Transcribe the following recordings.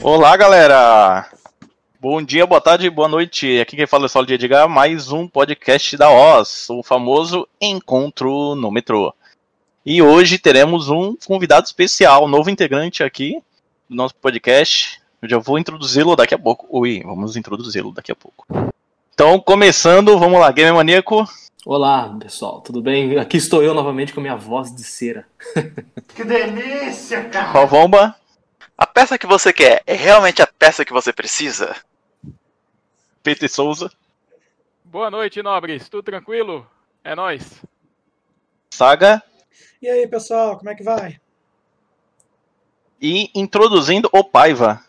Olá, galera! Bom dia, boa tarde, boa noite. Aqui quem fala é o Saulo de Edgar, mais um podcast da Oz, o famoso Encontro no Metrô. E hoje teremos um convidado especial, novo integrante aqui do nosso podcast. Eu já vou introduzi-lo daqui a pouco. Ui, vamos introduzi-lo daqui a pouco. Então, começando, vamos lá, Game Maníaco. Olá, pessoal, tudo bem? Aqui estou eu novamente com minha voz de cera. Que delícia, cara! Rovomba. A peça que você quer é realmente a peça que você precisa? Peter Souza. Boa noite, nobres. Tudo tranquilo? É nóis. Saga. E aí, pessoal, como é que vai? E introduzindo o Paiva.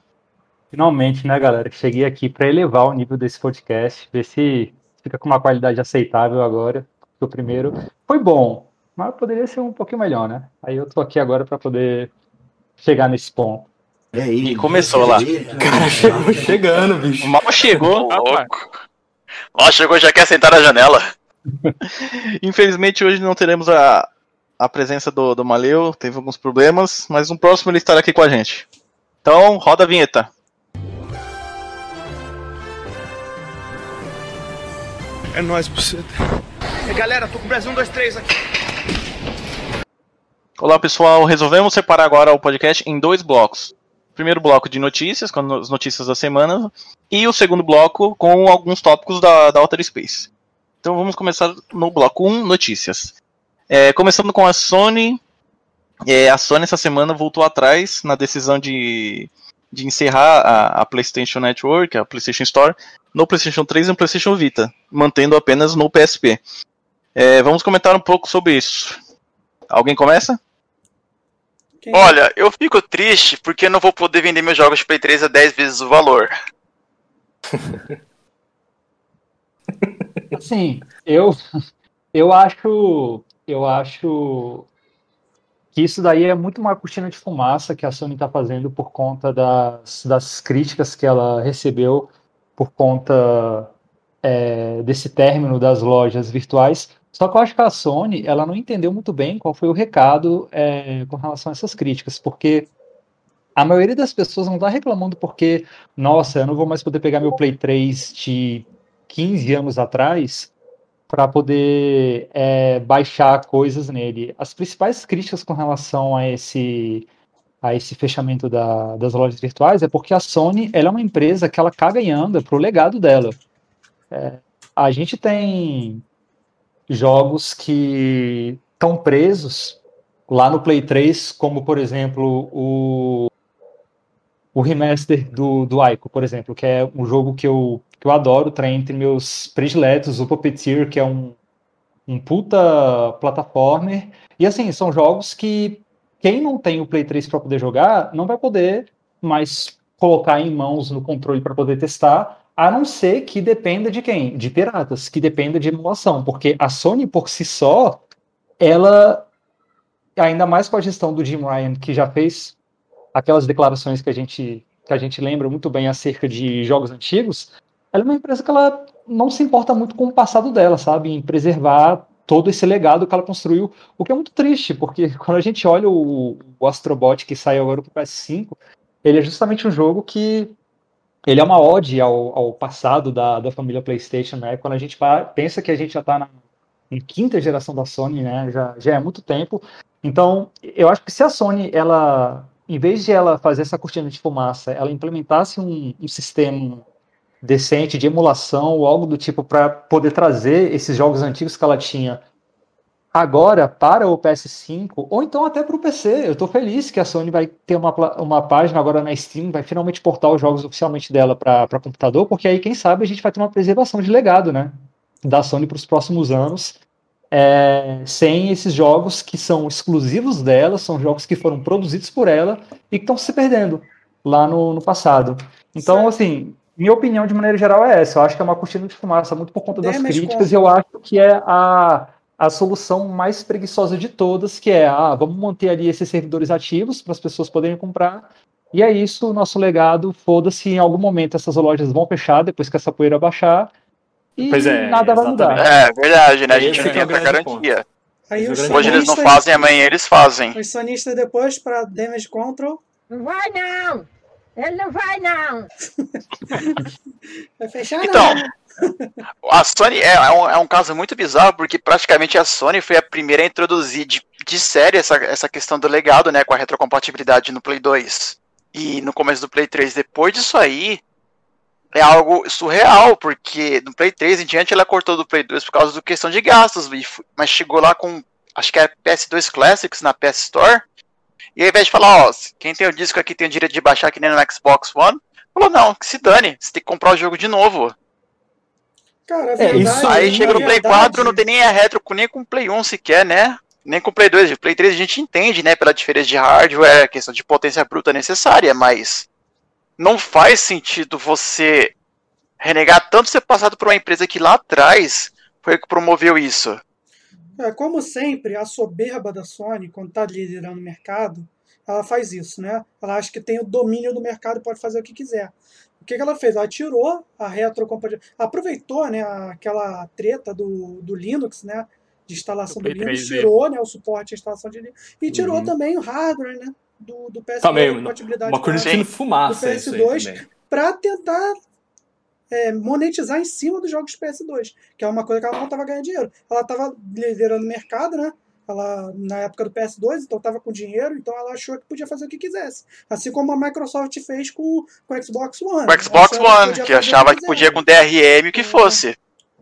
Finalmente, né, galera? Cheguei aqui para elevar o nível desse podcast, ver se fica com uma qualidade aceitável agora. O primeiro foi bom, mas poderia ser um pouquinho melhor, né? Aí eu tô aqui agora para poder chegar nesse ponto. E começou lá. Cara, chegou chegando, bicho. Mal chegou. Louco. Ó, chegou já quer sentar na janela. Infelizmente hoje não teremos a, a presença do, do Maleu, teve alguns problemas, mas no próximo ele estará aqui com a gente. Então, roda a vinheta. É nóis, buceta. E galera, tô com o Brasil 1, 2, 3 aqui. Olá pessoal, resolvemos separar agora o podcast em dois blocos. Primeiro bloco de notícias, com as notícias da semana, e o segundo bloco com alguns tópicos da, da Outer Space. Então vamos começar no bloco 1, notícias. É, começando com a Sony. É, a Sony essa semana voltou atrás na decisão de, de encerrar a, a PlayStation Network, a PlayStation Store, no PlayStation 3 e no PlayStation Vita, mantendo apenas no PSP. É, vamos comentar um pouco sobre isso. Alguém começa? Quem Olha, eu fico triste porque eu não vou poder vender meus jogos de Play 3 a 10 vezes o valor. Assim, eu, eu acho, eu acho que isso daí é muito uma cortina de fumaça que a Sony está fazendo por conta das, das críticas que ela recebeu por conta é, desse término das lojas virtuais. Só que eu acho que a Sony ela não entendeu muito bem qual foi o recado é, com relação a essas críticas, porque a maioria das pessoas não está reclamando porque, nossa, eu não vou mais poder pegar meu Play 3 de 15 anos atrás para poder é, baixar coisas nele. As principais críticas com relação a esse a esse fechamento da- das lojas virtuais é porque a Sony ela é uma empresa que ela caga e anda pro legado dela. É, a gente tem jogos que estão presos lá no Play 3, como por exemplo o o remaster do, do Ico, por exemplo, que é um jogo que eu, que eu adoro, tá entre meus prediletos, o Puppeteer, que é um, um puta plataformer. E assim, são jogos que quem não tem o Play 3 para poder jogar, não vai poder mais colocar em mãos no controle para poder testar, a não ser que dependa de quem? De piratas, que dependa de emulação, porque a Sony por si só, ela ainda mais com a gestão do Jim Ryan, que já fez aquelas declarações que a gente que a gente lembra muito bem acerca de jogos antigos, ela é uma empresa que ela não se importa muito com o passado dela, sabe, em preservar todo esse legado que ela construiu, o que é muito triste, porque quando a gente olha o, o Astrobot que saiu agora para o PS5, ele é justamente um jogo que ele é uma ode ao, ao passado da, da família PlayStation, né? Quando a gente pensa que a gente já está na quinta geração da Sony, né? Já, já é muito tempo. Então, eu acho que se a Sony, ela, em vez de ela fazer essa cortina de fumaça, ela implementasse um, um sistema decente de emulação ou algo do tipo para poder trazer esses jogos antigos que ela tinha agora para o PS5 ou então até para o PC. Eu estou feliz que a Sony vai ter uma, uma página agora na Steam, vai finalmente portar os jogos oficialmente dela para computador, porque aí, quem sabe, a gente vai ter uma preservação de legado, né? Da Sony para os próximos anos, é, sem esses jogos que são exclusivos dela, são jogos que foram produzidos por ela e que estão se perdendo lá no, no passado. Então, assim, minha opinião de maneira geral é essa. Eu acho que é uma cortina de fumaça muito por conta das Damage críticas e eu acho que é a, a solução mais preguiçosa de todas, que é, ah, vamos manter ali esses servidores ativos para as pessoas poderem comprar. E é isso, o nosso legado, foda-se, em algum momento essas lojas vão fechar depois que essa poeira baixar. e Pois é, nada vai mudar. É verdade, né? A gente é tem o essa grande garantia. Hoje eles não fazem, amanhã eles fazem. Os sonistas depois para Damage Control. Não vai não! Ele não vai não! Vai fechar Então, não. A Sony é, é um, é um caso muito bizarro, porque praticamente a Sony foi a primeira a introduzir de, de série essa, essa questão do legado, né, com a retrocompatibilidade no Play 2 e no começo do Play 3. Depois disso aí, é algo surreal, porque no Play 3 em diante ela cortou do Play 2 por causa da questão de gastos, mas chegou lá com, acho que é PS2 Classics na PS Store, e ao invés de falar, ó, quem tem o disco aqui tem o direito de baixar que nem no Xbox One, falou, não, que se dane, você tem que comprar o jogo de novo. Cara, a É, verdade, isso Aí na chega no Play verdade, 4, não tem nem a retro nem com o Play 1 sequer, né? Nem com o Play 2. O Play 3 a gente entende, né? Pela diferença de hardware, questão de potência bruta necessária, mas não faz sentido você renegar tanto ser passado por uma empresa que lá atrás foi a que promoveu isso. É, como sempre, a soberba da Sony, quando está liderando o mercado, ela faz isso, né? Ela acha que tem o domínio do mercado e pode fazer o que quiser. O que, que ela fez? Ela tirou a retrocompatibilidade, aproveitou né, aquela treta do, do Linux, né? De instalação Do do, Linux, 3D. tirou né, o suporte à instalação de Linux e tirou Uhum. também o hardware né, do, do PS2, Também, a compatibilidade Uma de fumaça do isso aí PS2. também. para tentar é, monetizar em cima dos jogos PS2, que é uma coisa que ela não estava ganhando dinheiro. Ela estava liderando o mercado, né? Ela, na época do PS2, então estava com dinheiro, então ela achou que podia fazer o que quisesse. Assim como a Microsoft fez com, com o Xbox One. O Xbox One, que achava que podia com DRM o que fosse.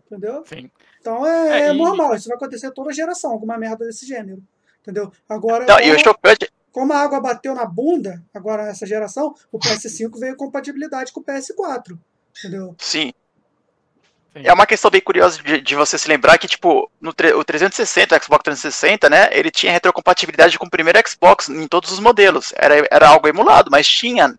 Entendeu? Sim. Então é, É, é e- normal, isso vai acontecer toda geração, alguma merda desse gênero. Entendeu? Agora, Não, e o como- chocante, como a água bateu na bunda, agora nessa geração, o PS5 veio compatibilidade com o PS4. Entendeu? sim. Sim. É uma questão bem curiosa de, de você se lembrar que, tipo, no o 360, o Xbox 360, né, ele tinha retrocompatibilidade com o primeiro Xbox em todos os modelos. Era, era algo emulado, mas tinha. Tá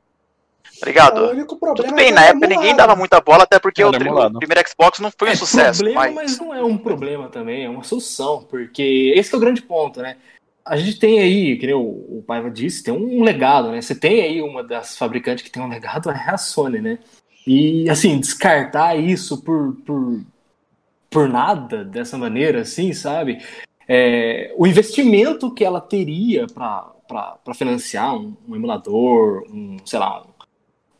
O ligado? único problema Tudo bem, é que na época ninguém dava muita bola, até porque o, o primeiro Xbox não foi um É sucesso. problema, mas... mas não é um problema também, é uma solução, porque esse é o grande ponto, né? A gente tem aí, que nem o, o Paiva disse, tem um legado, né? Você tem aí uma das fabricantes que tem um legado, é a Sony, né? E, assim, descartar isso por, por, por nada, dessa maneira, assim, sabe? É, o investimento que ela teria para financiar um, um emulador, um, sei lá,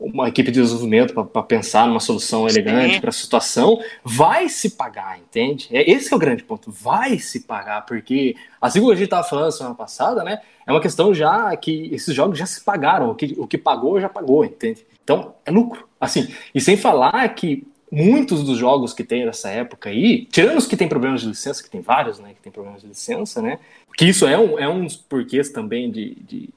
uma equipe de desenvolvimento para pensar numa solução elegante para a situação, vai se pagar, entende? É, esse é o grande ponto, vai se pagar, porque, assim como a gente estava falando semana passada, né? É uma questão já que esses jogos já se pagaram, o que, o que pagou já pagou, entende? Então, é lucro. Assim, e sem falar que muitos dos jogos que tem nessa época aí, tirando os que tem problemas de licença, que tem vários, né, que tem problemas de licença, né, que isso é um, é um dos porquês também de, de,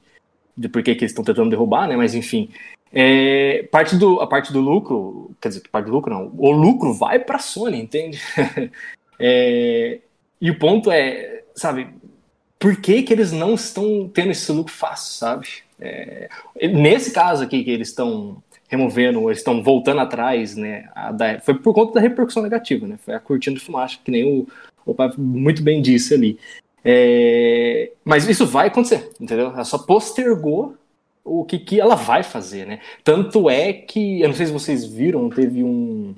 de por que que eles estão tentando derrubar, né, mas enfim, é, parte do, a parte do lucro, quer dizer, parte do lucro não, o lucro vai para a Sony, entende? É, e o ponto é, sabe, por que que eles não estão tendo esse lucro fácil, sabe? É, nesse caso aqui que eles estão removendo, eles estão voltando atrás, né? da- foi por conta da repercussão negativa, né? Foi a cortina de fumaça, que nem o, o pai muito bem disse ali. É, mas isso vai acontecer, entendeu? Ela só postergou o que, que ela vai fazer, né? Tanto é que, eu não sei se vocês viram, teve um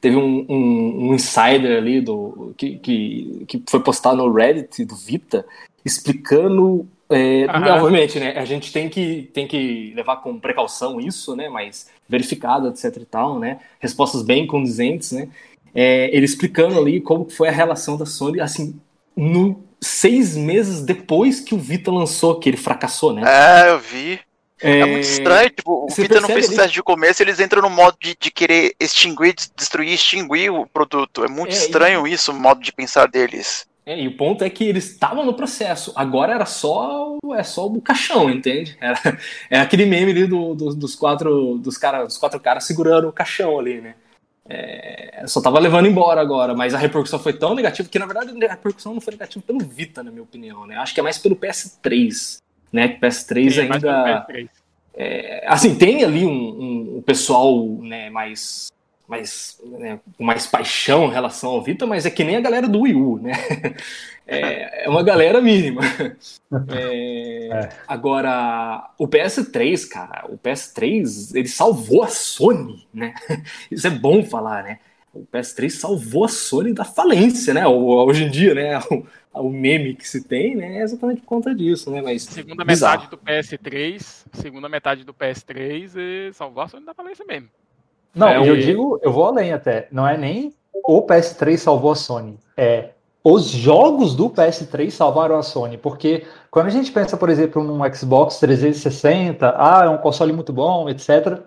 teve um, um, um insider ali do que, que, que foi postado no Reddit do Vita explicando é, obviamente, né? A gente tem que, tem que levar com precaução isso, né? Mas verificado, etc e tal, né? Respostas bem condizentes, né? É, ele explicando ali como foi a relação da Sony, assim, no seis meses depois que o Vita lançou, que ele fracassou, né? É, eu vi. É, muito estranho, tipo, o você Vita não fez sucesso de começo, eles entram no modo de, de querer extinguir, des- destruir, extinguir o produto. É muito É, e- estranho isso, o modo de pensar deles. É, e o ponto é que eles estavam no processo. Agora era só o- é só o caixão, entende? Era, é aquele meme ali do- do- dos quatro dos cara, dos quatro caras segurando o caixão ali, né? É, só tava levando embora agora, mas a repercussão foi tão negativa que na verdade a repercussão não foi negativa pelo Vita, na minha opinião, né? Acho que é mais pelo PS3, né? Que o PS3 Sim, mais ainda pelo PS3. é, assim, tem ali um, um- um pessoal né, mais, mais, né, com mais paixão em relação ao Vita, mas é que nem a galera do Wii U, né? É, é uma galera mínima. É, É. Agora, o PS3, cara, o PS3, ele salvou a Sony, né? Isso é bom falar, né? O PS3 salvou a Sony da falência, né? Hoje em dia, né? O, o meme que se tem, né? É exatamente por conta disso, né? Mas Segunda bizarro. metade do PS3, segunda metade do PS3 e salvar a Sony da falência mesmo. Não, É, eu digo, eu vou além até. Não é nem o PS3 salvou a Sony. É os jogos do PS3 salvaram a Sony. Porque quando a gente pensa, por exemplo, num Xbox 360, ah, é um console muito bom, etc.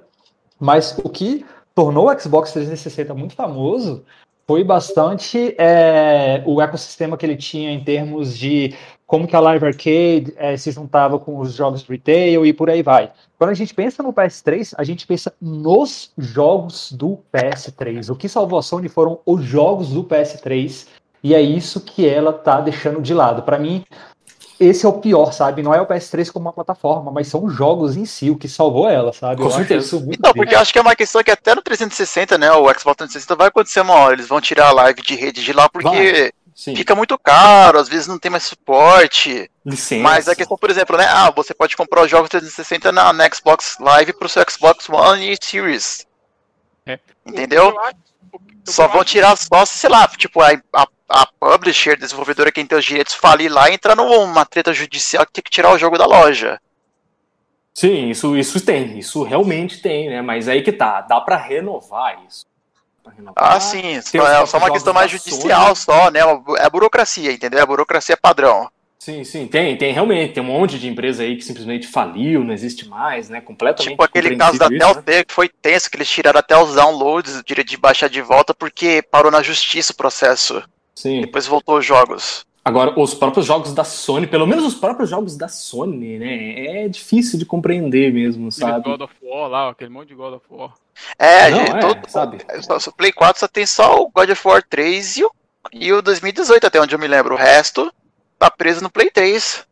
Mas o que tornou o Xbox 360 muito famoso foi bastante é, o ecossistema que ele tinha em termos de como que a Live Arcade é, se juntava com os jogos retail e por aí vai. Quando a gente pensa no PS3, a gente pensa nos jogos do PS3. O que salvou a Sony foram os jogos do PS3 e é isso que ela tá deixando de lado. Para mim, esse é o pior, sabe? Não é o PS3 como uma plataforma, mas são os jogos em si o que salvou ela, sabe? Com eu acho certeza. isso muito Então, triste. porque eu acho que é uma questão que até no 360, né? O Xbox 360 vai acontecer uma hora. Eles vão tirar a live de rede de lá porque Vai. Sim. fica muito caro, às vezes não tem mais suporte. Licença. Mas a questão, por exemplo, né? Ah, você pode comprar os jogos 360 na, na Xbox Live pro seu Xbox One e Series. É. Entendeu? Só vão tirar só, se, sei lá, tipo, a, a, a publisher, desenvolvedora, quem tem os direitos, falir lá e entrar numa treta judicial que tem que tirar o jogo da loja. Sim, isso, isso tem, isso realmente tem, né? Mas aí que tá, dá pra renovar isso. Ah, sim, tem só, é só uma questão mais judicial, só, né? É a burocracia, entendeu? É a burocracia padrão. Sim, sim, tem, tem realmente, tem um monte de empresa aí que simplesmente faliu, não existe mais, né? Completamente Tipo aquele caso da isso, né? Telltale que foi tenso, que eles tiraram até os downloads, direito de baixar de volta, porque parou na justiça o processo. Sim. Depois voltou os jogos. Agora, os próprios jogos da Sony, pelo menos os próprios jogos da Sony, né? É difícil de compreender mesmo, sabe? God of War lá, aquele monte de God of War. É, Não, gente, é, todo, sabe? só- só- Play 4 só tem só o God of War 3 e o, e o 2018, até onde eu me lembro. O resto tá preso no Play 3.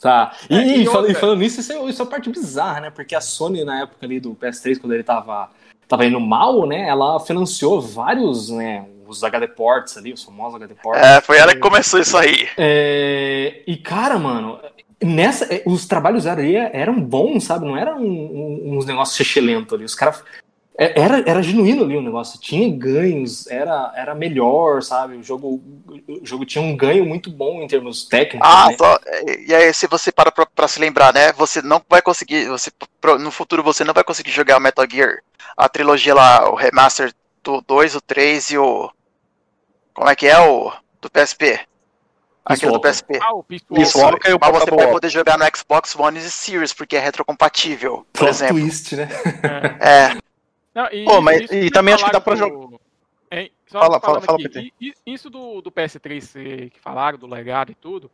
Tá. E, É, e fal- e falando nisso, isso é, isso é a parte bizarra, né? Porque a Sony, na época ali do PS3, quando ele tava, tava indo mal, né? Ela financiou vários, né? Os HD ports ali, os famosos HD ports. É, foi ela que começou isso aí. É, e, cara, mano, nessa, é, os trabalhos ali eram bons, sabe? Não eram uns negócios excelentes ali. Os caras. é, Era, era genuíno ali o negócio, tinha ganhos, era, era melhor, sabe? O jogo, o jogo tinha um ganho muito bom em termos técnicos. Ah, né? só, e aí se você para pra, pra se lembrar, né? Você não vai conseguir, você no futuro você não vai conseguir jogar o Metal Gear, a trilogia lá, o remaster do 2, o 3 e o como é que é o do PSP? Aquele do. PSP. Ah, o Peace Isso, Walker. Mas você vai poder jogar no Xbox One e Series porque é retrocompatível, por Plot exemplo. twist, né? É. É, Não, e, Pô, mas- e também acho que dá pra do- Hein? Só Fala, fala, fala, aqui, PT. Isso do, do PS3 ser- que falaram, do legado e tudo,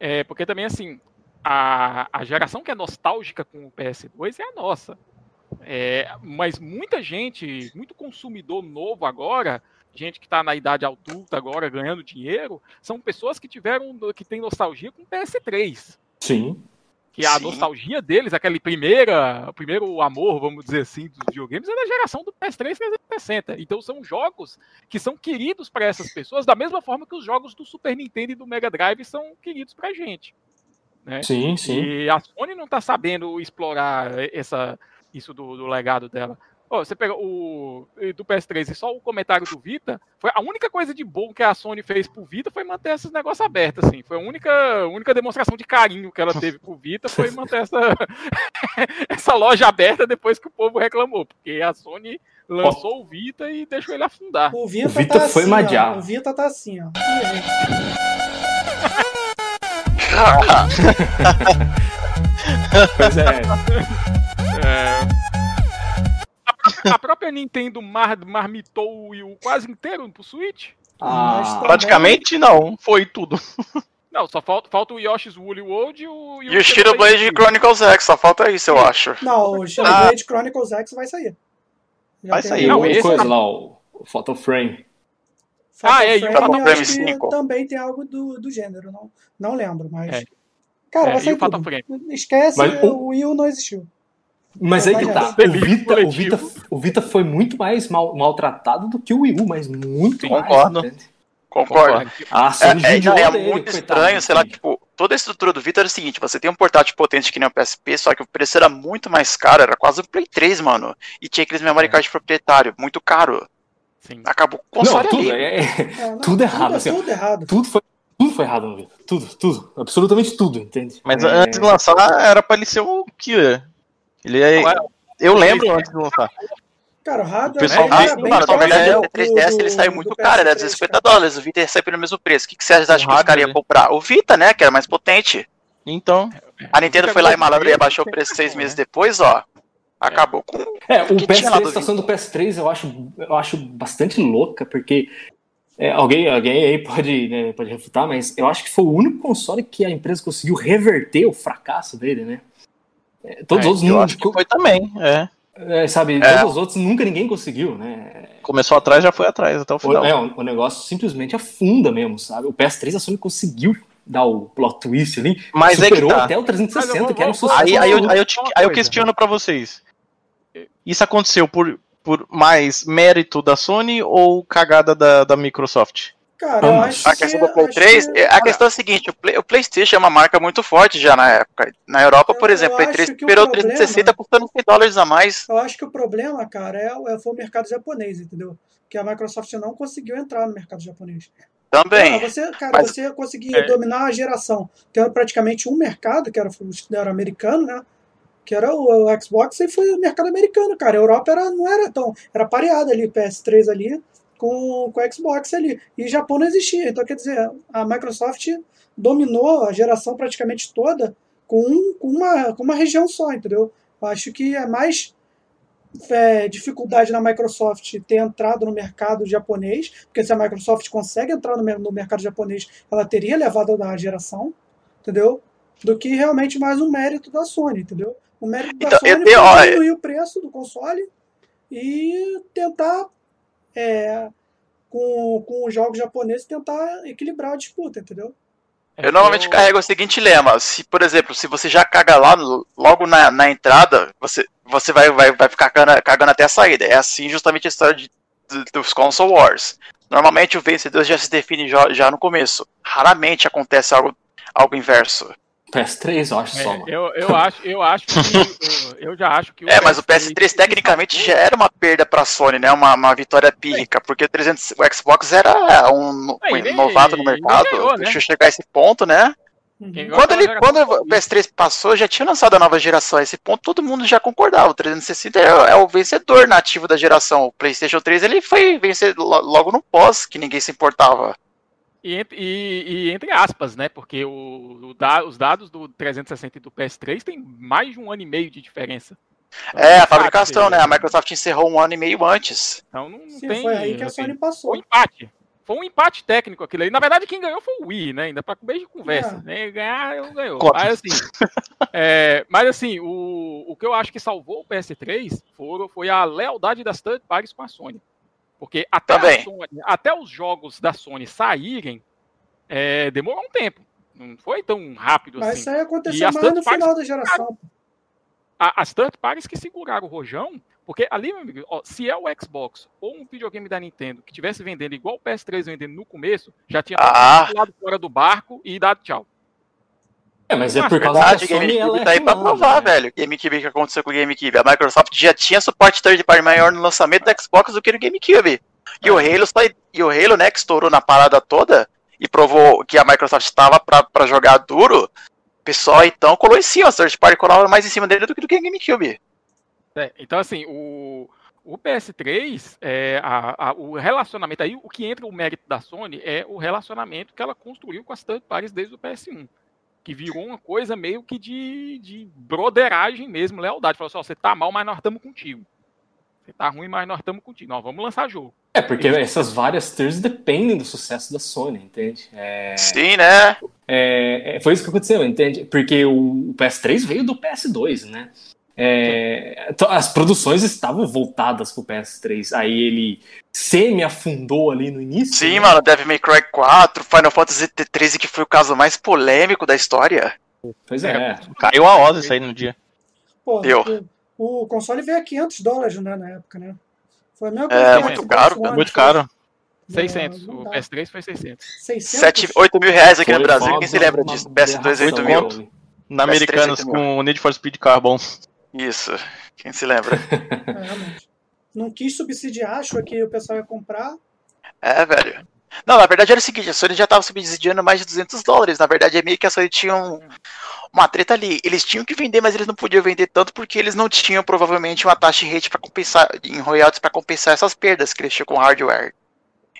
é porque também, assim, a, a geração que é nostálgica com o PS2 é a nossa. É, mas muita gente, muito consumidor novo agora, gente que está na idade adulta agora ganhando dinheiro, são pessoas que tiveram, que têm nostalgia com o PS3 Sim. que a Sim. nostalgia deles, aquele primeira, o primeiro amor, vamos dizer assim, dos videogames, é da geração do PS3 360. Então são jogos que são queridos para essas pessoas, da mesma forma que os jogos do Super Nintendo e do Mega Drive são queridos pra gente. Né? Sim, sim. E a Sony não tá sabendo explorar essa, isso do, do legado dela. Ó, você pega o do PS3 e só o comentário do Vita, foi a única coisa de bom que a Sony fez pro Vita foi manter esses negócios abertos, assim. Foi a única, única demonstração de carinho que ela teve pro Vita foi manter essa, essa loja aberta depois que o povo reclamou, porque a Sony lançou o Vita e deixou ele afundar. O Vita, O Vita tá foi assim, ó. O Vita tá assim, ó. Pois é. É. A própria, Nintendo mar, marmitou o Wii U quase inteiro pro Switch. Ah, Praticamente não, foi tudo. Não, só falta, falta o Yoshi's Woolly World e o. e o Shadowblade Chronicles X, só falta isso, eu acho. Não, o Xenoblade Chronicles X vai sair. Já Vai sair. e Não, esse coisa tá- lá, o, o Photo Frame. Fatal Ah, é, e o Frame, eu Frame acho que 5. também tem algo do, do gênero, não, não lembro, mas. É. Cara, É, vai e sair tudo. Frame? Esquece, Mas o- o Wii U não existiu. Mas aí que tá. O Vita, o. Vita, o Vita foi muito mais mal, maltratado do que o Wii U, mas muito Sim, mais. concordo. entende? Concordo. A É, é, judiou é dele, muito estranho, sei lá, tipo, toda a estrutura do Vita era o seguinte, você tem um portátil potente que nem o PSP, só que o preço era muito mais caro, era quase o Play 3, mano. E tinha aqueles memory card proprietário, muito caro. Sim. Acabou com o Não, tudo, ali. é, é- É, não, tudo errado, assim. Tudo errado. tudo foi, tudo foi errado no Vita. Tudo, tudo. Absolutamente tudo, entende? Mas É, antes de lançar, era pra ele ser o killer. Ele é. Eu lembro antes de lançar. Cara, o hardware O pessoal Ah, bem mano, na verdade, próximo o 3DS do- ele saiu muito caro, ele era PS3, 250 cara. dólares. O Vita ia sair pelo mesmo preço. O que, que vocês acham que os caras iam né? comprar? O Vita, né? Que era mais potente. Então, A Nintendo foi lá e malandro e abaixou o preço seis né? meses depois, ó. Acabou com. É, o que tinha lá PS3, do a situação do PS3 eu acho, eu acho bastante louca, porque é, alguém, alguém aí pode, né, pode refutar, mas eu acho que foi o único console que a empresa conseguiu reverter o fracasso dele, né? É, todos É, os outros eu não, acho que foi também. É. é, sabe, É. todos os outros nunca ninguém conseguiu, né? Começou atrás, já foi atrás até o O, final. é, o, o negócio simplesmente afunda mesmo, sabe? O PS3 a Sony conseguiu dar o plot twist ali, Mas é que superou tá. até o Mas eu 360, vou- que era um sucesso. Aí, aí, eu, aí, eu, te- aí eu questiono pra vocês. Isso aconteceu por, por mais mérito da Sony ou cagada da, da Microsoft? Cara, eu acho A questão que, do Play acho 3, que- é- a questão é a seguinte: o, Play- o PlayStation é uma marca muito forte já na época. Na Europa, por Eu- exemplo, o eu Play 3 acho que o superou o problema- 360 custando 100 dólares a mais. Eu acho que o problema, cara, é, é foi o mercado japonês, entendeu? Que a Microsoft não conseguiu entrar no mercado japonês. Também. Ah, você, cara, Mas- você conseguia É. dominar a geração, tendo praticamente um mercado, que era, o- era americano, né? Que era o, o Xbox, e foi o mercado americano, cara. A Europa era, não era tão. Era pareada ali, o PS3 ali, com, com o Xbox ali. E Japão não existia. Então, quer dizer, a Microsoft dominou a geração praticamente toda com, um- com uma, com uma região só, entendeu? Eu acho que é mais é, dificuldade na Microsoft ter entrado no mercado japonês, porque se a Microsoft consegue entrar no, no mercado japonês, ela teria levado a geração, entendeu? Do que realmente mais um mérito da Sony, entendeu? O mérito da Então, Sony foi ó, diminuir o preço do console e tentar, é, com, com os jogos japoneses, tentar equilibrar a disputa, entendeu? Eu normalmente carrego o seguinte lema: se, por exemplo, se você já caga lá logo na, na entrada, você, você vai, vai, vai ficar cagando, cagando até a saída. É assim justamente a história de, do- dos console wars. Normalmente o vencedor já se define já, já no começo. Raramente acontece algo, algo inverso. PS3, eu acho É, só, mano. eu, eu acho, eu acho que eu, eu já acho que É, mas o PS3 tecnicamente já era uma perda pra Sony, né? Uma, uma vitória pírrica, porque o, 300, o Xbox era um, É, um no mercado. ganhou, né? Deixa eu chegar a esse ponto, né? Uhum. Quando, ele, quando o PS3 passou, já tinha lançado a nova geração. A esse ponto todo mundo já concordava. O 360 é, é o vencedor nativo da geração. O PlayStation 3 ele foi vencer lo- logo no pós, que ninguém se importava. E, entre- e- e entre aspas, né? Porque o, o da- os dados do 360 e do PS3 tem mais de um ano e meio de diferença. Então, É, a fabricação, né? A Microsoft encerrou um ano e meio antes. Então não, Sim, tem. foi aí que a Sony Foi passou. um empate. Foi um empate técnico aquilo aí. Na verdade, quem ganhou foi o Wii, né? Ainda para beijo de conversa. É. Né? Ganhar, eu ganhou. Mas assim, é, mas assim o, o que eu acho que salvou o PS3 foi, foi a lealdade das third parties com a Sony. Porque até, Também. Sony- até os jogos da Sony saírem, é, demorou um tempo. Não foi tão rápido Mas assim. isso aí aconteceu as mais no final da geração. A- as third parties que seguraram o rojão, porque ali, meu amigo, ó, se é o Xbox ou um videogame da Nintendo que tivesse vendendo igual o PS3 vendendo no começo, já tinha Ah. pulado fora do barco e dado tchau. É, mas é por causa Verdade, que a Sony ela GameCube é tá aí pra provar, né? velho. GameCube, o que aconteceu com o GameCube? A Microsoft já tinha suporte third party maior no lançamento do Xbox do que no GameCube. E o Halo, só, e o Halo, né, que estourou na parada toda e provou que a Microsoft estava pra, pra jogar duro, o pessoal então colou em cima, a third party colava mais em cima dele do que do que GameCube. É, então, assim, o, o PS3, é, a- a- o relacionamento aí, o que entra o mérito da Sony é o relacionamento que ela construiu com as third parties desde o PS1. Que virou uma coisa meio que de, de broderagem mesmo, lealdade. Falou assim, ó, você tá mal, mas nós estamos contigo. Você tá ruim, mas nós estamos contigo. Nós vamos lançar jogo. É, porque essas várias tiers dependem do sucesso da Sony, entende? É, Sim, né? é, é, foi isso que aconteceu, entende? Porque o PS3 veio do PS2, né? É, então, as produções estavam voltadas pro PS3. Aí ele semi-afundou ali no início. Sim, né? mano, Devil May Cry 4, Final Fantasy T13, que foi o caso mais polêmico da história. Pois é. Caiu a Oz isso aí no dia. Pô, Deu. o, o console veio a 500 dólares né, na época, né? Foi a mesma É, muito o caro, One, Muito caro. 600. não o dá. PS3 foi 600. 600? 7, 8 mil reais aqui Foi no Brasil, quem se lembra disso? PS2 8 aberração, mil. Na PS3 Americanas com o Need for Speed Carbon. Isso, quem se lembra? É, realmente. Não quis subsidiar, achou que o pessoal ia comprar. É, velho. Não, na verdade era o seguinte, a Sony já tava subsidiando mais de 200 dólares. Na verdade é meio que a Sony tinha um- uma treta ali. Eles tinham que vender, mas eles não podiam vender tanto porque eles não tinham provavelmente uma taxa de rate para compensar, em royalties para compensar essas perdas que eles tinham com hardware.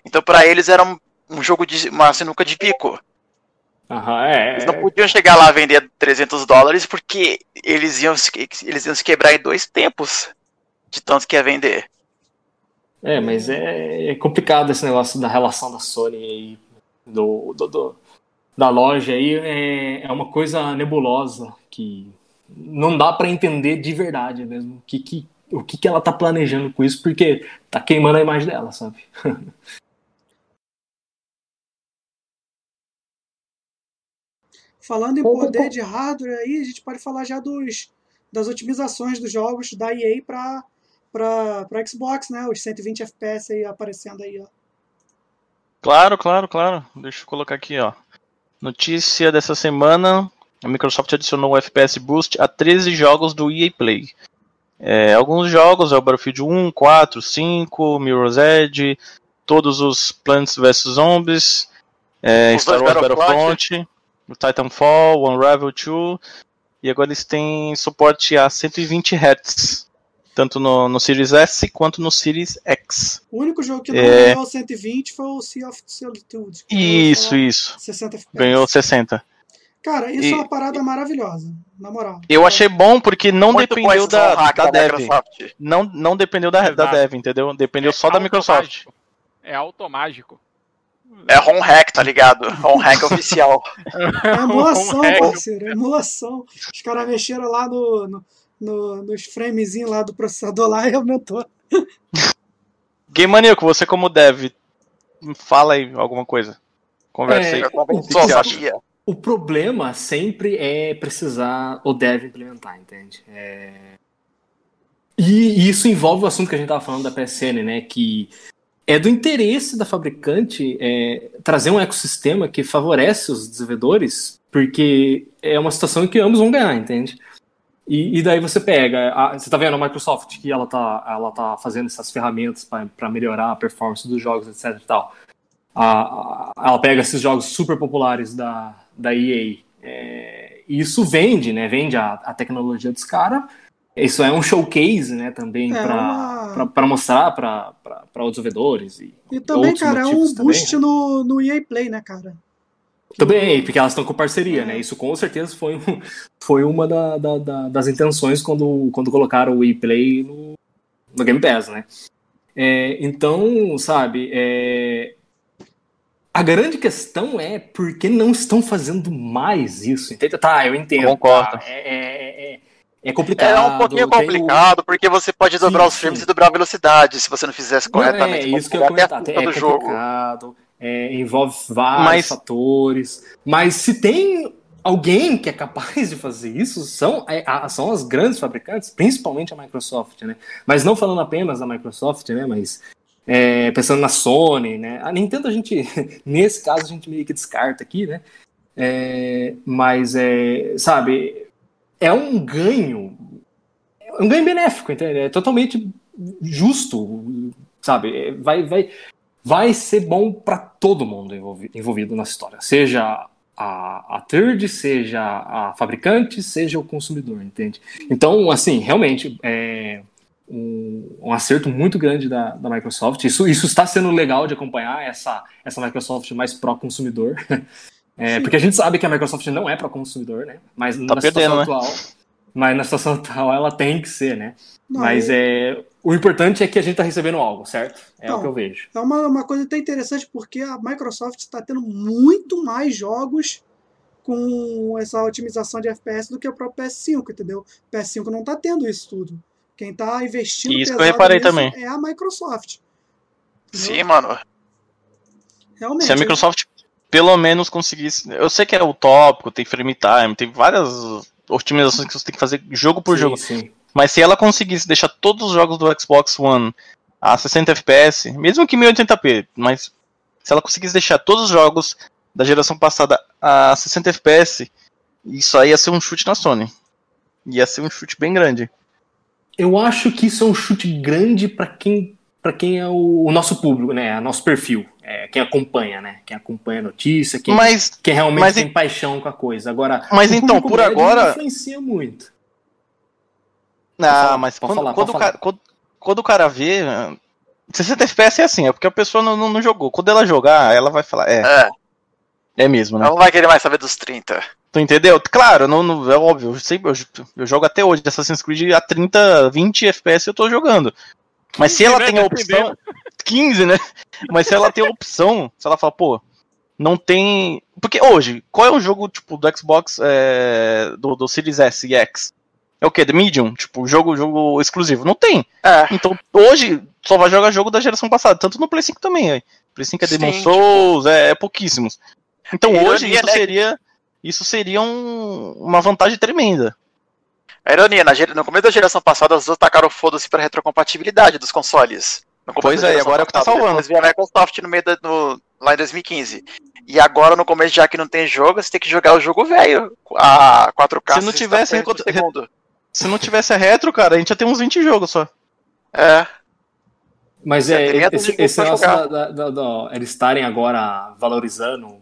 Então pra eles era um, um jogo de uma sinuca de bico. Aham, é. Eles não podiam chegar lá a vender 300 dólares porque eles iam, se- eles iam se quebrar em dois tempos de tanto que ia vender. É, mas é, é complicado esse negócio da relação da Sony aí, do, do- do- da loja aí, é, é uma coisa nebulosa que não dá pra entender de verdade mesmo o que, que, o que, que ela tá planejando com isso, porque tá queimando a imagem dela, sabe? Falando em Pouco, poder pouco. de hardware aí, a gente pode falar já dos, das otimizações dos jogos da EA para para Xbox, né? Os 120 FPS aí aparecendo aí, ó. Claro, claro, claro. Deixa eu colocar aqui, ó. Notícia dessa semana: a Microsoft adicionou o FPS Boost a 13 jogos do EA Play. É, alguns jogos é o Battlefield 1, 4, 5, Mirror's Edge, todos os Plants vs Zombies, é, Star Wars Battlefront. Battlefront, o Titanfall, o Unravel 2, e agora eles têm suporte a 120 Hz, tanto no, no Series S quanto no Series X. O único jogo que não É. ganhou 120 foi o Sea of Solitude. Isso, isso. 60 FPS. Ganhou 60. Cara, isso E- é uma parada maravilhosa, na moral. Eu achei bom porque não Muito dependeu da, hack da dev. Microsoft. Não, não dependeu da, da dev, entendeu? Dependeu só da Microsoft. É automágico. É home hack, tá ligado? Home hack oficial. É emulação, parceiro, é emulação. Os caras mexeram lá no, no, no- nos framezinhos lá do processador lá e aumentou. Game Maníaco, você como dev, fala aí alguma coisa. Conversa É, aí. O só que- sabia. O problema sempre é precisar ou deve implementar, entende? É... E isso envolve o assunto que a gente estava falando da PSN, né? Que é do interesse da fabricante é, trazer um ecossistema que favorece os desenvolvedores, porque é uma situação em que ambos vão ganhar, entende? E, e daí você pega, a- você tá vendo a Microsoft que ela tá, ela tá fazendo essas ferramentas para melhorar a performance dos jogos, etc e tal. A- a- ela pega esses jogos super populares da, da EA. é, e isso vende, né? Vende a, a tecnologia dos caras. Isso é um showcase, né? Também É para uma- para mostrar para os desenvolvedores. E, E também, outros cara, é um também, boost né? no, no EA Play, né, cara? Também, porque elas estão com parceria, É. né? Isso com certeza foi, um- foi uma da- da- da- das intenções quando, quando colocaram o e-play no, no Game Pass, né? É, então, sabe, é, a grande questão é por que não estão fazendo mais isso, entende? Tá, eu entendo. Concordo. tá, é, é, é, é complicado. É um pouquinho tem o- complicado, porque você pode dobrar Sim, os frames sim. e dobrar a velocidade, se você não fizesse Não, corretamente. é isso que eu comentar. É jogo. complicado, é, envolve vários Mas- fatores. Mas se tem alguém que é capaz de fazer isso, são, é, a- são as grandes fabricantes, principalmente a Microsoft, né? Mas não falando apenas da Microsoft, né? Mas é, pensando na Sony, né? A Nintendo a gente, nesse caso, a gente meio que descarta aqui, né? É, mas, é, sabe, é um ganho, é um ganho benéfico, entende? É totalmente justo, sabe? É, Vai, vai, vai ser bom para todo mundo envolvi- envolvido na história, seja a, a third, seja a fabricante, seja o consumidor, entende? Então, assim, realmente é um, um acerto muito grande da, da Microsoft. Isso, isso está sendo legal de acompanhar essa, essa Microsoft mais pró-consumidor. É, porque a gente sabe que a Microsoft não é pró-consumidor, né? Mas na perdendo, situação atual, mas na situação atual ela tem que ser, né? Não, Mas é, o importante é que a gente tá recebendo algo, certo? É Não. o que eu vejo. É uma, uma coisa até interessante porque a Microsoft está tendo muito mais jogos com essa otimização de FPS do que o próprio PS5, entendeu? O PS5 não está tendo isso tudo. Quem está investindo Isso que eu pesado reparei nisso também. é a Microsoft. Entendeu? Sim, mano. Realmente. Se a Microsoft pelo menos conseguisse. Eu sei que é utópico, tem frame time, tem várias otimizações que você tem que fazer jogo por Sim, jogo. Sim. Mas se ela conseguisse deixar todos os jogos do Xbox One a 60 FPS, mesmo que 1080p, mas se ela conseguisse deixar todos os jogos da geração passada a 60 FPS, isso aí ia ser um chute na Sony. Ia ser um chute bem grande. Eu acho que isso é um chute grande pra quem, pra quem é o, o nosso público, né? Nosso perfil. É, quem acompanha, né? Quem acompanha a notícia, quem, Mas, quem realmente mas tem paixão com a coisa. Agora, Mas o então, por médio agora- não influencia muito. ah, falar, mas quando, falar, quando o cara, quando, quando o cara vê. ah, 60 FPS é assim, é porque a pessoa não, não, não jogou. Quando ela jogar, ela vai falar, é, É, é mesmo, né? não vai querer mais saber dos 30. Tu entendeu? Claro, não, não- é óbvio, eu, sempre, eu, eu jogo até hoje Assassin's Creed a 30, 20 FPS eu tô jogando. Mas se 15, ela né, tem a opção. 15, né? Mas se ela tem a opção, se ela fala, pô, não tem. Porque hoje, qual é o jogo, tipo, do Xbox é, do, do Series S e X? É o quê? The Medium? Tipo, jogo, jogo exclusivo? Não tem. É, Então, hoje, só vai jogar jogo da geração passada, tanto no Play 5 também. Aí. Play 5 é Demon Sim, Souls, é, é pouquíssimos. Então, Ironia, hoje, isso né? seria. Isso seria um- uma vantagem tremenda. A ironia, na gera- no começo da geração passada, as duas tacaram foda-se pra retrocompatibilidade dos consoles. No começo Pois é, agora é o que tá salvando. Depois veio a Microsoft no meio da, no- lá em 2015. E agora, no começo, já que não tem jogo, você tem que jogar o jogo velho, a 4K. Se não 60 tivesse. Se não tivesse a retro, cara, a gente ia ter uns 20 jogos só. É, Mas Você é, esse, esse negócio da, da- da- da- eles estarem agora valorizando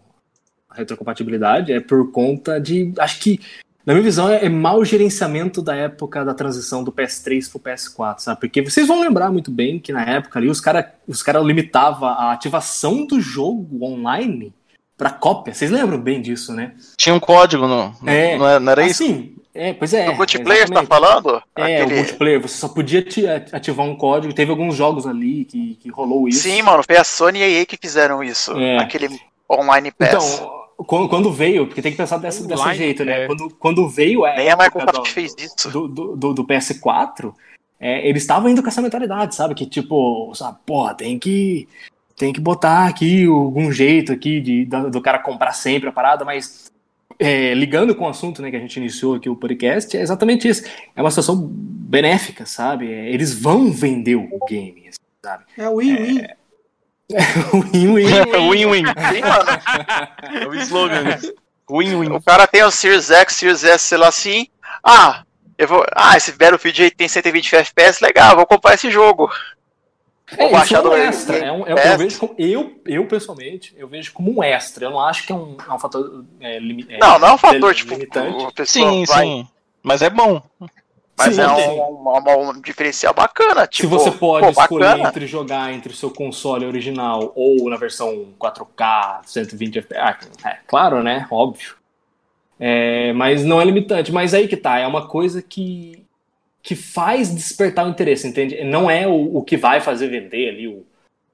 a retrocompatibilidade é por conta de. Acho que, na minha visão, é, é mau gerenciamento da época da transição do PS3 pro PS4, sabe? Porque vocês vão lembrar muito bem que na época ali os caras os cara limitavam a ativação do jogo online pra cópia. Vocês lembram bem disso, né? Tinha um código, no, É, não, é- não era isso? Assim, é, pois é. do multiplayer, você tá exatamente. falando? É, o Aquele- multiplayer, você só podia ati- ativar um código. Teve alguns jogos ali que, que rolou isso. Sim, mano, foi a Sony e a EA que fizeram isso. É. Aquele online pass. Então, quando, quando veio, porque tem que pensar dessa, Online, jeito, né? é. Quando, quando veio a Nem a Microsoft do, fez isso. do, do, do- do PS4, é, eles estavam indo com essa mentalidade, sabe? Que tipo, sabe, porra, tem que, tem que botar aqui algum jeito aqui de, do, do cara comprar sempre a parada, mas é, ligando com o assunto né, que a gente iniciou aqui o podcast, é exatamente isso. É uma situação benéfica, sabe? É, eles vão vender o game, sabe? É win-win. Win-win. Win-win. É o slogan. Win-win. O cara tem o Series X, Series S, sei lá assim. Ah, eu vou. Ah, esse Battlefield aí tem 120 FPS, legal, vou comprar esse jogo. É, Vou isso baixar é um extra. É um, é- extra. eu, vejo como, eu, eu, pessoalmente, eu vejo como um extra. Eu não acho que é um, é um fator é, limi- é, Não, não é um fator, tipo, limitante. Sim, vai. sim. Mas é bom. Mas Sim, é um, um- um diferencial bacana. Se Tipo, você pode pô, escolher bacana. entre jogar entre o seu console original ou na versão 4K, 120 FPS, ah, é claro, né? Óbvio. É, mas não é limitante. Mas aí que tá, é uma coisa que, que faz despertar o interesse, entende? Não é o, o que vai fazer vender ali o,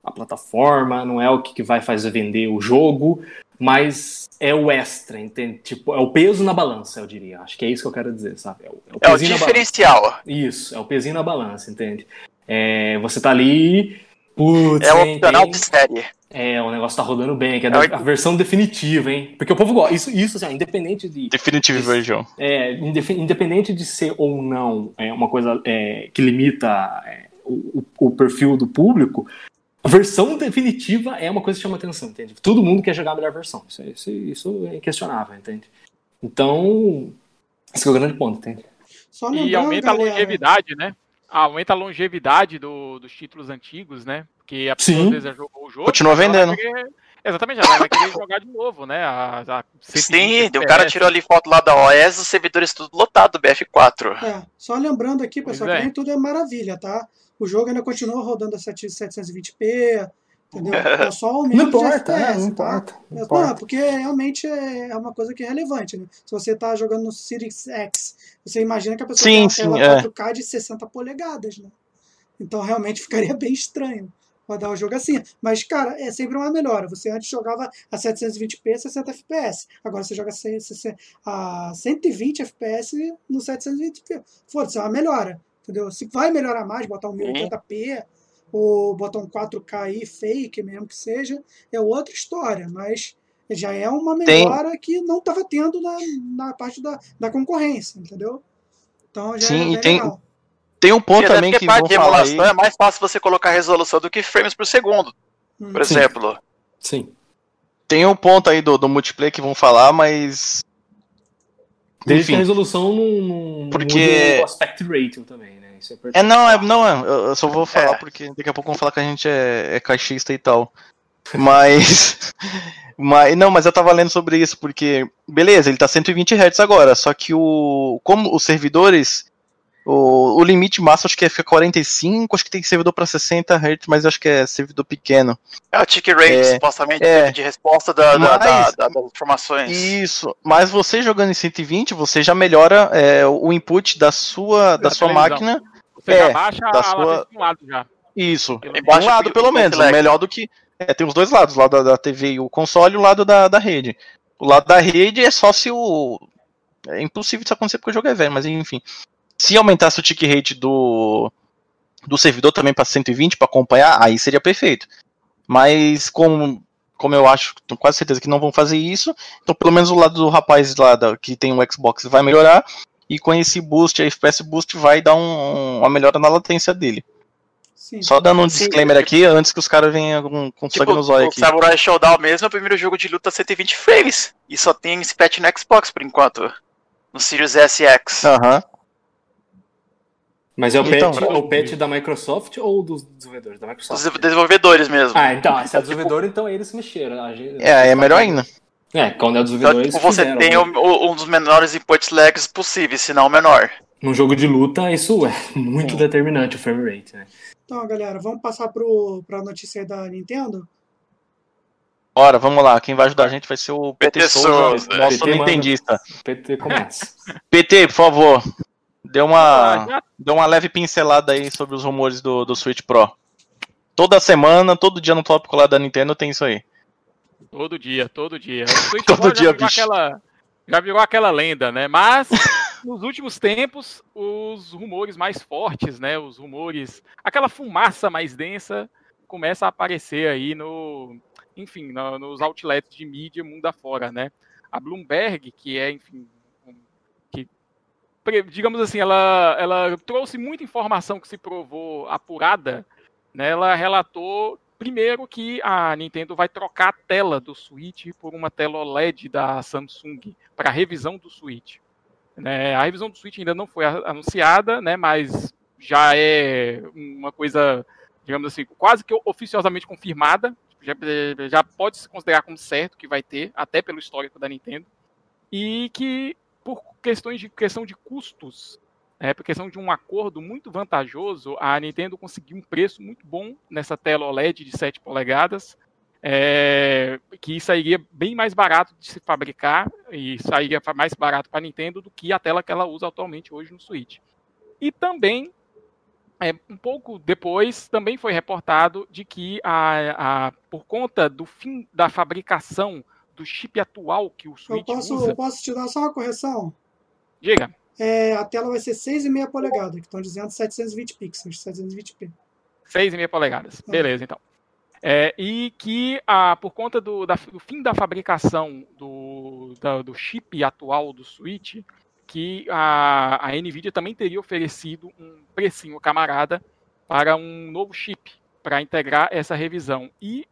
a plataforma, não é o que, que vai fazer vender o jogo, mas é o extra, entende? Tipo, é o peso na balança, eu diria. Acho que é isso que eu quero dizer, sabe? É o, é o É o diferencial. Isso, é o pezinho na balança, entende? É, você tá ali, putz, É o opcional tem- de série. é, o negócio tá rodando bem, que é É a versão definitiva, hein? Porque o povo gosta. Isso, isso assim, independente de. Definitive Isso. version. é, independente de ser ou não é, uma coisa é, que limita é, o- o perfil do público, a versão definitiva é uma coisa que chama atenção, entende? Todo mundo quer jogar a melhor versão. Isso, é- isso, isso é inquestionável, entende? Então, esse é o grande ponto, entende? Só E aumenta a galera, longevidade, né? Aumenta a longevidade do- dos títulos antigos, né? Porque a pessoa Sim. às vezes já jogou o jogo. Continua vendendo. querer- exatamente, ela vai querer jogar de novo, né? A, a 120 Sim, o cara tirou ali foto lá da OS, os servidores tudo lotado do BF4. É, só lembrando aqui, pessoal, Pois que é. nem tudo é maravilha, tá? O jogo ainda continua rodando a 7 720p, entendeu? É só aumento Não de importa, FPS, é, não tá? importa. Não Não, importa. porque realmente é é uma coisa que é relevante, né? Se você tá jogando no Series X, você imagina que a pessoa Sim, tem uma sim, tela é. 4K de 60 polegadas, né? Então realmente ficaria bem estranho rodar o jogo assim. Mas, cara, é sempre uma melhora. Você antes jogava a 720p, 60 FPS. Agora você joga a 120 FPS no 720p. Foda-se, é uma melhora. Entendeu? Se vai melhorar mais, botar um 1080p ou botar um 4K aí, fake mesmo que seja, é outra história. Mas já é uma Tem- melhora que não estava tendo na, na parte da, da concorrência, entendeu? Então já Sim, é bem tem- legal. Tem um ponto Sim, também que parte de falar emulação aí. é mais fácil você colocar resolução do que frames por segundo, Hum. por Sim. exemplo. Sim. Tem um ponto aí do, do multiplayer que vão falar, mas. Desde que a resolução não, não Porque- o aspect ratio também, né? Isso é. É, não, é, não, é, eu eu só vou falar É. porque daqui a pouco vão falar que a gente é, é caixista e tal. Mas, mas. Não, mas eu tava lendo sobre isso, porque. Beleza, ele tá 120 Hz agora, só que o. Como os servidores. O, o limite máximo acho que é fica 45, acho que tem servidor pra 60 Hz, mas acho que é servidor pequeno. É o tick rate, É, supostamente, é. de resposta da, Mas- da- da- das informações. Isso, mas você jogando em 120, você já melhora é, o input da sua, da Da sua televisão. máquina. Você É, já baixa da a sua- de um lado já. Isso. Um lado, do- pelo menos. select. Melhor do que. É, tem os dois lados, o lado da, da TV e o console e o lado da, da rede. O lado da rede é só se o. É impossível isso acontecer porque o jogo é velho, mas enfim. Se aumentasse o tick rate do, do servidor também para 120 para acompanhar, aí seria perfeito. Mas como, como eu acho, tenho quase certeza que não vão fazer isso, então pelo menos o lado do rapaz lá da- que tem o Xbox vai melhorar. E com esse boost, a FPS Boost vai dar um- uma melhora na latência dele. Sim. Só dando um Sim, disclaimer aqui, antes que os caras venham com, com Tipo, sangue no zóio o aqui. Samurai Showdown mesmo é o primeiro jogo de luta 120 frames. E só tem esse patch no Xbox por enquanto. No Series S e X. Mas é o, Então, patch, é o patch da Microsoft ou dos desenvolvedores? Da Microsoft. Os desenvolvedores mesmo. Ah, então, se é desenvolvedor, então eles se mexeram. A gente- É, é melhor ainda. É, quando é Então, desenvolvedor, eles tipo, você fizeram, tem né? o- um dos menores input lags possíveis, se não o menor. Num jogo de luta, isso é muito determinante, o frame rate, né? Então, galera, vamos passar pro, pra notícia aí da Nintendo? Bora, vamos lá. Quem vai ajudar a gente vai ser o PT, PT Souza, nosso PT nintendista. PT começa. PT, por favor, Ah, uma, já dê uma leve pincelada aí sobre os rumores do, do Switch Pro. Toda semana, todo dia no tópico lá da Nintendo tem isso aí. Todo dia, todo dia. O Switch Todo Pro dia, já virou aquela, já virou aquela lenda, né? Mas nos últimos tempos, os rumores mais fortes, né? Os rumores, aquela fumaça mais densa começa a aparecer aí no, enfim, no- nos outlets de mídia mundo afora, né? A Bloomberg, que é, enfim, digamos assim, ela, ela trouxe muita informação que se provou apurada, né? Ela relatou Primeiro que a Nintendo vai trocar a tela do Switch por uma tela OLED da Samsung para revisão do Switch. Né, a revisão do Switch ainda não foi anunciada, né, mas já é uma coisa, digamos assim, quase que oficiosamente confirmada. Já, já pode se considerar como certo que vai ter, até pelo histórico da Nintendo. E que, por questões de questão de custos, é, por questão de um acordo muito vantajoso, a Nintendo conseguiu um preço muito bom nessa tela OLED de 7 polegadas, é, que sairia bem mais barato de se fabricar e sairia mais barato para a Nintendo do que a tela que ela usa atualmente hoje no Switch. E também, é, um pouco depois, também foi reportado de que, a, a- por conta do fim da fabricação do chip atual que o Eu Switch posso, usa, eu posso te dar só uma correção? diga, É, a tela vai ser 6,5 polegadas, que estão dizendo 720 pixels, 720p. 6,5 polegadas. Uhum. Beleza, então. É, e que, ah, por conta do, da- do fim da fabricação do, da- do chip atual do Switch, que a, a NVIDIA também teria oferecido um precinho camarada para um novo chip para integrar essa revisão. E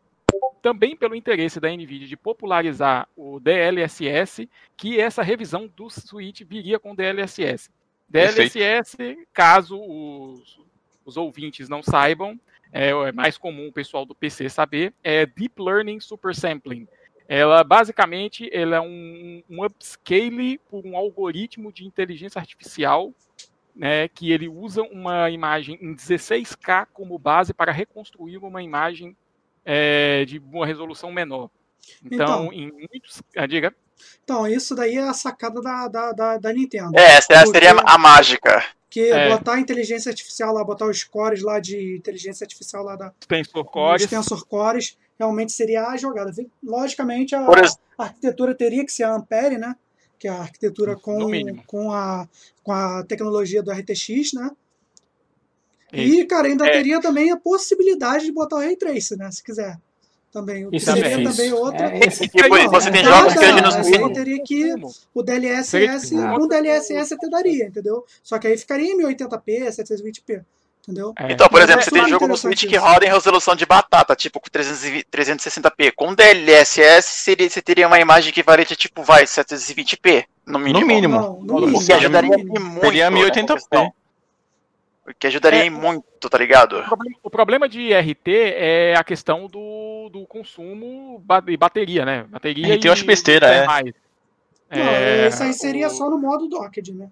também pelo interesse da NVIDIA de popularizar o DLSS, que essa revisão do Switch viria com DLSS. Perfeito. DLSS, caso os, os ouvintes não saibam, é, é mais comum o pessoal do PC saber, é Deep Learning Super Sampling. Ela basicamente ela é um, um upscale por um algoritmo de inteligência artificial, né, que ele usa uma imagem em 16K como base para reconstruir uma imagem é, de uma resolução menor. Então, Então. em muitos. Ah, diga. Então, isso daí é a sacada da, da, da, da Nintendo. É, essa seria a mágica. Que É. botar a inteligência artificial lá, botar os cores lá de inteligência artificial lá da Tensor Cores. tensor cores, realmente seria a jogada. Logicamente, a, a arquitetura teria que ser a Ampere, né? Que é a arquitetura com, com, a, com a tecnologia do RTX, né? Isso. E, cara, ainda É. teria também a possibilidade de botar o Ray Trace, né? Se quiser. Também. Isso seria é difícil. também outra. É, esse- Tipo, Não, você tem não, jogos não, que hoje não, não aí teria que o DLSS, Seria- um DLSS até daria, entendeu? Só que aí ficaria em 1080p, 720p, entendeu? É. Então, por exemplo, é você tem jogo no Switch que roda em resolução de batata, tipo com 320 360p. Com DLSS, seria, você teria uma imagem equivalente, tipo, vai, 720p, no mínimo. No mínimo. Não, no O mínimo. O que ajudaria no mínimo. muito Seria nessa 1080p. Que ajudaria É. muito, tá ligado? O problema, o problema de RT é a questão do, do consumo de bateria, né? Bateria RT eu acho e besteira, é. mais. Não, É, isso aí seria o- só no modo docked, né?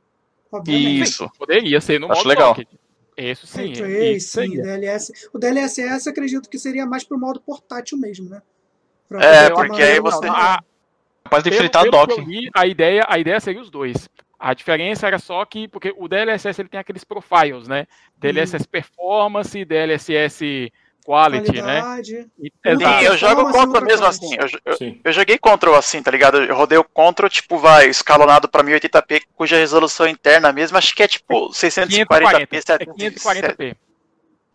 Obviamente. Isso. Poderia ser no Acho modo legal. docket. Isso sim. Ray isso Tracing, seria. DLS. O DLSS acredito que seria mais pro modo portátil mesmo, né? Pra É, porque aí você- A, Capaz de pelo, fritar pelo dock. li, a ideia, a ideia seria os dois. A diferença era só que, porque o DLSS ele tem aqueles profiles, né? DLSS Performance, DLSS Quality, né? qualidade. E- Ultra exato. Sim, eu jogo e contra mesmo assim. Eu, eu, eu joguei Control assim, tá ligado? Eu rodei o Control, tipo, vai, escalonado pra 1080p, cuja resolução interna mesmo, acho que é tipo 640p, 540, é 540p.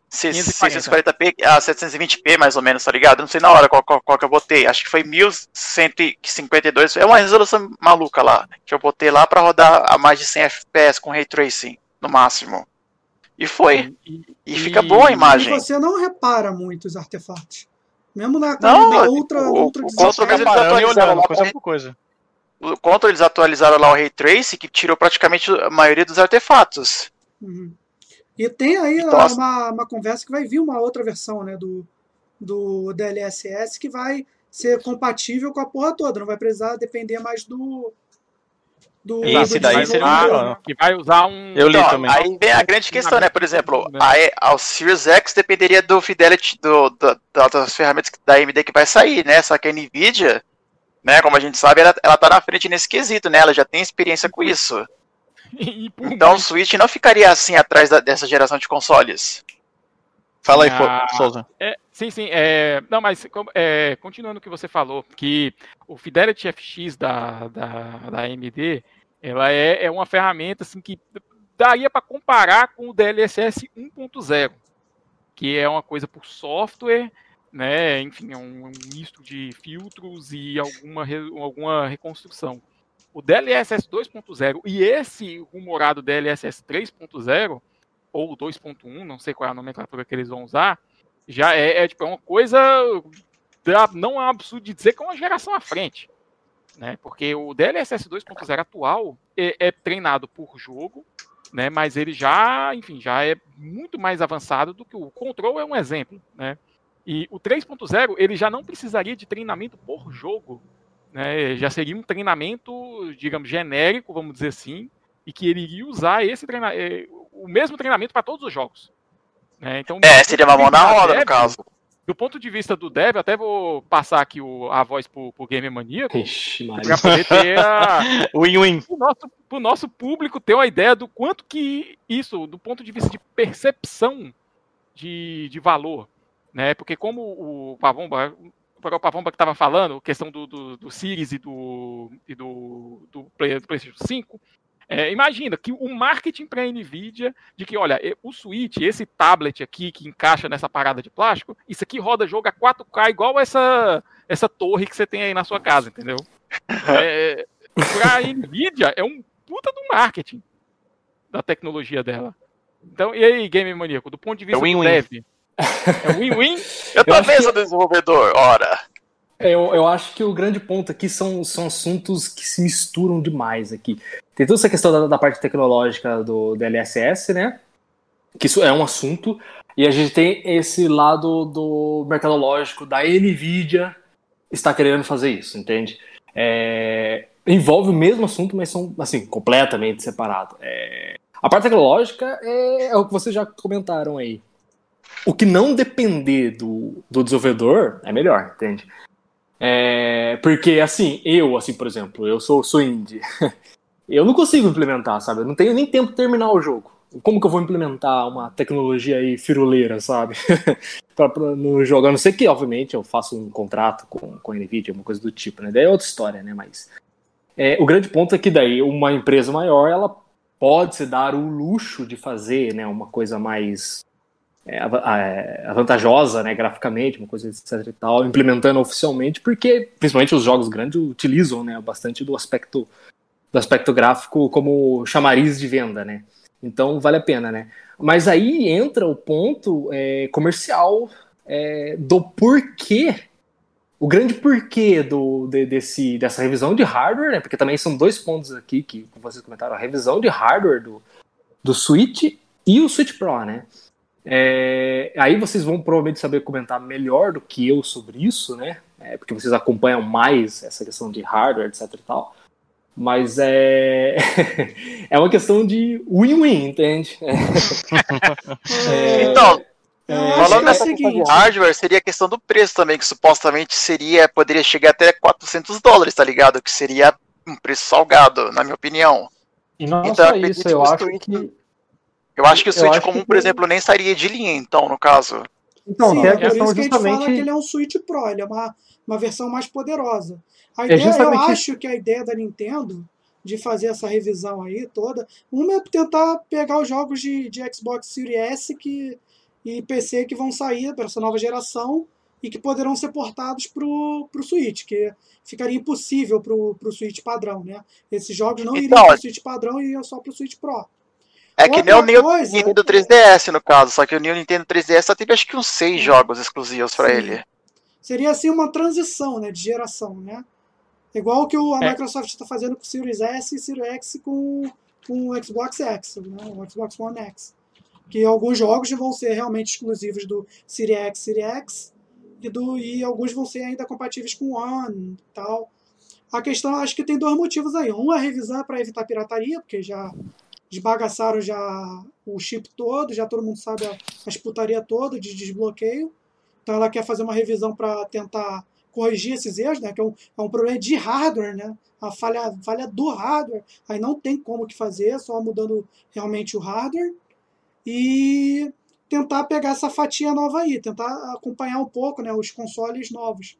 640p a 720p mais ou menos, tá ligado? Eu Não sei na hora qual, qual, qual que eu botei. Acho que foi 1152. É uma resolução maluca lá. Que eu botei lá pra rodar a mais de 100 FPS com Ray Tracing, no máximo. E foi. E, E fica boa a E imagem. você não repara muito os artefatos. Mesmo na Não, qualidade ultra, o- ultra o desempenho. Control Fica eles e atualizaram lá coisa por coisa. O eles atualizaram lá o Ray Tracing, que tirou praticamente a maioria dos artefatos. Uhum. E tem aí Então, uma, uma conversa que vai vir uma outra versão né, do, do DLSS que vai ser compatível com a porra toda, não vai precisar depender mais do. do Esse do daí seria Ah, né? que vai usar um. Eu li Então, também. aí vem a grande questão, né? Por exemplo, a, a, o Series X dependeria do Fidelity do, do- das ferramentas da AMD que vai sair, né? Só que a Nvidia, né? Como a gente sabe, ela, ela tá na frente nesse quesito, né? Ela já tem experiência com isso. Então o Switch não ficaria assim atrás da- dessa geração de consoles. Fala aí, Ah. Souza. É, sim, sim. É, não, mas é, continuando o que você falou, que o Fidelity FX da, da, da AMD, ela é, é uma ferramenta assim, que daria para comparar com o DLSS 1.0, que é uma coisa por software, né? Enfim, é um, um misto de filtros e alguma, re- alguma reconstrução. O DLSS 2.0 e esse rumorado DLSS 3.0 ou 2.1, não sei qual é a nomenclatura que eles vão usar, já é, é, tipo, é uma coisa. Não é um absurdo de dizer que é uma geração à frente. Né? Porque o DLSS 2.0 atual é, é treinado por jogo, né? mas ele já, enfim, já é muito mais avançado do que o Control é um exemplo. Né? E o 3.0 ele já não precisaria de treinamento por jogo. Né? Já seria um treinamento, digamos, genérico, vamos dizer assim, e que ele iria usar esse treina eh, o mesmo treinamento para todos os jogos. Né? Então, É, seria uma mão na roda, no caso. Do ponto de vista do dev, até vou passar aqui o- a voz pro, pro Gamer Maníaco, para poder ter a, Win-win. o nosso, pro nosso público ter uma ideia do quanto que isso, do ponto de vista de percepção de, de valor, né? Porque como o Pavomba, o próprio Pavomba que estava falando, questão do, do, do Series e do, e do, do, Play, do PlayStation 5, é, imagina que o marketing para a Nvidia de que, olha, o Switch, esse tablet aqui que encaixa nessa parada de plástico, isso aqui roda jogo a 4K igual essa, essa torre que você tem aí na sua casa, entendeu? É, para a Nvidia é um puta do marketing da tecnologia dela. Então, e aí, Game Maníaco, do ponto de vista do win-win. dev, é win-win? Eu Eu também sou desenvolvedor, ora. Eu, eu acho que o grande ponto aqui são, são assuntos que se misturam demais aqui. Tem toda essa questão da, da parte tecnológica do DLSS, né? Que isso é um assunto. E a gente tem esse lado do mercadológico da Nvidia está querendo fazer isso, entende? É, envolve o mesmo assunto, mas são assim completamente separados. É, a parte tecnológica é, é o que vocês já comentaram aí. O que não depender do, do desenvolvedor é melhor, entende? É, porque, assim, eu, assim, por exemplo, eu sou, sou indie. Eu não consigo implementar, sabe? Eu não tenho nem tempo de terminar o jogo. Como que eu vou implementar uma tecnologia aí firuleira, sabe? pra, pra, no jogo. A não ser que, obviamente, eu faça um contrato com, com a NVIDIA, uma coisa do tipo, né? Daí é outra história, né? Mas é, o grande ponto é que daí uma empresa maior, ela pode se dar o luxo de fazer, né? Uma coisa mais é, é, vantajosa, né, graficamente, uma coisa etc e tal, implementando oficialmente, porque principalmente os jogos grandes utilizam, né, bastante do aspecto do aspecto gráfico como chamariz de venda, né? Então vale a pena, né? Mas aí entra o ponto é, comercial é, do porquê, o grande porquê do, de- desse, dessa revisão de hardware, né? Porque também são dois pontos aqui que vocês comentaram, a revisão de hardware do, do Switch e o Switch Pro, né? É, aí vocês vão provavelmente saber comentar melhor do que eu sobre isso, né? É, porque vocês acompanham mais essa questão de hardware, etc e tal. Mas é, é uma questão de win-win, entende? É, Então, Eu É, falando que é o nessa seguinte. hardware, seria a questão do preço também, que supostamente seria, poderia chegar até 400 dólares, tá ligado? Que seria um preço salgado, na minha opinião. E não Então, só acredito isso, que eu acho que. Eu acho que o Eu Switch comum, que por exemplo, nem sairia de linha, então, no caso. Então, Sim, tem é a por isso questão que a gente fala que justamente. ele é um Switch Pro, ele é uma, uma versão mais poderosa. A É ideia, eu justamente acho que a ideia da Nintendo de fazer essa revisão aí toda, uma é tentar pegar os jogos de, de Xbox Series S que, e PC que vão sair para essa nova geração e que poderão ser portados para o Switch, que ficaria impossível para o Switch padrão, né? Esses jogos não iriam Então, para o Switch padrão e iriam só para o Switch Pro. É que nem o New coisa- Nintendo 3DS, no caso, só que o New Nintendo 3DS só teve acho que uns seis jogos exclusivos pra Sim. ele. Seria assim uma transição né, de geração, né? Igual que o- a É. Microsoft está fazendo com o Series S e Series X com, com o Xbox X, né? o Xbox One X. Que alguns jogos vão ser realmente exclusivos do Series X, Series X e, do, e alguns vão ser ainda compatíveis com o One e tal. A questão, acho que tem dois motivos aí. Um, a revisão é para evitar pirataria, porque já desbagaçaram já o chip todo, já todo mundo sabe a, a putaria toda de desbloqueio. Então ela quer fazer uma revisão para tentar corrigir esses erros, né? Que é um, é um problema de hardware, né? A falha, falha do hardware. Aí não tem como que fazer, só mudando realmente o hardware. E tentar pegar essa fatia nova aí, tentar acompanhar um pouco né, os consoles novos.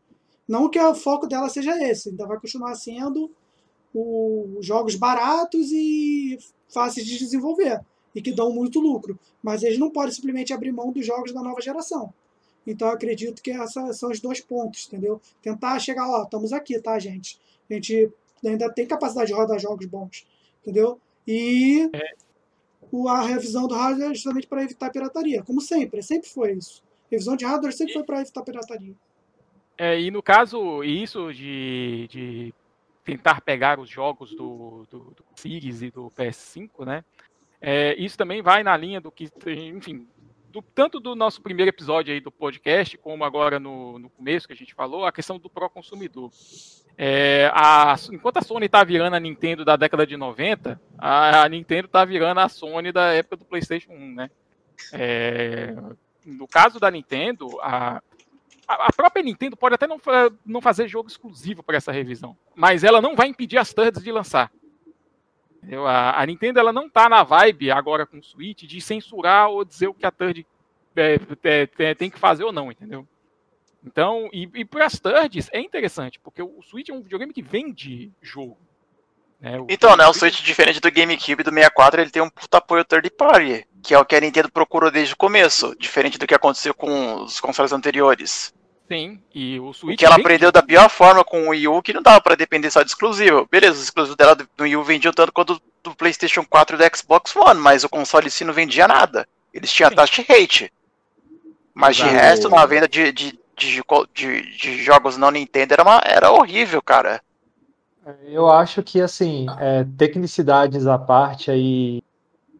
Não que o foco dela seja esse, ainda vai continuar sendo os jogos baratos e fáceis de desenvolver e que dão muito lucro. Mas eles não podem simplesmente abrir mão dos jogos da nova geração. Então eu acredito que esses são os dois pontos, entendeu? Tentar chegar, ó, estamos aqui, tá, gente? A gente ainda tem capacidade de rodar jogos bons, entendeu? E o- a revisão do hardware é justamente para evitar pirataria, como sempre, sempre foi isso. Revisão de hardware sempre foi para evitar pirataria. É, e no caso, isso de, de tentar pegar os jogos do, do, do Series e do PS5, né? É, isso também vai na linha do que, enfim, do- tanto do nosso primeiro episódio aí do podcast, como agora no, no começo que a gente falou, a questão do pró-consumidor. É, enquanto a Sony está virando a Nintendo da década de 90, a, a Nintendo está virando a Sony da época do PlayStation 1, né? É, no caso da Nintendo, a, a própria Nintendo pode até não, não fazer jogo exclusivo para essa revisão, mas ela não vai impedir as thirds de lançar. A, a Nintendo ela não está na vibe agora com o Switch de censurar ou dizer o que a third é, é, é, tem que fazer ou não, entendeu? Então, e, e para as thirds é interessante, porque o Switch é um videogame que vende jogo. né? O- Então, né, o Switch, diferente do GameCube do 64, ele tem um puta apoio third party, que é o que a Nintendo procurou desde o começo, diferente do que aconteceu com os consoles anteriores. Sim, e o Switch que ela aprendeu da pior forma com o Wii U, que não dava pra depender só de exclusivo. Beleza, os exclusivos dela do Wii U vendiam tanto quanto do PlayStation 4 e do Xbox One, mas o console em si não vendia nada. Eles tinham Sim. taxa de hate. Mas de Exato. resto, na venda de, de, de, de- de jogos não Nintendo era, uma, era horrível, cara. Eu acho que, assim, é, tecnicidades à parte aí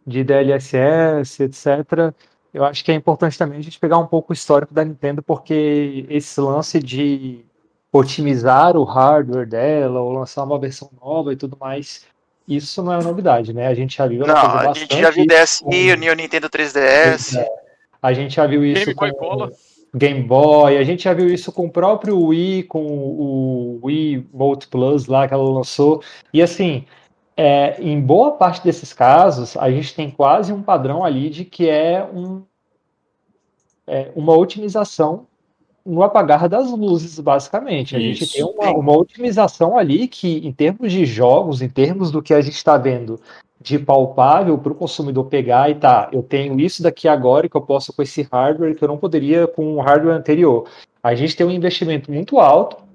de DLSS, etc., eu acho que é importante também a gente pegar um pouco o histórico da Nintendo, porque esse lance de otimizar o hardware dela, ou lançar uma versão nova e tudo mais, isso não é novidade, né? A gente já viu Não, fazer a gente já viu DSi, com- o New Nintendo 3DS. A gente já viu isso Game Boy com. Game Boy, a gente já viu isso com o próprio Wii, com o Wii Remote Plus lá que ela lançou. E assim, é, em boa parte desses casos, a gente tem quase um padrão ali de que é, um, é uma otimização no apagar das luzes, basicamente. A gente Isso. tem uma, uma otimização ali que, em termos de jogos, em termos do que a gente está vendo de palpável para o consumidor pegar e tá, eu tenho isso daqui agora que eu posso com esse hardware que eu não poderia com o hardware anterior. A gente tem um investimento muito alto,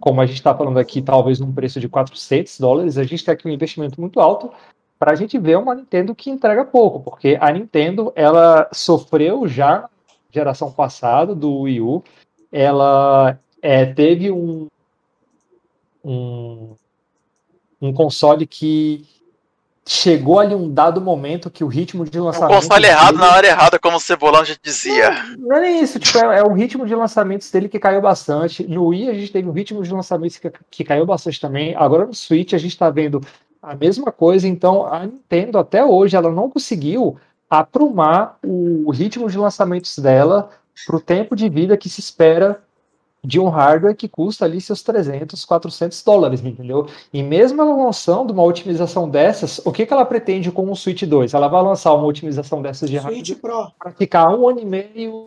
como a gente está falando aqui, talvez num preço de 400 dólares, a gente tem aqui um investimento muito alto para a gente ver uma Nintendo que entrega pouco, porque a Nintendo ela sofreu já geração passada do Wii U, ela é, teve um, um, um console que chegou ali um dado momento que o ritmo de lançamento. console errado na hora errada, como o Cebolão já dizia. Não é nem isso, tipo, é, é o ritmo de lançamentos dele que caiu bastante. No Wii a gente teve um ritmo de lançamentos que, que caiu bastante também. Agora no Switch a gente tá vendo a mesma coisa, então a Nintendo até hoje ela não conseguiu aprumar o ritmo de lançamentos dela pro tempo de vida que se espera de um hardware que custa ali seus 300, 400 dólares, entendeu? E mesmo ela lançando uma otimização dessas, o que, que ela pretende com o Switch 2? Ela vai lançar uma otimização dessas de hardware Switch Pro. para ficar um ano e meio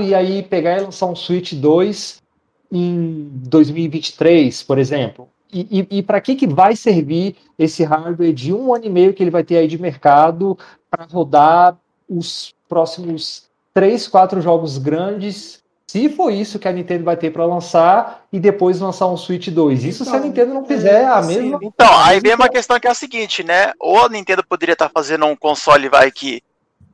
e aí pegar e lançar um Switch 2 em 2023, por exemplo. E, e, e para que, que vai servir esse hardware de um ano e meio que ele vai ter aí de mercado para rodar os próximos três, quatro jogos grandes? Se for isso que a Nintendo vai ter para lançar e depois lançar um Switch 2. Isso se a Então, Nintendo não fizer é, a assim, mesma. Então, aí vem uma questão que é a seguinte, né? Ou a Nintendo poderia estar fazendo um console, vai, que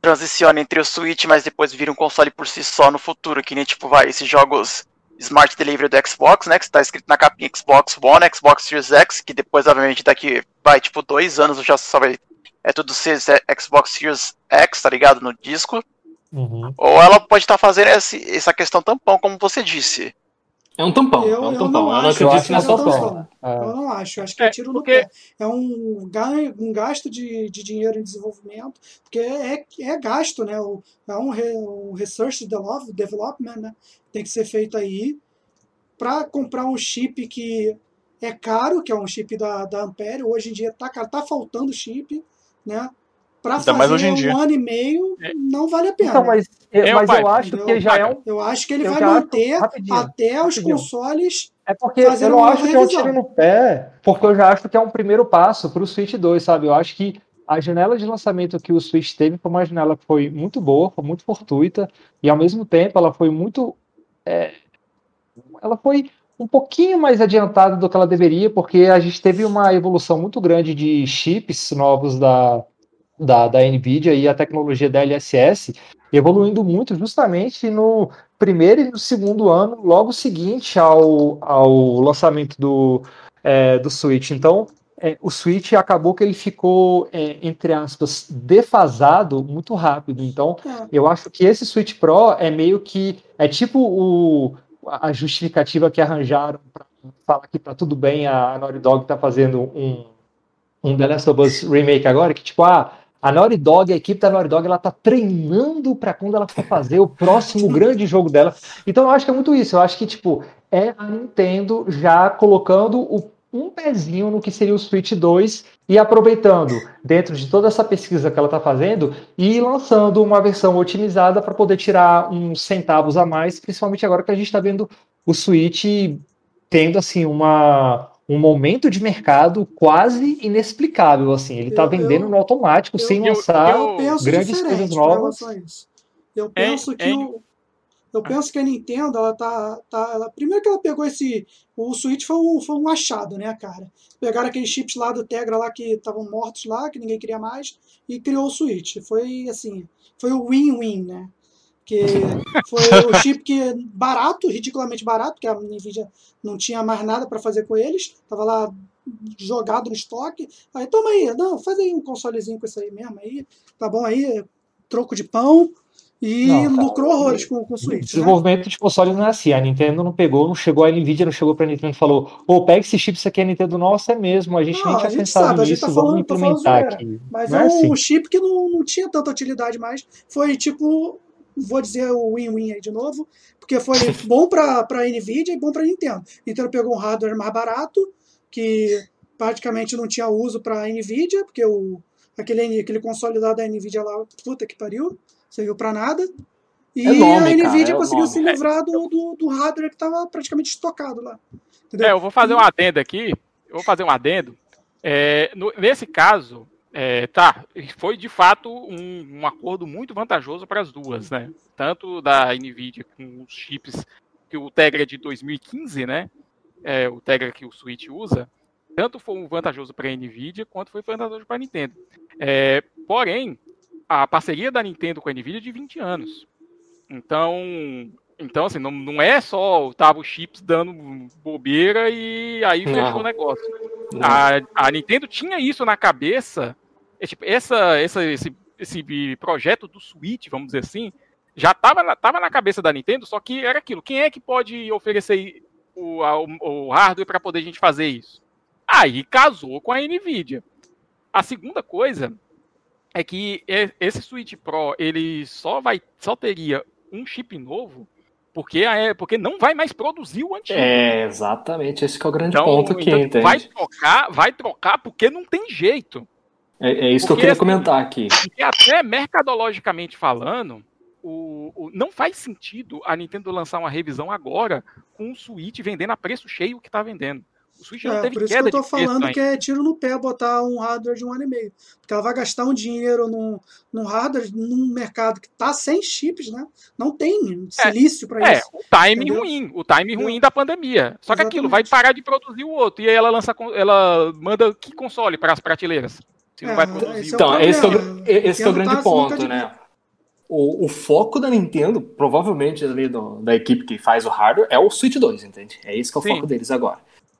transiciona entre o Switch, mas depois vira um console por si só no futuro, que nem, tipo, vai, esses jogos Smart Delivery do Xbox, né? Que está escrito na capinha Xbox One, Xbox Series X, que depois, obviamente, daqui, vai, tipo, dois anos já só vai. É tudo é Xbox Series X, tá ligado? No disco. Uhum. Ou ela pode estar fazendo esse- essa questão tampão, como você disse. É um tampão, Eu- é um eu tampão. não Eu não acho, Eu acredito acho que é nessa não tampão. funciona. É. Eu não acho, eu acho que É, é tiro no porque- pé. É um, ganho, um gasto de, de dinheiro em desenvolvimento, porque é, é gasto, né? O, é um, re, um research develop- development, né? Tem que ser feito aí para comprar um chip que é caro, que é um chip da, da Ampere. Hoje em dia tá, caro, tá faltando chip, né? Para Ainda mais hoje fazer em dia. um ano e meio, É. não vale a pena. Então, mas, É, mas pai, eu acho que já é um. Eu acho que ele eu vai manter rapidinho, até os rapidinho. consoles É porque fazer eu não acho que é um revisão. tiro no pé, porque eu já acho que é um primeiro passo para o Switch 2, sabe? Eu acho que a janela de lançamento que o Switch teve foi uma janela que foi muito boa, foi muito fortuita, e ao mesmo tempo ela foi muito. é, ela foi um pouquinho mais adiantada do que ela deveria, porque a gente teve uma evolução muito grande de chips novos da, da, da NVIDIA e a tecnologia da LSS evoluindo muito justamente no primeiro e no segundo ano, logo seguinte ao, ao lançamento do, é, do Switch. Então, é, o Switch acabou que ele ficou, é, entre aspas, defasado muito rápido. Então, É. eu acho que esse Switch Pro é meio que. É tipo o, a justificativa que arranjaram para falar que tá tudo bem, a, a Naughty Dog tá fazendo um, um The Last of Us Remake agora, que tipo, ah, a Naughty Dog, a equipe da Naughty Dog, ela tá treinando para quando ela for fazer o próximo grande jogo dela. Então eu acho que é muito isso. Eu acho que, tipo, é a Nintendo já colocando o- um pezinho no que seria o Switch 2 e aproveitando, dentro de toda essa pesquisa que ela tá fazendo, e lançando uma versão otimizada para poder tirar uns centavos a mais, principalmente agora que a gente está vendo o Switch tendo assim uma um momento de mercado quase inexplicável assim. Ele está vendendo eu- no automático eu- sem eu- lançar eu- penso grandes diferente coisas novas. relação a isso. Eu É, penso que é- o, eu penso que a Nintendo, ela tá, tá ela, primeiro que ela pegou esse, o Switch foi um, foi um achado, né, cara? Pegaram aqueles chips lá do Tegra lá que estavam mortos lá, que ninguém queria mais, e criou o Switch. Foi assim, foi o win-win, né? Que foi o chip que barato, ridiculamente barato, porque a Nvidia não tinha mais nada para fazer com eles, tava lá jogado no estoque. Aí toma aí, não, faz aí um consolezinho com isso aí mesmo aí, tá bom aí, troco de pão. E Não, cara, lucrou horrores com, com o O Switch. Né? desenvolvimento de console não é assim. A Nintendo não pegou, não chegou, a Nvidia não chegou pra Nintendo e falou: Ô, pega esse chip, isso aqui é Nintendo nossa, é mesmo. A gente Não, nem a tinha pensado sabe, a gente nisso, tá vamos falando- tá falando implementar aqui. Mas não é é um assim. chip que não, não tinha tanta utilidade mais. Foi tipo, vou dizer o win-win aí de novo, porque foi bom para a Nvidia e bom para a Nintendo. Nintendo pegou um hardware mais barato, que praticamente não tinha uso para a Nvidia, porque o, aquele, aquele console lá da Nvidia lá, puta que pariu, serviu para nada. E É nome, a cara, Nvidia é o conseguiu nome. se livrar do, do, do hardware que estava praticamente estocado lá. Entendeu? É, eu vou fazer um adendo aqui. Eu vou fazer um adendo. É, no- nesse caso, é, tá, foi de fato um, um acordo muito vantajoso para as duas, né? Tanto da Nvidia com os chips que o Tegra é de 2015, né? É, o Tegra que o Switch usa, tanto foi um vantajoso para a Nvidia quanto foi vantajoso para a Nintendo. É, porém, a parceria da Nintendo com a Nvidia é de 20 anos. Então, então assim, não, não é só tava os chips dando bobeira e aí fechou o negócio. a, a Nintendo tinha isso na cabeça. É, tipo, essa, essa, esse, esse projeto do Switch, vamos dizer assim, já estava na, tava na cabeça da Nintendo, só que era aquilo. Quem é que pode oferecer o, a- o, hardware para poder a gente fazer isso? Aí casou com a Nvidia. A segunda coisa é que esse Switch Pro ele só vai só teria um chip novo porque a, porque não vai mais produzir o antigo. É, exatamente, esse que é o grande Então, ponto aqui, então entende? vai trocar, vai trocar porque não tem jeito. É, é isso que eu porque queria assim, comentar aqui. Porque até mercadologicamente falando, o, o- não faz sentido a Nintendo lançar uma revisão agora com o Switch vendendo a preço cheio o que está vendendo. O Switch não É, teve por isso que queda eu tô falando ainda. que é tiro no pé botar um hardware de um ano e meio. Porque ela vai gastar um dinheiro num, num hardware, num mercado que tá sem chips, né? Não tem silício para É, isso. o time Entendeu? ruim, o time ruim da pandemia. Só que aquilo vai Exatamente. parar de produzir o outro. E aí ela lança, ela manda que console para as prateleiras? Se não É, vai produzir. esse é Então, esse que é o, problema. esse que é o grande tá ponto, né? O, o foco da Nintendo, provavelmente ali do- da equipe que faz o hardware, é o Switch 2, entende? É esse que é o Sim. foco deles agora.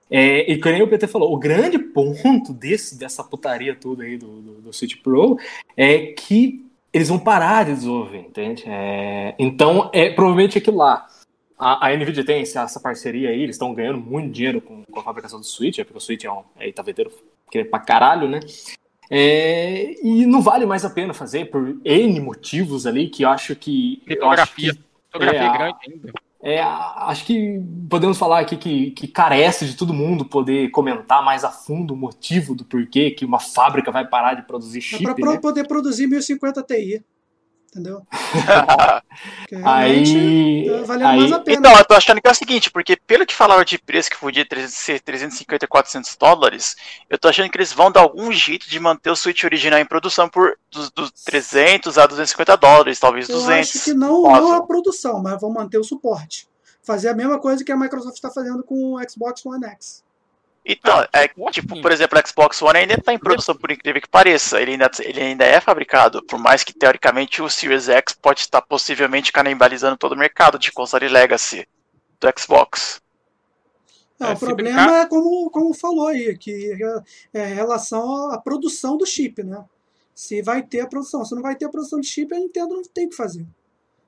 É, e que nem o PT falou, o grande ponto desse, dessa putaria toda aí do, do, do Switch Pro é que eles vão parar de desenvolver, entende? É, então, é provavelmente aquilo lá. A, a Nvidia tem essa, essa parceria aí, eles estão ganhando muito dinheiro com, com a fabricação do Switch, é porque o Switch é um é, tá vendendo pra caralho, né? É, e não vale mais a pena fazer por N motivos ali que eu acho que. Litografia. Fotografia é, a- grande ainda. é, acho que podemos falar aqui que, que carece de todo mundo poder comentar mais a fundo o motivo do porquê que uma fábrica vai parar de produzir É chip. para né? poder produzir 1050 Ti. Entendeu? Porque Aí, tá valendo aí mais a pena. Então, eu tô achando que é o seguinte, porque pelo que falaram de preço que podia ser 350 e 400 dólares, eu tô achando que eles vão dar algum jeito de manter o Switch original em produção por dos, dos 300 a 250 dólares, talvez Eu 200. acho que não, não a produção, mas vão manter o suporte. Fazer a mesma coisa que a Microsoft está fazendo com o Xbox One X. Então, Ah, é, tipo, por exemplo, o Xbox One ainda está em produção, por incrível que pareça. Ele ainda, ele ainda é fabricado, por mais que teoricamente o Series X pode estar possivelmente canibalizando todo o mercado de console Legacy do Xbox. Não, É, o problema brincar- é como, como falou aí, que é é em relação à produção do chip, né? Se vai ter a produção. Se não vai ter a produção de chip, a Nintendo não tem o que fazer.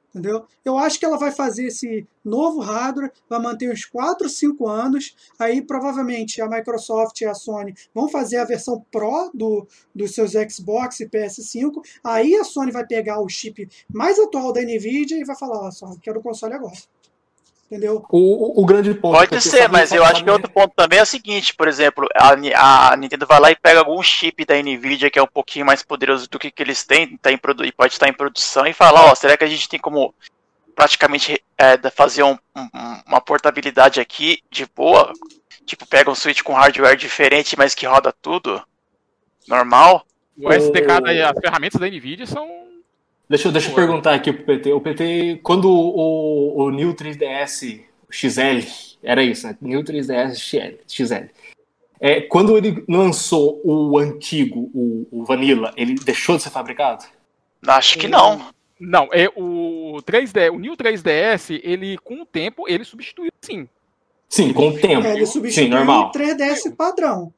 Entendeu? Eu acho que ela vai fazer esse novo hardware, vai manter uns 4, 5 anos. Aí provavelmente a Microsoft e a Sony vão fazer a versão Pro do, dos seus Xbox e PS5. Aí a Sony vai pegar o chip mais atual da Nvidia e vai falar: Ó, só quero o console agora. Entendeu? o, o, o grande ponto. Pode ser, mas eu acho que outro ponto também é o seguinte, por exemplo, a, a Nintendo vai lá e pega algum chip da Nvidia que é um pouquinho mais poderoso do que, que eles têm, tá em e pode estar em produção, e fala, ó, será que a gente tem como praticamente é, da- fazer um- um- uma portabilidade aqui de boa? Tipo, pega um Switch com hardware diferente, mas que roda tudo? Normal? O SDK, as ferramentas da NVIDIA são. Deixa, eu- deixa eu perguntar aqui pro PT. O PT, quando o, o New 3DS XL, era isso, né? New 3DS XL. XL. É, quando ele lançou o antigo, o, o Vanilla, ele deixou de ser fabricado? Acho que não. Não, é o 3D, o New 3DS, ele com o tempo ele substituiu sim. Sim, com o tempo. É, ele Sim, substituiu normal. o 3DS padrão.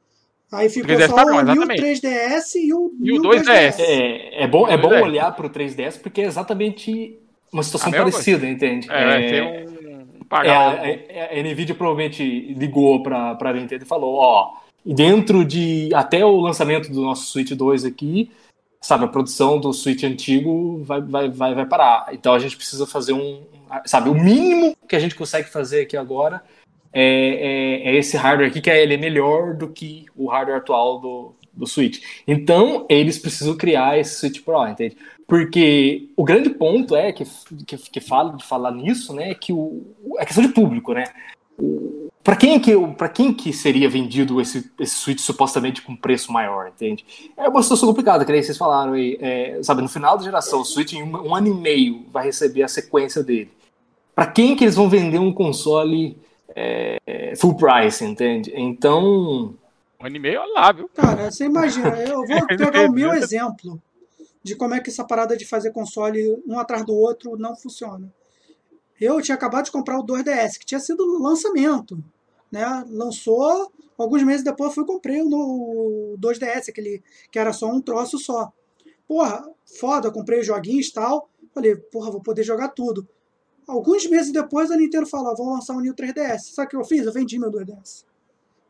Aí ficou 3DS só padrão, o New exatamente. 3DS e o, E o New 2DS. É, é bom, é bom 2DS. olhar pro 3DS porque é exatamente uma situação parecida, entende? É, vai ter um. Pagar É, a, a- a Nvidia provavelmente ligou para a Nintendo e falou, ó, dentro de até o lançamento do nosso Switch 2 aqui, sabe, a produção do Switch antigo vai, vai, vai, vai parar. Então a gente precisa fazer um, sabe, o mínimo que a gente consegue fazer aqui agora é, é, é esse hardware aqui, que é, ele é melhor do que o hardware atual do, do Switch. Então eles precisam criar esse Switch Pro, entende? Porque o grande ponto é que, que, que fala de falar nisso, né, é que o, a questão de público, né? Para quem que para quem que seria vendido esse, esse Switch supostamente com preço maior, entende? É uma situação complicada, que nem vocês falaram aí, é, sabe, no final da geração, o Switch em um, um ano e meio vai receber a sequência dele. Para quem que eles vão vender um console é, full price, entende? Então, Um ano e meio, olha lá, viu? Cara, você imagina, eu vou pegar o meu exemplo de como é que essa parada de fazer console um atrás do outro não funciona. Eu tinha acabado de comprar o 2DS, que tinha sido lançamento. Né? Lançou, Alguns meses depois eu fui e comprei o 2DS, aquele que era só um troço só. Porra, foda, comprei os joguinhos e tal. Falei, porra, vou poder jogar tudo. Alguns meses depois a Nintendo falou, vão lançar um New 3DS. Sabe o que eu fiz? Eu vendi meu 2DS.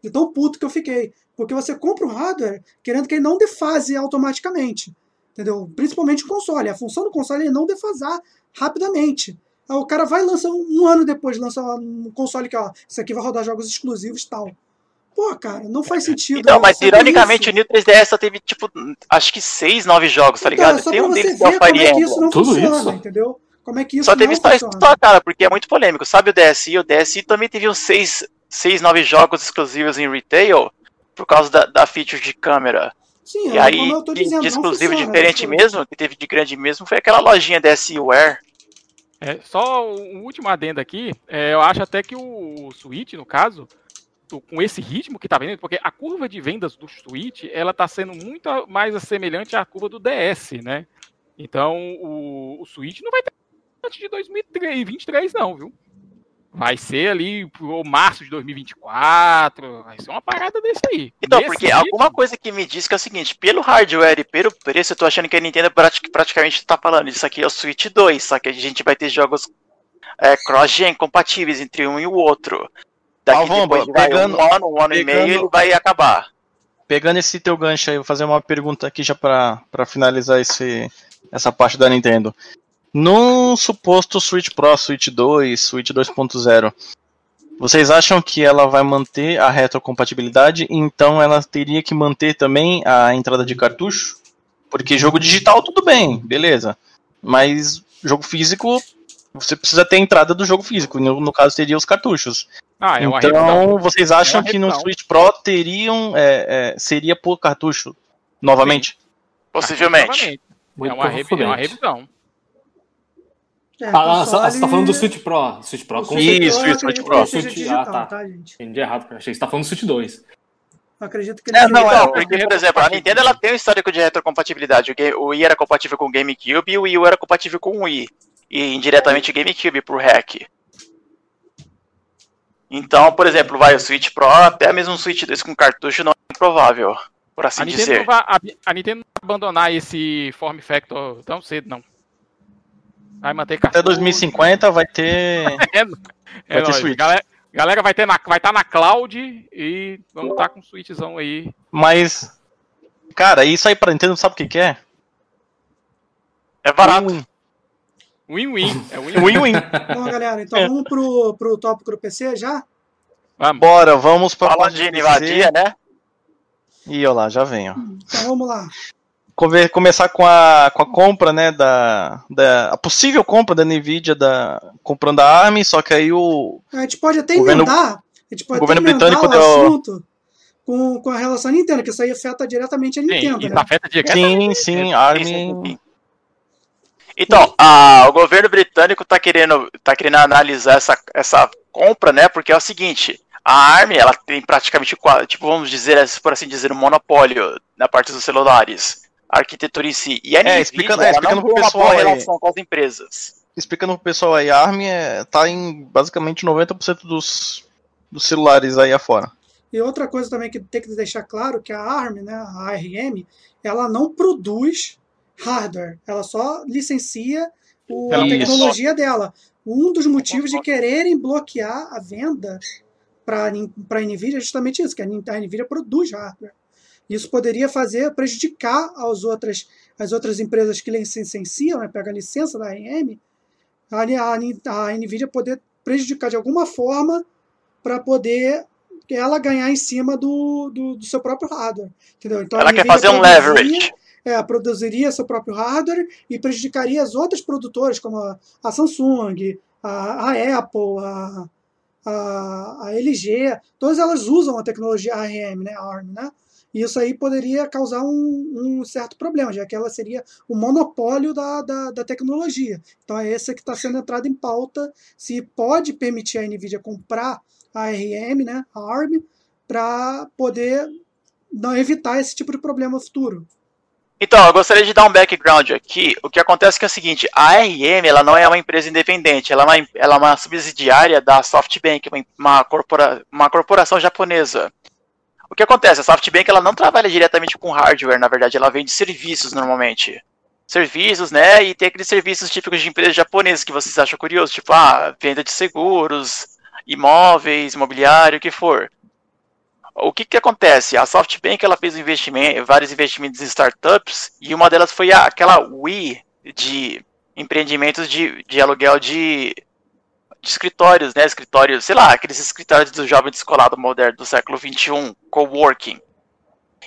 De tão puto que eu fiquei. Porque você compra um hardware querendo que ele não defase automaticamente. Entendeu? Principalmente o console. A função do console é não defasar rapidamente. Aí o cara vai e lança um, ano depois, lança um console que, ó, isso aqui vai rodar jogos exclusivos e tal. Pô, cara, não faz sentido. Então, mas ironicamente isso. o New 3DS só teve, tipo, acho que 6, 9 jogos, tá Então, ligado? é só Tem pra um você deles ver que é o Fire é que isso Emblem. não Tudo funciona, isso? entendeu? Como é que isso Só teve não só isso funciona. só, cara, porque é muito polêmico. Sabe o DSi? O DSi também teve uns 6, 6 9 jogos exclusivos em retail por causa da, da feature de câmera. Sim, E é aí, como eu tô de, dizendo, de exclusivo funciona, diferente mesmo, que teve de grande mesmo, foi aquela lojinha DSiWare. É, só um último adendo aqui. é, eu acho até que o Switch, no caso, com esse ritmo que tá vendendo, porque a curva de vendas do Switch, ela tá sendo muito mais semelhante à curva do DS, né? Então, o, o Switch não vai ter antes de 2023, não, viu? Vai ser ali pro março de 2024, vai ser uma parada desse aí. Então, Nesse porque ritmo, alguma coisa que me diz que é o seguinte, pelo hardware e pelo preço, eu tô achando que a Nintendo prati- praticamente tá falando, isso aqui é o Switch 2, só que a gente vai ter jogos é, cross-gen compatíveis entre um e o outro. Daqui Alvomba, depois vai pegando- um ano, um ano e meio, pegando- ele vai acabar. Pegando esse teu gancho aí, vou fazer uma pergunta aqui já pra, pra finalizar esse, essa parte da Nintendo. Num suposto Switch Pro, Switch 2, Switch 2.0, vocês acham que ela vai manter a retrocompatibilidade? Então ela teria que manter também a entrada de cartucho? Porque jogo digital tudo bem, beleza. Mas jogo físico, você precisa ter a entrada do jogo físico. No, no caso, teria os cartuchos. Ah, é uma então, revisão. vocês acham É que no revisão. Switch Pro teriam. é, é, seria por cartucho novamente? Possivelmente. É uma, revi- é uma revisão. É, Ah, ah, console- você tá falando do Switch Pro. Switch Pro. o com Switch Isso, Pro, isso, Switch Pro. Switch- digital, ah, tá. tá, gente? Entendi errado, cara. Achei que você tá falando do Switch 2. Eu acredito que ele É, não. Não, porque, por exemplo, a Nintendo ela tem um histórico de retrocompatibilidade. O, o Wii era compatível com o GameCube e o Wii U era compatível com o Wii. E indiretamente o GameCube por hack. Então, por exemplo, vai o Switch Pro, até mesmo um Switch 2 com cartucho não é improvável, por assim A dizer. vai, a, a Nintendo não vai abandonar esse form factor tão cedo, não. Vai manter Até cartucho. 2050 vai ter. É, Vai é ter nóis. Switch. Galera, galera vai estar na, vai tá na cloud e vamos estar com um Switchzão aí. Mas. Cara, isso aí pra Nintendo sabe o que, que é? É barato. Win-win. É win-win. Bom, galera, então vamos pro, pro tópico do PC já? Vamos. Bora, vamos pra Fala parte de PC. invadia, né? Ih, olha lá, já ó. Então vamos lá. Come- Começar com a, com a compra, né, da, da... A possível compra da NVIDIA da, comprando a ARM, só que aí o... A gente pode até O governo- emendar, a gente pode o governo britânico o deu- assunto com, com a relação à Nintendo, que isso aí afeta diretamente a Sim, Nintendo, isso né? afeta direto. Sim, sim, a ARM... Sim, sim, sim. Então, a- o governo britânico está querendo, tá querendo analisar essa, essa compra, né? Porque é o seguinte, a ARM ela tem praticamente, tipo, vamos dizer, por assim dizer, um monopólio na parte dos celulares, a arquitetura em si. E a Nvidia, explicando- é, ela explicando pro tem uma pessoal aí. relação com as empresas. Explicando pro pessoal aí, a ARM é, tá em basicamente 90% dos, dos celulares aí afora. E outra coisa também que tem que deixar claro que a ARM, né, a ARM, ela não produz hardware, ela só licencia o, a tecnologia dela. Um dos motivos de quererem bloquear a venda para a Nvidia é justamente isso, que a Nvidia produz hardware. Isso poderia fazer prejudicar as outras, as outras empresas que licenciam, né, pega a licença da ARM, a, a, a Nvidia poder prejudicar de alguma forma para poder ela ganhar em cima do, do, do seu próprio hardware. Entendeu? Então, Ela quer fazer um leverage. é, produziria seu próprio hardware e prejudicaria as outras produtoras, como a, a Samsung, a, a Apple, a, a, a LG. Todas elas usam a tecnologia ARM, né, ARM, né? E isso aí poderia causar um, um certo problema, já que ela seria o monopólio da, da, da tecnologia. Então é essa que está sendo entrada em pauta, se pode permitir a NVIDIA comprar a ARM, né, a ARM, para poder não evitar esse tipo de problema futuro. Então, eu gostaria de dar um background aqui. O que acontece é, que é o seguinte, a ARM ela não é uma empresa independente, ela é uma, ela é uma subsidiária da SoftBank, uma, uma, corpora, uma corporação japonesa. O que acontece? A SoftBank ela não trabalha diretamente com hardware, na verdade, ela vende serviços normalmente. Serviços, né? E tem aqueles serviços típicos de empresas japonesas que vocês acham curiosos, tipo, ah, venda de seguros, imóveis, imobiliário, o que for. O que que acontece? A SoftBank ela fez investimento, vários investimentos em startups e uma delas foi aquela Wii de empreendimentos de, de aluguel de, de escritórios, né? Escritórios, sei lá, aqueles escritórios do jovem descolado moderno do século XXI, coworking.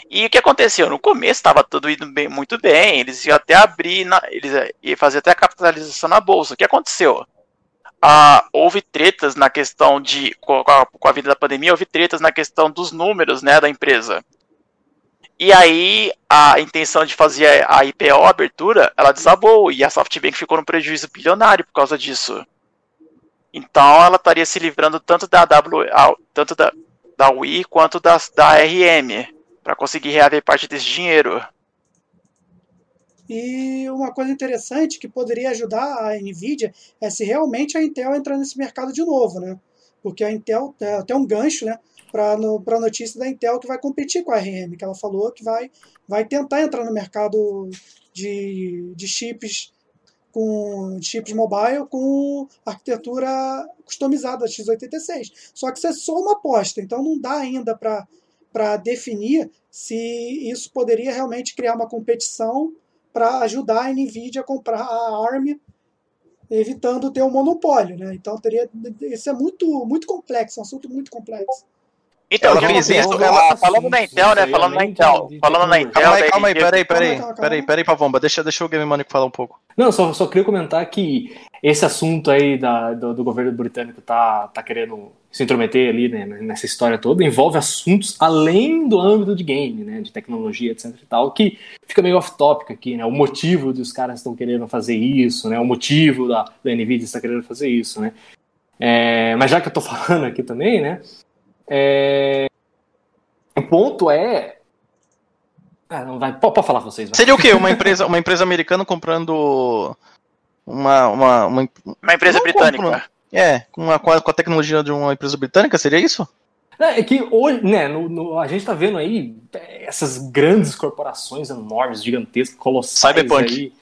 E o que aconteceu? No começo estava tudo indo bem, muito bem, eles iam até abrir, na, eles iam fazer até a capitalização na bolsa. O que aconteceu? Ah, houve tretas na questão de, com a, com a vida da pandemia, houve tretas na questão dos números né, da empresa. E aí a intenção de fazer a IPO, a abertura, ela desabou e a SoftBank ficou num prejuízo bilionário por causa disso. Então ela estaria se livrando tanto da W, tanto da, da Wii quanto da, da RM para conseguir reaver parte desse dinheiro. E uma coisa interessante que poderia ajudar a Nvidia é se realmente a Intel entrar nesse mercado de novo, né? Porque a Intel até um gancho, né? Para a notícia da Intel que vai competir com a RM, que ela falou que vai, vai tentar entrar no mercado de, de chips com chips mobile com arquitetura customizada x86. Só que isso é só uma aposta, então não dá ainda para definir se isso poderia realmente criar uma competição para ajudar a Nvidia a comprar a ARM, evitando ter um monopólio, né? Então teria isso é muito muito complexo, um assunto muito complexo. Então, Ela o que fez acontece? isso, Ela- ela- falando na Intel, né? Falando na Intel. Falando na Intel, Calma aí, calma aí, peraí, peraí, calma, peraí, calma. peraí, Pavomba, deixa, deixa o Game Money falar um pouco. Não, só, só queria comentar que esse assunto aí da, do, do governo britânico tá, tá querendo se intrometer ali né, nessa história toda envolve assuntos além do âmbito de game, né, de tecnologia, etc e tal, que fica meio off-topic aqui, né, o motivo dos caras estão querendo fazer isso, né, o motivo da, da NVIDIA está querendo fazer isso, né. É, mas já que eu tô falando aqui também, né, é, o ponto é... Ah, não vai, pode, pode falar vocês, vai. Seria o quê? Uma empresa, uma empresa americana comprando uma, uma, uma Uma empresa Não britânica. é, com a, com a tecnologia de uma empresa britânica, seria isso? É que hoje, né, no, no- a gente tá vendo aí é, essas grandes corporações enormes, gigantescas, colossais Cyberpunk. aí,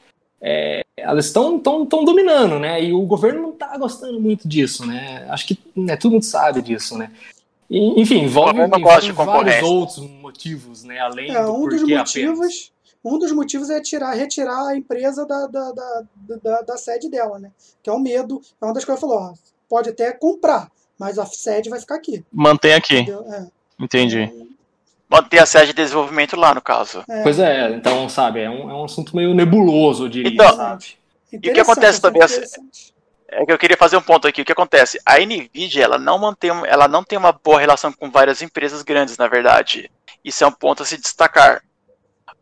é, elas estão tão, tão dominando, né, e o governo não tá gostando muito disso, né, acho que né, todo mundo sabe disso, né. E, enfim, envolve, envolve vários concorrência. outros motivos, né, além É, do um dos motivos, um dos motivos é tirar, retirar a empresa da, da, da, da, da sede dela, né? Que é o medo. É uma das coisas que falou, ó, pode até comprar, mas a sede vai ficar aqui. Mantém aqui? É. entendi. Manter a sede de desenvolvimento lá, no caso. É, Pois é, então, sabe, é um, é um assunto meio nebuloso, eu diria, Então, sabe. interessante, acontece assunto também, assim, interessante. É que eu queria fazer um ponto aqui. O que acontece? A Nvidia, ela não mantém, ela não tem uma boa relação com várias empresas grandes, na verdade. Isso é um ponto a se destacar.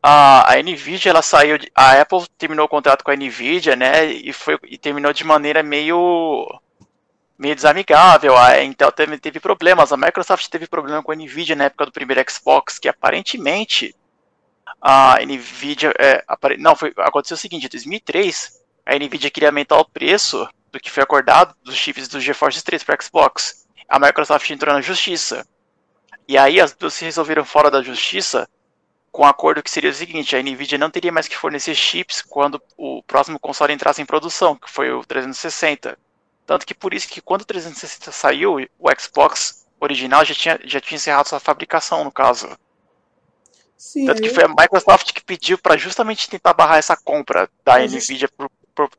A, a Nvidia, ela saiu, de, a Apple terminou o contrato com a Nvidia, né? E foi e terminou de maneira meio meio desamigável. A Intel também teve problemas. A Microsoft teve problema com a Nvidia na época do primeiro Xbox, que aparentemente a Nvidia, é, apare- não, foi, aconteceu o seguinte, em 2003, a Nvidia queria aumentar o preço do que foi acordado dos chips do GeForce 3 para Xbox. A Microsoft entrou na justiça. E aí as duas se resolveram fora da justiça com um acordo que seria o seguinte, a Nvidia não teria mais que fornecer chips quando o próximo console entrasse em produção, que foi o 360. Tanto que por isso que quando o 360 saiu, o Xbox original já tinha, já tinha encerrado sua fabricação, no caso. Sim, Tanto que foi a Microsoft que pediu para justamente tentar barrar essa compra da Nvidia por, por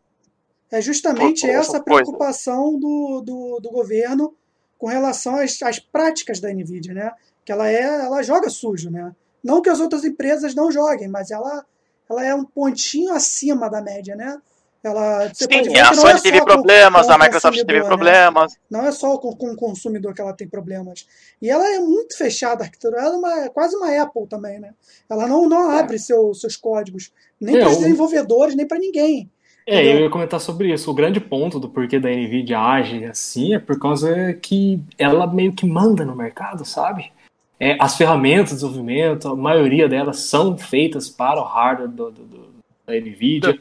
É justamente por- por essa preocupação do, do, do governo com relação às, às práticas da Nvidia, né? Que ela é, ela joga sujo, né? Não que as outras empresas não joguem, mas ela, ela é um pontinho acima da média, né? Ela, você pode Sim, ver a que não Sony é só teve com- problemas, com a o Microsoft teve consumidor, né? problemas. Não é só com, com o consumidor que ela tem problemas. E ela é muito fechada, a arquitetura. Ela é, uma- é quase uma Apple também, né? Ela não, não abre seu- seus códigos, nem É, para os desenvolvedores, nem para ninguém. É, eu ia comentar sobre isso. O grande ponto do porquê da Nvidia age assim é por causa que ela meio que manda no mercado, sabe? É, as ferramentas de desenvolvimento, a maioria delas são feitas para o hardware do, do- do- da Nvidia.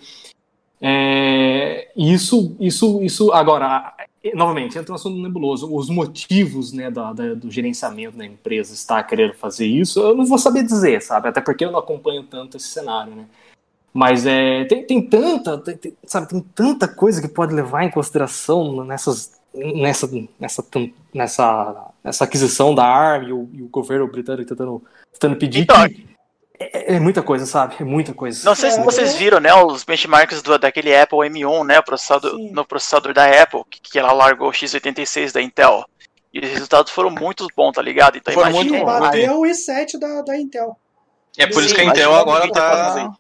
É, isso, isso, isso. Agora, novamente, entra um assunto nebuloso. Os motivos né, da, da- do gerenciamento da empresa estar querendo fazer isso, eu não vou saber dizer, sabe? Até porque eu não acompanho tanto esse cenário, né? Mas é, tem, tem tanta, tem- tem- sabe, tem tanta coisa que pode levar em consideração nessas, nessa, nessa, nessa, nessa aquisição da ARM e o, e o governo britânico tentando, tentando pedir Então, que é, é muita coisa, sabe? É muita coisa. Não sei se É, vocês viram, né, os benchmarks do, daquele Apple M1, né, processador, Sim. no processador da Apple, que, que ela largou o x86 da Intel. E os resultados foram muito bons, tá ligado? Então Foram imagina. muito bons. Bateu o i7 da, da Intel. É por isso Sim, que a Intel agora pode tá.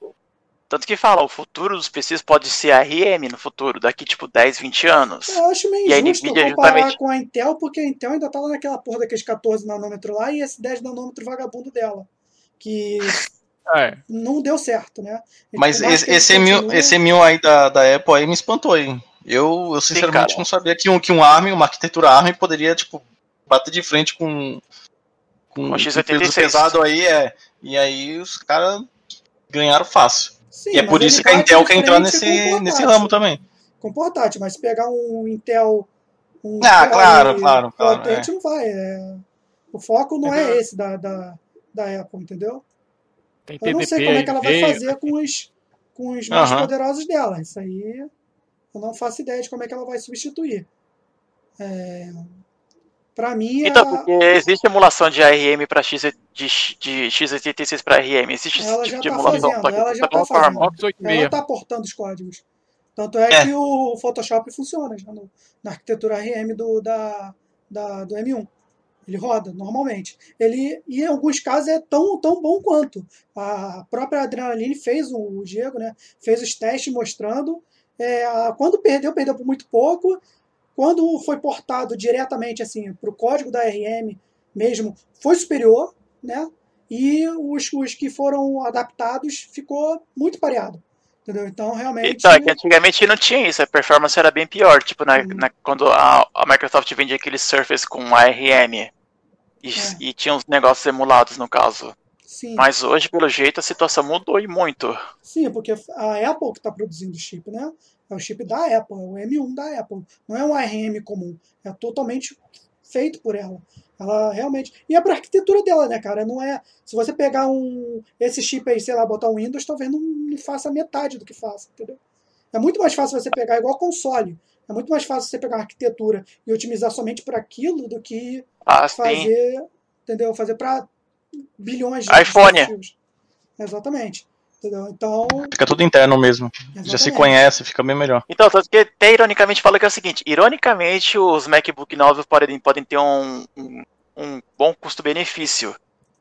Tanto que fala, o futuro dos PCs pode ser ARM no futuro, daqui tipo 10, 20 anos. Eu acho meio E a injusto Nvidia comparar justamente- com a Intel, porque a Intel ainda tá lá naquela porra daqueles 14 nanômetros lá e esse 10 nanômetro vagabundo dela. Que É. não deu certo, né? Mas Por mais esse, esse, M1, continue- esse M1 aí da, da Apple aí me espantou, hein? Eu, eu sinceramente cara. não sabia que um, que um ARM, uma arquitetura ARM, poderia, tipo, bater de frente com. Com Com um x86. peso pesado aí, é. E aí os caras ganharam fácil. Sim, e é por isso que a Intel quer entrar nesse, o nesse ramo também. Com portátil, mas se pegar um Intel. Um Ah, Core claro, claro, claro, potente, não vai. é. O foco não é Entendeu? esse da, da, da Apple, entendeu? Tem Eu não TDP sei como é que ela vai fazer com os, com os mais poderosos dela. Isso aí eu não faço ideia de como é que ela vai substituir. É, para mim, Então, a- porque existe emulação de ARM para X, de, de x86 para ARM. Existe esse ela tipo já de está emulação. fazendo, ela já está fazendo. Ela 86. está aportando os códigos. Tanto é, É. que o Photoshop funciona já no- na arquitetura ARM do, da, da- do M1. Ele roda normalmente. Ele, e em alguns casos é tão, tão bom quanto. A própria Adrenaline fez, o Diego, né, fez os testes mostrando. é, quando perdeu, perdeu por muito pouco. Quando foi portado diretamente assim, para o código da ARM mesmo, foi superior. Né? E os, os que foram adaptados ficou muito pareado. Entendeu? Então, realmente. Então, é que antigamente não tinha isso, a performance era bem pior. Tipo, na, Uhum. na- quando a, a Microsoft vendia aquele Surface com ARM. E, É. e tinha uns negócios emulados, no caso. Sim, Mas hoje, pelo jeito, a situação mudou e muito. sim, porque a Apple que está produzindo o chip, né? É o chip da Apple, é o M1 da Apple. Não é um ARM comum. É totalmente feito por ela. Ela realmente. E é para arquitetura dela, né, cara? Não é. Se você pegar um esse chip aí, sei lá, botar um Windows, talvez não, não faça metade do que faça, entendeu? É muito mais fácil você pegar igual console. É muito mais fácil você pegar uma arquitetura e otimizar somente para aquilo do que Ah, fazer, entendeu? Fazer para bilhões de iPhone. Exatamente. Entendeu? Então, Fica tudo interno mesmo. Já se exatamente. conhece, fica bem melhor. Então, tanto que até ironicamente fala que é o seguinte, ironicamente os MacBook novos podem, podem ter um, um, um bom custo-benefício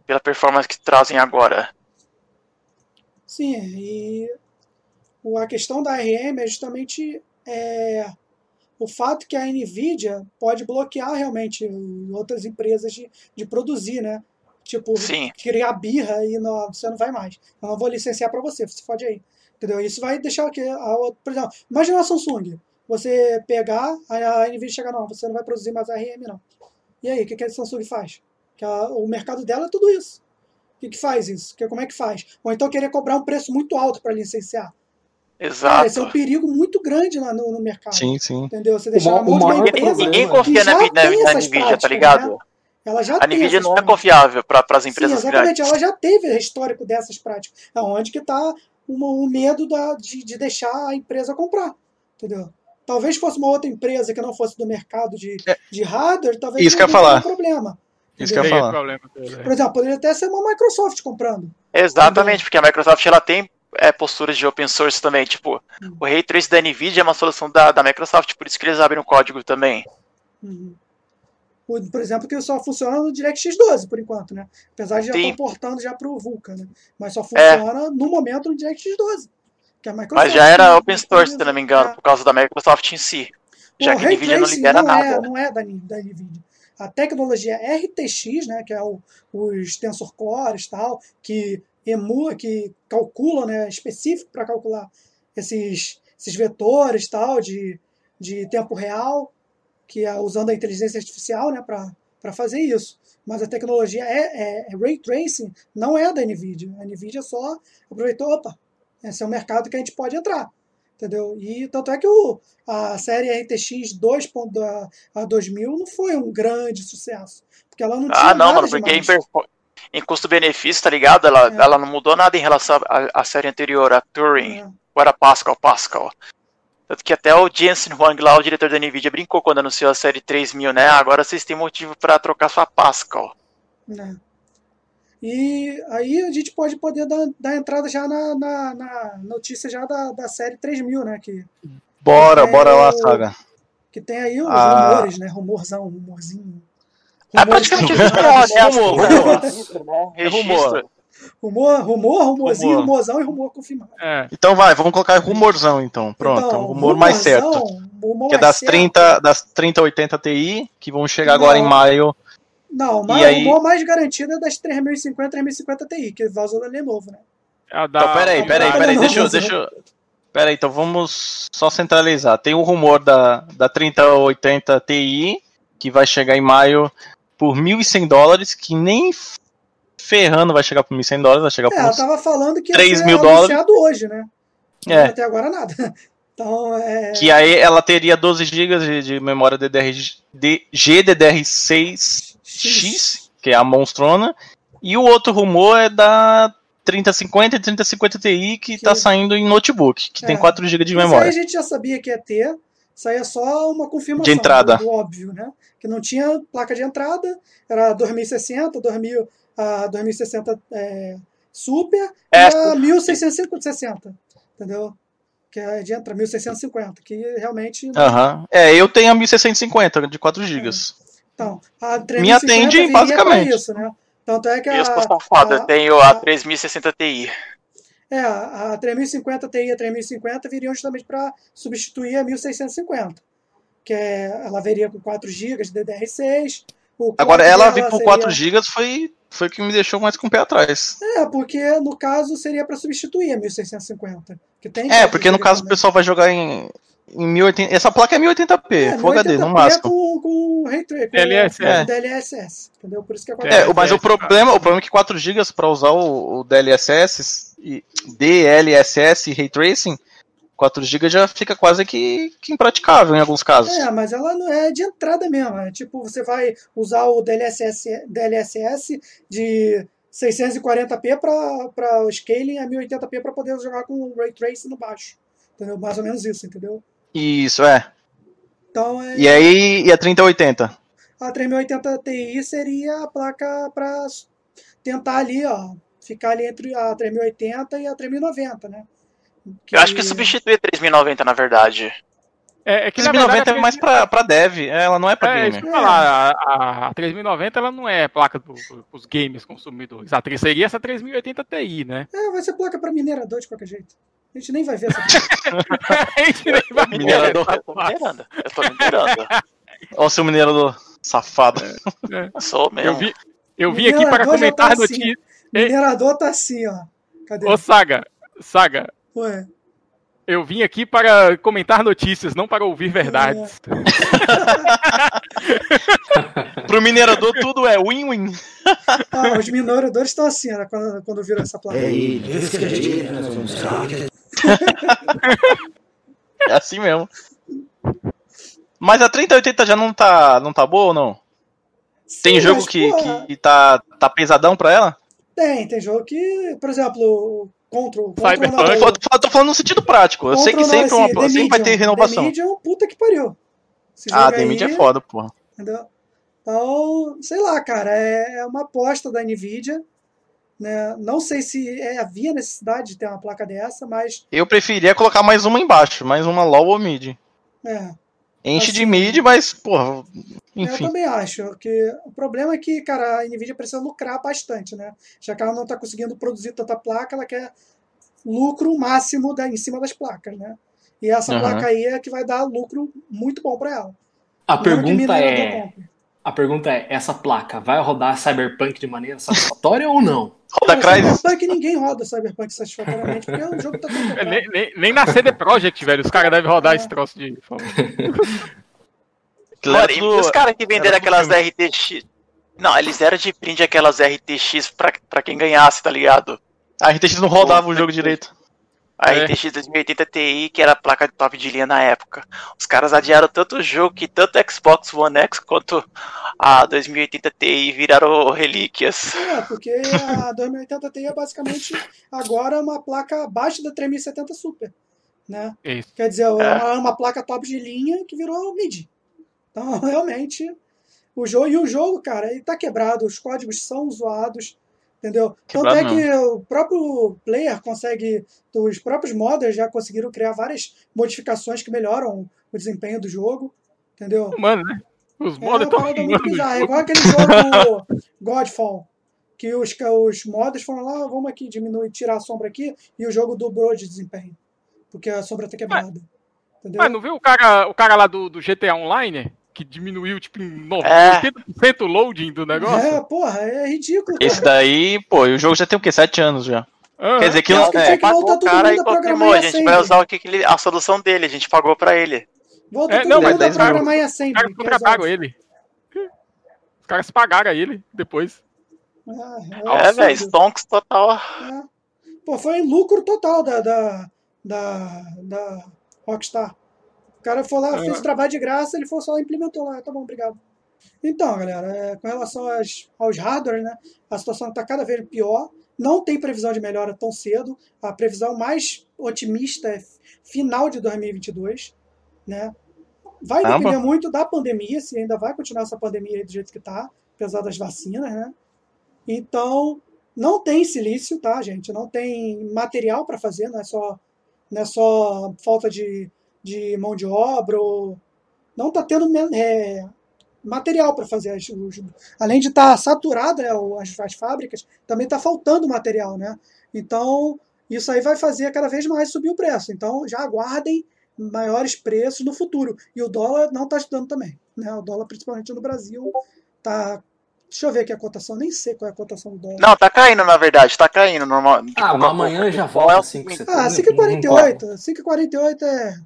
pela performance que trazem agora. Sim, e o- a questão da ARM é justamente é, o fato que a Nvidia pode bloquear realmente outras empresas de, de produzir, né? Tipo, Sim. criar birra e não, você não vai mais. Eu não vou licenciar para você, você pode aí. Entendeu? Isso vai deixar que a outra, por exemplo, imagina a Samsung, você pegar, a, a Nvidia chegar, não, você não vai produzir mais ARM não. E aí, o que, que a Samsung faz? Que a- o mercado dela é tudo isso. O que, que faz isso? Que, como é que faz? Ou então querer cobrar um preço muito alto para licenciar. Cara, esse é um Exato. perigo muito grande na- no, no mercado. Sim, sim. Entendeu? Você deixar na uma maior Ninguém, empresa ninguém que confia na, na, na essas Nvidia, tá práticas, ligado? né? Ela já A Nvidia não é confiável para as empresas Sim, exatamente. grandes. Ela já teve histórico dessas práticas. É onde que está o medo da, de, de deixar a empresa comprar. Entendeu? Talvez fosse uma outra empresa que não fosse do mercado de, É. de hardware, talvez Isso que não teria falar. problema. Isso que eu ia falar. problema. Por exemplo, poderia até ser uma Microsoft comprando. Exatamente, porque a Microsoft ela tem é, posturas de open source também. Tipo, Hum. o Ray Trace da Nvidia é uma solução da, da Microsoft, por isso que eles abrem o código também. Uhum. Por exemplo, que só funciona no DirectX 12 por enquanto, né? Apesar de já estar portando já para o Vulkan, né? Mas só É. funciona no momento no DirectX 12. Que é Microsoft Mas já era open source, se não me engano, É. por causa da Microsoft em si. Já que a Nvidia não libera não É, nada. não é da, da NVIDIA. A tecnologia RTX, né, que é o, os tensor cores e tal, que emula, que calculam, né, específico para calcular esses, esses vetores tal de, de tempo real, que é usando a inteligência artificial, né, para fazer isso. Mas a tecnologia é, é, é Ray Tracing, não é da NVIDIA. A NVIDIA só aproveitou, opa, esse é um mercado que a gente pode entrar. Entendeu? E tanto é que o, a série RTX 2. A, a 2000 não foi um grande sucesso. Porque ela não tinha Ah, não, mano, porque em, em custo-benefício, tá ligado? Ela, É. ela não mudou nada em relação à, à série anterior, a Turing, É. ou era Pascal, Pascal. Tanto que até o Jensen Huang lá, o diretor da Nvidia, brincou quando anunciou a série 3000, né? Agora vocês têm motivo pra trocar sua Pascal. né? E aí a gente pode poder dar, dar entrada já na, na, na notícia já da, da série 3000, né? Que, Bora, É, bora lá, Saga. que tem aí os Ah. rumores, né? Rumorzão, rumorzinho. É Rumores praticamente confirmados. rumor, né? rumor, Registro, né? É rumor. Rumor, rumor, rumorzinho, Rumor. rumorzão e rumor confirmado. É. Então vai, vamos colocar rumorzão então. Pronto, Então, é um rumor mais rumorzão, certo. rumor Que é mais das certo. 30, das 3080 Ti, que vão chegar agora em Não. maio. Não, mas aí- o rumor mais garantido é das 3050 3050 Ti, que vazou da Lenovo, né? A da- Então, peraí, peraí, peraí, não, deixa eu, deixa eu... Peraí, então vamos só centralizar. Tem o rumor da, da 3080 Ti, que vai chegar em maio por 1.100 dólares, que nem ferrando vai chegar por 1.100 dólares, vai chegar É, ela por... tava falando que ia 3 ser mil dólares. hoje, né? É. Até agora nada. Então, é... Que aí ela teria 12 GB de, de memória DDR, de, GDDR6X, que é a monstrona, e o outro rumor é da 3050 e 3050 Ti, que, Que- tá saindo em notebook, que tem É. 4 GB de Isso aí memória. a gente já sabia que ia ter. Isso aí é só uma confirmação De entrada. Do, do óbvio, né? Que não tinha placa de entrada, era 2060, 2000, a 2060 é, Super É, e a 1660, entendeu? Que é de entrada, 1650, que realmente. Aham. É, eu tenho a 1650 de 4 GB. Então, a 3050 Me atende basicamente. isso, né? Tanto é que a, eu a- tenho a a- 3060 Ti. É, a a 3050 Ti e a 3050 viriam justamente para substituir a 1650. Que é, ela viria com 4 GB de DDR6. o Agora, ela vir por seria- 4 GB foi, foi o que me deixou mais com o pé atrás. É, porque no caso seria para substituir a 1650. Que tem É, 4 porque no caso o pessoal vai jogar em, em 1080. Essa placa é 1080p, É, Full HD, 1080p no máximo. Com, com ray trace, com DLSS. É. DLSS, entendeu? Por isso que é 4 É, É, mas é, o problema, o problema é que 4 GB para usar o, o DLSS e DLSS e Ray Tracing, 4 GB já fica quase que, que impraticável em alguns casos. É, mas ela não é de entrada mesmo. É tipo, você vai usar o DLSS, DLSS de 640p para o scaling a 1080p para poder jogar com o ray tracing no baixo. Entendeu? Mais ou menos isso, entendeu? Isso, é. Então, é, E aí, e a 3080? a 3080 Ti seria a placa para tentar ali, ó, ficar ali entre a 3080 e a 3090, né? Eu acho que substitui a 3090, na verdade. É, é que na 3090 verdade, é mais pra, pra dev, é, ela não é pra É, que eu ia falar, a, a 3090 ela não é placa para os gamers consumidores. A 3 seria essa 3080 Ti, né? É, vai ser placa para minerador de qualquer jeito. A gente nem vai ver essa placa. A gente nem vai ver. Minerador. Eu tô minerando. Eu tô minerando. Olha o seu minerador safado. Sou mesmo. Eu vi, eu vim aqui para comentar tá a assim. Minerador tá assim, ó. Cadê? Ô, Saga, Saga, Ué. eu vim aqui para comentar notícias, não para ouvir verdades. Pro minerador tudo é win-win. Ah, os mineradores estão assim, quando, quando viram essa placa. É assim mesmo. Mas a 3080 já não tá, não tá boa ou não? Tem Sim, jogo mas, que, pô, que tá, tá pesadão pra ela? Tem, tem jogo que, por exemplo, o Control. Control Cyberpunk. Eu tô, falando no sentido prático. Eu sei que Control não, sempre, uma- esse The sempre vai ter renovação. The Medium é um puta que pariu. Esse Ah, The Media aí, é foda, porra. Entendeu? Então, sei lá, cara, é, é uma aposta da Nvidia. Né? Não sei se é- havia necessidade de ter uma placa dessa, mas Eu preferia colocar mais uma embaixo, mais uma low ou mid. é, Enche de Assim, mid, mas, porra, eu enfim. também acho que o problema é que, cara, a Nvidia precisa lucrar bastante, né? Já que ela não está conseguindo produzir tanta placa, ela quer lucro máximo da, em cima das placas, né? E essa Aham. placa aí é que vai dar lucro muito bom para ela. A que pergunta é, a pergunta é, essa placa vai rodar Cyberpunk de maneira satisfatória ou não? Roda Não, Crysis. Cyberpunk ninguém roda Cyberpunk satisfatoriamente, porque o jogo tá tão É, nem, nem- nem na CD Projekt, velho, os caras devem rodar esse troço de. Mano, e os caras que venderam aquelas RTX. Não, eles deram de print aquelas RTX pra, pra quem ganhasse, tá ligado? A RTX não rodava o jogo direito. A É. RTX 2080 Ti, que era a placa de top de linha na época. Os caras adiaram tanto o jogo que tanto a Xbox One X quanto a 2080 Ti viraram relíquias. É, porque a 2080 Ti é basicamente agora uma placa abaixo da 3070 Super, né? Isso. Quer dizer, é É. uma, uma placa top de linha que virou mid. Então, realmente, o jogo e o jogo, cara, ele tá quebrado, os códigos são zoados, entendeu? Tanto é que o próprio player consegue, os próprios modders já conseguiram criar várias modificações que melhoram o desempenho do jogo, entendeu? Mano, né? Os É uma estão parada muito fumando. bizarra. É igual aquele jogo Godfall. Que os, os modders foram lá, "Ah, vamos aqui diminuir, tirar a sombra aqui, e o jogo dobrou de desempenho. Porque a sombra tá quebrada. Entendeu? Mas não viu o cara, o cara lá do, do GTA Online? Que diminuiu, tipo, em 90, É. 80% o loading do negócio? É, porra, é ridículo. Esse cara. daí, pô, e o jogo já tem o quê? Sete anos já. Ah, Quer dizer que que é, que Pagou o cara e confirmou. A gente vai usar o que que ele, a solução dele, a gente pagou pra ele. Volta É, não, mas daí vai- programar Os assembly. caras que contrataram resolve. ele. Os caras pagaram ele depois. Ah, É, absurdo. velho, stonks total. É. Pô, foi lucro total da, da, da, da Rockstar. O cara foi lá, fez o trabalho de graça, ele foi só lá, implementou lá. Tá bom, obrigado. Então, galera, é, com relação às, aos hardware, né, a situação está cada vez pior. Não tem previsão de melhora tão cedo. A previsão mais otimista é final de 2022. Né? Vai Caramba. depender muito da pandemia, se ainda vai continuar essa pandemia aí do jeito que está, apesar das vacinas. Né? Então, não tem silício, tá, gente? Não tem material para fazer, não é só, não é só falta de, de mão de obra. Ou... Não está tendo é, material para fazer. As, os, além de estar tá saturada né, as, as fábricas, também está faltando material, né? Então, isso aí vai fazer cada vez mais subir o preço. Então, já aguardem maiores preços no futuro. E o dólar não está ajudando também. Né? O dólar, principalmente no Brasil, está Deixa eu ver aqui a cotação, nem sei qual é a cotação do dólar. Não, tá caindo, na verdade, tá caindo. Normal. Ah, Tipo, amanhã já é volta o assim que você Ah, Não 5,48. 5,48 é.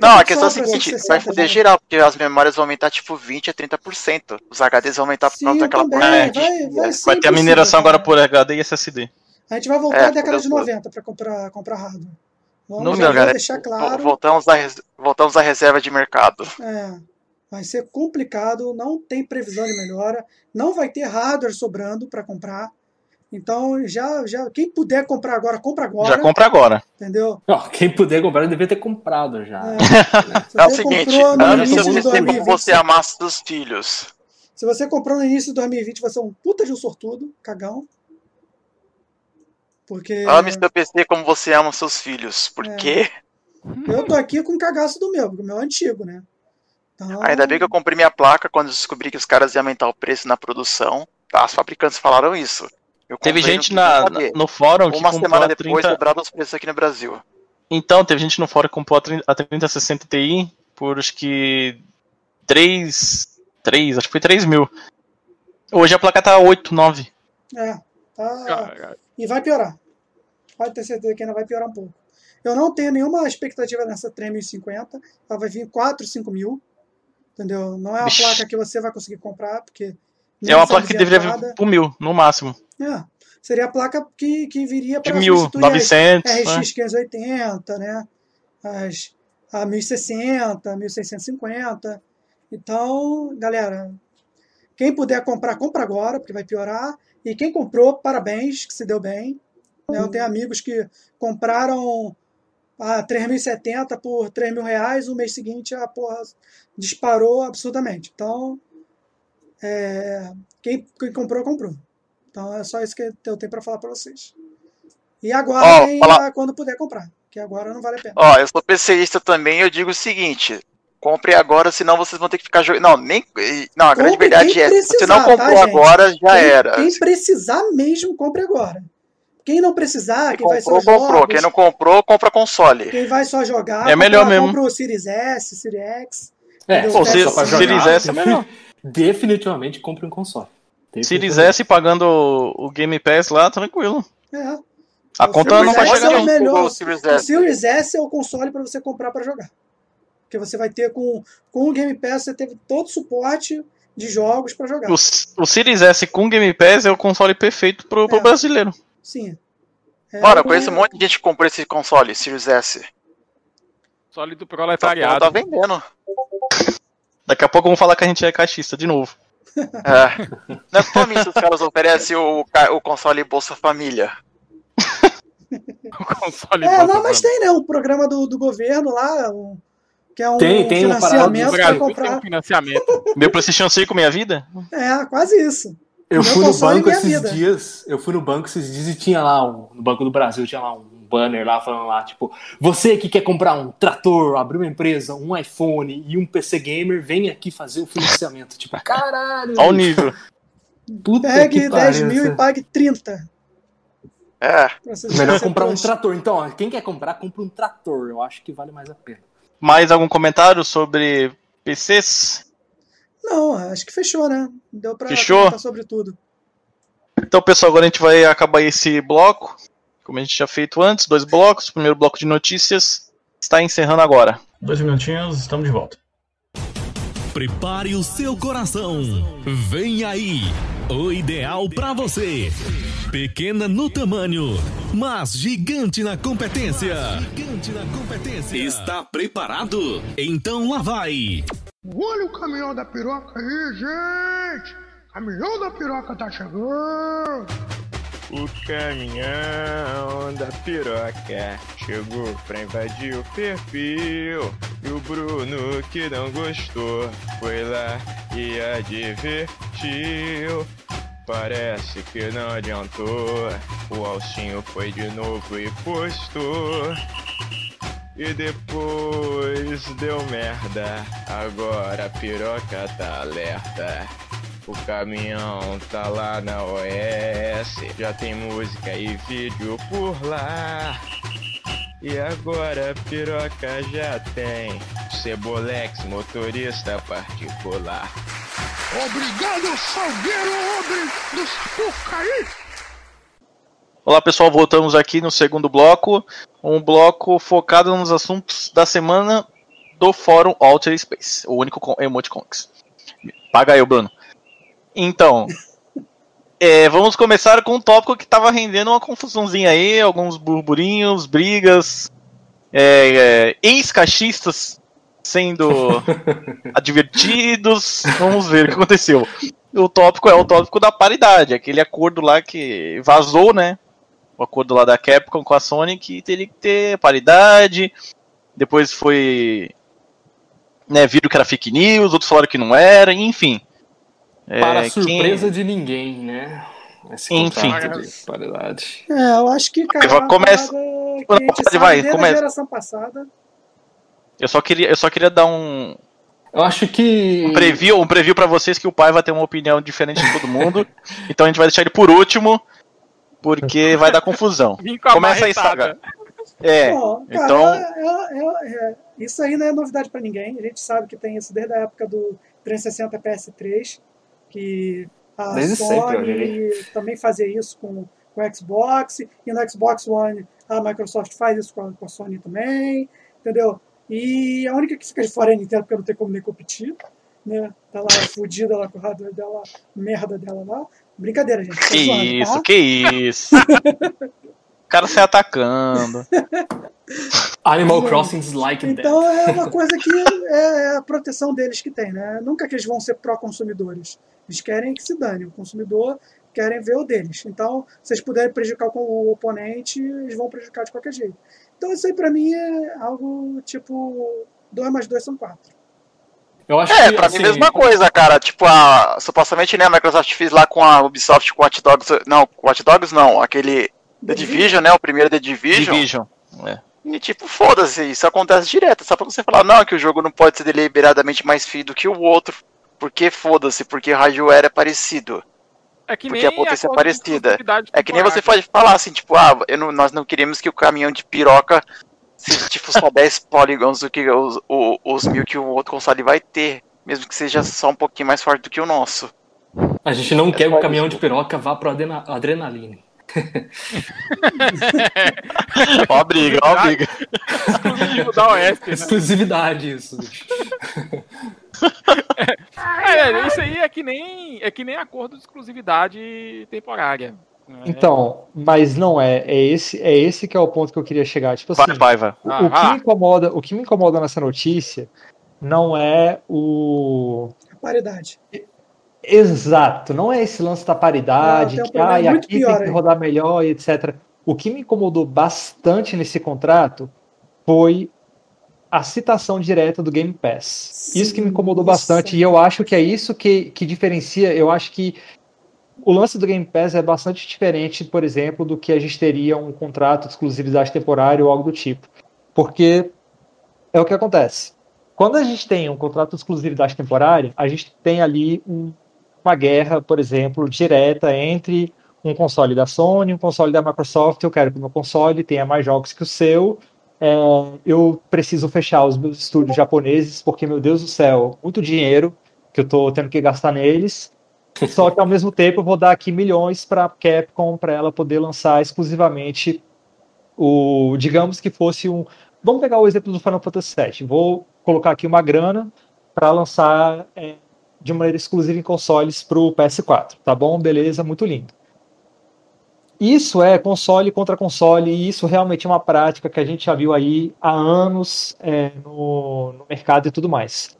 Não, a questão é a seguinte, 5,60 vai foder geral, porque as memórias vão aumentar tipo 20 a 30%. Os HDs vão aumentar por Sim, causa daquela também, porcaria de vai- vai Vai ter a impossível, mineração agora por HD e SSD. A gente vai voltar É, à década de fodeu 90 para comprar, comprar hardware. Vamos Não, galera, deixar claro. voltamos, à res- voltamos à reserva de mercado. É, vai ser complicado, não tem previsão de melhora, não vai ter hardware sobrando para comprar. Então, já, já, quem puder comprar agora, compra agora, Já compra agora. entendeu? Ó, quem puder comprar devia ter comprado já. É. Se É o seguinte, de PC como 2020, você amasse dos filhos. se você comprou no início de 2020, você é um puta de um sortudo, cagão. Porque Ame seu PC como você ama seus filhos. Por É. quê? eu tô aqui com o cagaço do meu, porque o meu é antigo, né? Então, Ainda bem que eu comprei minha placa quando descobri que os caras iam aumentar o preço na produção. Tá, As fabricantes falaram isso. Eu Teve gente no na, na- no fórum que Uma comprou semana a depois 30... dobraram os preços aqui no Brasil. Então, teve gente no fórum que comprou a 30, a 3060 Ti por acho que 3, 3, acho que foi 3 mil. Hoje a placa tá 8, 9. É, tá. Cara, E vai piorar. Pode ter certeza que ainda vai piorar um pouco. Eu não tenho nenhuma expectativa nessa 3050. Ela vai vir 4, 5 mil. Entendeu? Não é uma Vixe. placa que você vai conseguir comprar, porque. É uma placa que deveria vir por mil, no máximo. É, seria a placa que, que viria De para mil, substituir as 900. né? RX 580, né? As, a 1060, 1650. Então, galera, quem puder comprar, compra agora, porque vai piorar. E quem comprou, parabéns, que se deu bem. né? Eu tenho amigos que compraram a 3.070 por 3 mil reais, o mês seguinte a porra disparou absurdamente. Então, é, quem, quem comprou, comprou. Então é só isso que eu tenho para falar para vocês. E aguardem Ó, fala- quando puder comprar, que agora não vale a pena. Ó, eu sou PCista também eu digo o seguinte. Compre agora, senão vocês vão ter que ficar jogando. Não, nem. Não, a grande Compre verdade quem é: se você não precisar, tá, comprou gente? agora, já quem, era. Quem precisar mesmo, compre agora. Quem não precisar, quem vai só comprou, comprou. jogos, Quem não comprou, compra console. quem vai só jogar, É melhor compra, mesmo. compra o Series S, Series X. É, Entendeu? Pô, Só se, pra se jogar. Series S é melhor. Definitivamente compre um console. Series S pagando o, o Game Pass lá, tranquilo. É. A O conta Series não vai S chegar é o melhor. O Series O S. Series S é o console para você comprar para jogar. Porque você vai ter com, com o Game Pass, você teve todo o suporte de jogos para jogar. O, o Series S com Game Pass é o console perfeito pro, pro É. brasileiro. Sim. É Mano, eu o- conheço um monte de gente que comprou esse console, Series S. Sólido Tá, proletariado. tá vendendo. Daqui a pouco vamos falar que a gente é caixista de novo. É. Não é só mim se os caras oferecem o, o console Bolsa Família. O console É, bom não, mas pra- tem, né? Um programa do, do governo lá, um- que é um Tem, tem financiamento O para comprar. um financiamento. Meu PlayStation 5, minha vida? É, quase isso. Eu Meu fui no console, banco esses vida. dias. Eu fui no banco esses dias e tinha lá, um, no Banco do Brasil, tinha lá um banner lá falando lá, tipo, você que quer comprar um trator, abrir uma empresa, um iPhone e um PC gamer, vem aqui fazer o financiamento. Tipo, caralho! Olha o nível. Puta Pegue que 10 pariu, mil e pague 30. É. Melhor comprar um trator. Então, ó, quem quer comprar, compra um trator. Eu acho que vale mais a pena. Mais algum comentário sobre PCs? Não, acho que fechou, né? Deu pra Fechou? comentar sobre tudo. Então, pessoal, agora a gente vai acabar esse bloco. Como a gente tinha feito antes, dois blocos. O primeiro bloco de notícias está encerrando agora. Dois minutinhos, estamos de volta. Prepare o seu coração. Vem aí, o ideal pra você. Pequena no tamanho, mas gigante na competência. Gigante na competência. Está preparado? Então lá vai. Olha o caminhão da piroca aí, gente! Caminhão da piroca tá chegando! O caminhão da piroca chegou pra invadir o perfil. E o Bruno, que não gostou, foi lá e advertiu. Parece que não adiantou. O Alcinho foi de novo e postou. E depois deu merda. Agora a piroca tá alerta. O caminhão tá lá na OS. Já tem música e vídeo por lá. E agora a piroca já tem Cebolex, motorista particular. Obrigado, Salgueiro, homem do Sapucaí! Olá, pessoal, voltamos aqui no segundo bloco. Um bloco focado nos assuntos da semana do Fórum Alter Space, o único com emoticons. Paga aí, Bruno. Então, é, vamos começar com um tópico que estava rendendo uma confusãozinha aí, alguns burburinhos, brigas, é, é, ex-cachistas sendo advertidos. Vamos ver o que aconteceu. O tópico é o tópico da paridade, aquele acordo lá que vazou, né? O acordo lá da Capcom com a Sony que teria que ter paridade. Depois foi. Né, viram que era fake news, outros falaram que não era, enfim. É, Para quem- surpresa de ninguém, né? Esse Enfim. contrato de paridade. É, eu acho que, cara, é começa- parada que a gente vai, desde começa. a geração passada. Eu só queria, eu só queria dar um, Eu acho que. um preview, um preview para vocês que o pai vai ter uma opinião diferente de todo mundo. então a gente vai deixar ele por último, porque vai dar confusão. Com Começa aí. Saga. É, Bom, cara, então- é- é- é- isso aí não é novidade pra ninguém. A gente sabe que tem isso desde a época do 360 PS3, que a Desde sempre, Sony diria. também fazia isso com, com o Xbox, e no Xbox One a Microsoft faz isso com a, com a Sony também, entendeu? E a única que fica de fora é a Nintendo, porque não tem como nem competir, né? Tá lá fudida lá com o hardware dela, merda dela lá. Brincadeira, gente. que zoando, isso, tá? que isso. o cara sai atacando. Animal Gente, Crossing like that. Então é uma coisa que é é a proteção deles que tem, né? Nunca que eles vão ser pró-consumidores. Eles querem que se dane. O consumidor querem ver o deles. Então, se eles puderem prejudicar com o oponente, eles vão prejudicar de qualquer jeito. Então, isso aí pra mim é algo tipo 2 mais 2 são 4. Eu acho É, que, pra assim, mim mesma coisa, cara. Tipo, a, supostamente, né, a Microsoft fez lá com a Ubisoft com Watch Dogs. Não, Watch Dogs não, aquele The Division, né? O primeiro The Division. Division. É. E tipo, foda-se, isso acontece direto. Só pra você falar, não, que o jogo não pode ser deliberadamente mais feio do que o outro. Porque foda-se, porque hardware é parecido. É que Porque nem a potência é acordo de parecida. É que nem você pode falar assim, tipo, ah, eu não- nós não queríamos que o caminhão de piroca seja tipo só 10 polygons do que os, o- os mil que o outro console vai ter. Mesmo que seja só um pouquinho mais forte do que o nosso. A gente não quer que o caminhão de piroca vá pro adrena- adrenaline. Ó a briga, ó a briga. Exclusivo da Oeste, né? Exclusividade, isso. É, é, isso aí é que nem é que nem acordo de exclusividade temporária. Então, mas não é. É esse, é esse que é o ponto que eu queria chegar. Tipo assim, Vai, Paiva. o, Ah, o que me incomoda, o que me incomoda nessa notícia não é o Paridade. Exato, não é esse lance da paridade, Não, que ah, e aqui pior tem que rodar melhor e etc. O que me incomodou bastante nesse contrato foi a citação direta do Game Pass. Isso que me incomodou Nossa. bastante, e eu acho que é isso que, que diferencia. Eu acho que o lance do Game Pass é bastante diferente, por exemplo, do que a gente teria um contrato de exclusividade temporária ou algo do tipo. Porque é o que acontece. Quando a gente tem um contrato de exclusividade temporária, a gente tem ali um- uma guerra, por exemplo, direta entre um console da Sony um console da Microsoft. Eu quero que o meu console tenha mais jogos que o seu. É, eu preciso fechar os meus estúdios japoneses, porque, meu Deus do céu, muito dinheiro que eu estou tendo que gastar neles. Só que ao mesmo tempo eu vou dar aqui milhões para a Capcom para ela poder lançar exclusivamente o, digamos que fosse um, vamos pegar o exemplo do Final Fantasy VII. Vou colocar aqui uma grana para lançar é, de maneira exclusiva em consoles para o PS4, tá bom? Beleza, muito lindo. Isso é console contra console, e isso realmente é uma prática que a gente já viu aí há anos é, no, no mercado e tudo mais.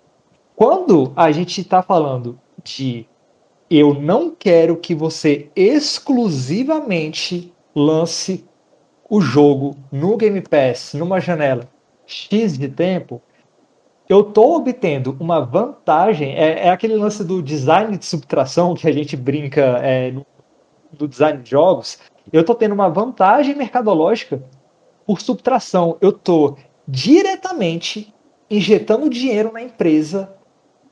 Quando a gente está falando de eu não quero que você exclusivamente lance o jogo no Game Pass numa janela X de tempo, eu estou obtendo uma vantagem. É, é aquele lance do design de subtração que a gente brinca é, no, do design de jogos. Eu estou tendo uma vantagem mercadológica por subtração. Eu estou diretamente injetando dinheiro na empresa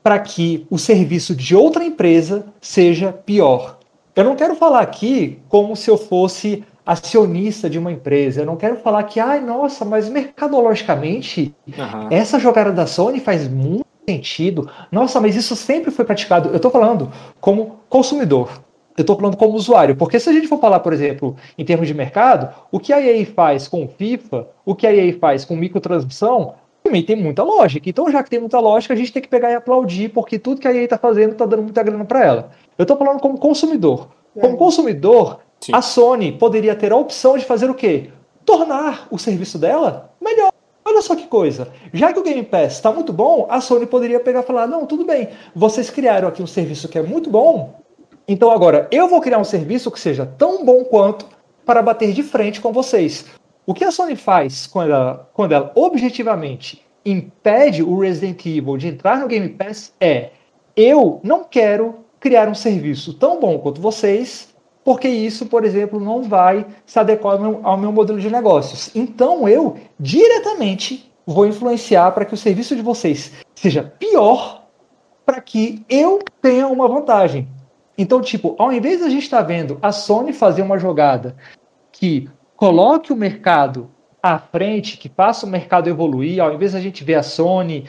para que o serviço de outra empresa seja pior. Eu não quero falar aqui como se eu fosse acionista de uma empresa. Eu não quero falar que, ai, nossa, mas mercadologicamente Aham. essa jogada da Sony faz muito sentido. Nossa, mas isso sempre foi praticado. Eu estou falando como consumidor. Eu estou falando como usuário. Porque se a gente for falar, por exemplo, em termos de mercado, o que a EA faz com o FIFA, o que a EA faz com microtransmissão, também tem muita lógica. Então, já que tem muita lógica, a gente tem que pegar e aplaudir, porque tudo que a EA está fazendo está dando muita grana para ela. Eu estou falando como consumidor. Como consumidor, Sim. a Sony poderia ter a opção de fazer o quê? Tornar o serviço dela melhor. Olha só que coisa. Já que o Game Pass está muito bom, a Sony poderia pegar e falar: não, tudo bem, vocês criaram aqui um serviço que é muito bom, então agora eu vou criar um serviço que seja tão bom quanto para bater de frente com vocês. O que a Sony faz quando ela, quando ela objetivamente impede o Resident Evil de entrar no Game Pass é: eu não quero criar um serviço tão bom quanto vocês, porque isso, por exemplo, não vai se adequar ao meu, ao meu modelo de negócios. Então eu diretamente vou influenciar para que o serviço de vocês seja pior para que eu tenha uma vantagem. Então, tipo, ao invés de a gente estar vendo a Sony fazer uma jogada que coloque o mercado à frente, que faça o mercado evoluir, ao invés de a gente ver a Sony,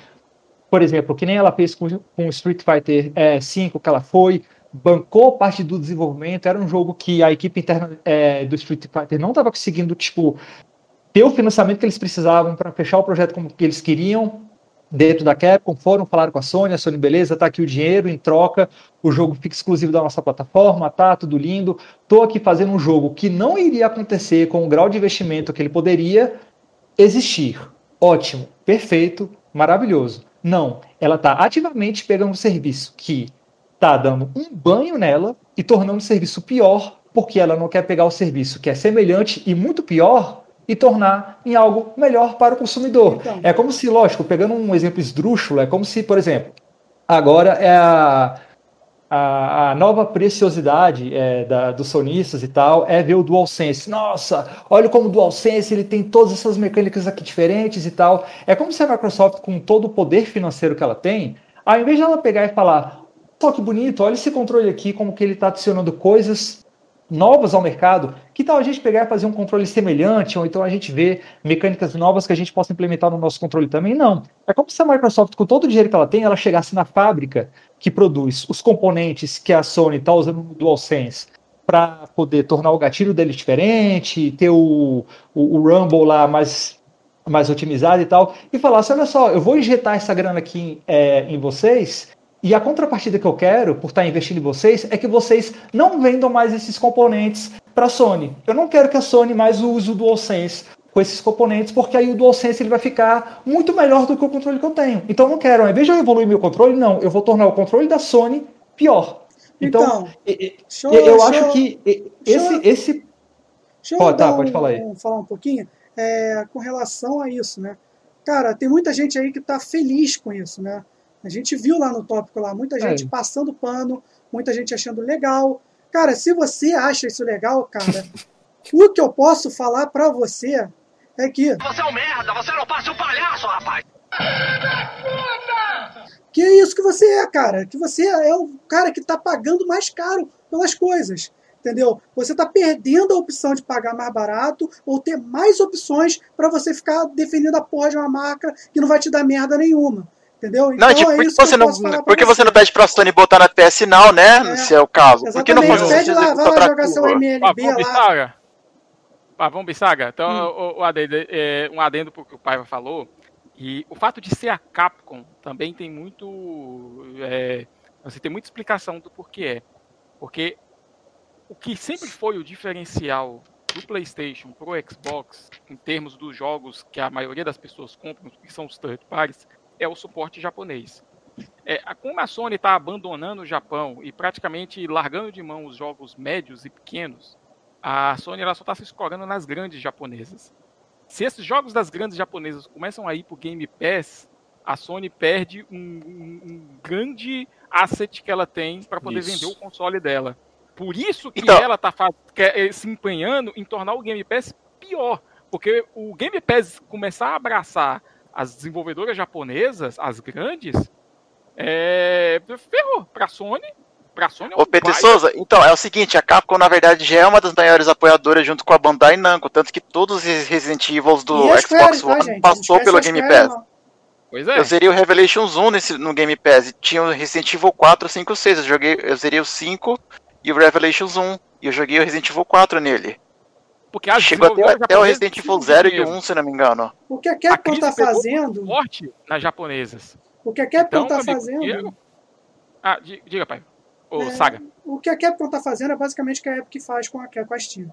por exemplo, que nem ela fez com, com Street Fighter é, 5, que ela foi, bancou parte do desenvolvimento, era um jogo que a equipe interna é, do Street Fighter não estava conseguindo, tipo, ter o financiamento que eles precisavam para fechar o projeto como que eles queriam dentro da Capcom, foram falar com a Sony, a Sony, beleza, tá aqui o dinheiro, em troca, o jogo fica exclusivo da nossa plataforma, tá, tudo lindo, tô aqui fazendo um jogo que não iria acontecer com o grau de investimento que ele poderia existir. Ótimo, perfeito, maravilhoso. Não, ela tá ativamente pegando um serviço que tá dando um banho nela e tornando o serviço pior, porque ela não quer pegar o serviço que é semelhante e muito pior e tornar em algo melhor para o consumidor. Então. É como se, lógico, pegando um exemplo esdrúxulo, é como se, por exemplo, agora é a, a, a nova preciosidade é, da, dos sonistas e tal é ver o DualSense. Nossa, olha como o DualSense ele tem todas essas mecânicas aqui diferentes e tal. É como se a Microsoft, com todo o poder financeiro que ela tem, ao invés de ela pegar e falar, só que bonito, olha esse controle aqui, como que ele está adicionando coisas novas ao mercado, que tal a gente pegar e fazer um controle semelhante, ou então a gente ver mecânicas novas que a gente possa implementar no nosso controle também? Não. É como se a Microsoft, com todo o dinheiro que ela tem, ela chegasse na fábrica que produz os componentes que a Sony está usando no DualSense para poder tornar o gatilho dele diferente, ter o, o, o Rumble lá mais, mais otimizado e tal, e falasse, olha só, eu vou injetar essa grana aqui é, em vocês, E a contrapartida que eu quero, por estar investindo em vocês, é que vocês não vendam mais esses componentes para a Sony. Eu não quero que a Sony mais use o DualSense com esses componentes, porque aí o DualSense ele vai ficar muito melhor do que o controle que eu tenho. Então eu não quero, ao invés de eu evoluir meu controle, não, eu vou tornar o controle da Sony pior. Então, Então, eu- acho que esse, esse Deixa eu Pode, tá, dar pode um- falar aí. um- falar um pouquinho é, com relação a isso, né? Cara, tem muita gente aí que tá feliz com isso, né? A gente viu lá no tópico lá, muita gente É. passando pano, muita gente achando legal. Cara, se você acha isso legal, cara, o que eu posso falar pra você é que Você é um merda, você não passa um palhaço, rapaz! que é isso que você é, cara. Que você é o cara que tá pagando mais caro pelas coisas. Entendeu? Você tá perdendo a opção de pagar mais barato ou ter mais opções pra você ficar defendendo a porra de uma marca que não vai te dar merda nenhuma. Entendeu? Não, tipo, é por que isso você não, por que você não pede pra Sony botar na PS Now, né? É, se é o caso. Por que não Exatamente. fazer Pede lá, vai lá jogar seu? MLB Pavão lá. Bissaga. Pavão Bissaga. Então, Hum. o, o adendo, é, um adendo pro que o Paiva falou. E o fato de ser a Capcom também tem muito. É, você tem muita explicação do porquê é. Porque o que sempre foi o diferencial do PlayStation pro Xbox, em termos dos jogos que a maioria das pessoas compram, que são os third parties, é o suporte japonês. É, a- como a Sony está abandonando o Japão e praticamente largando de mão os jogos médios e pequenos, a Sony ela só está se escorando nas grandes japonesas. Se esses jogos das grandes japonesas começam a ir para o Game Pass, a Sony perde um, um- um grande asset que ela tem para poder Isso. vender o console dela. Por isso que Então- ela está se empenhando em tornar o Game Pass pior. Porque o Game Pass começar a abraçar as desenvolvedoras japonesas, as grandes, é... ferrou. Pra Sony, pra Sony é um Ô, PT baita- Souza, então, é o seguinte, a Capcom, na verdade, já é uma das maiores apoiadoras junto com a Bandai Namco, tanto que todos os Resident Evil do Xbox tá, One gente? passou pelo Game Pass. não. Pois é. Eu zerei o Revelations 1 nesse, no Game Pass, e tinha o Resident Evil 4, 5, 6, eu, joguei, eu zerei o 5 e o Revelations 1, e eu joguei o Resident Evil 4 nele. Porque as Chegou até, até o Resident Evil precisam de 0 e dinheiro. o 1, se não me engano. O que a A Capcom tá pegou fazendo, forte nas japonesas. o que a Capcom Então, tá amigo, fazendo, dinheiro- Ah, di- diga, pai. Ô, É. Saga. o que a Capcom tá fazendo é basicamente o que a Epic faz com a, com a Steam,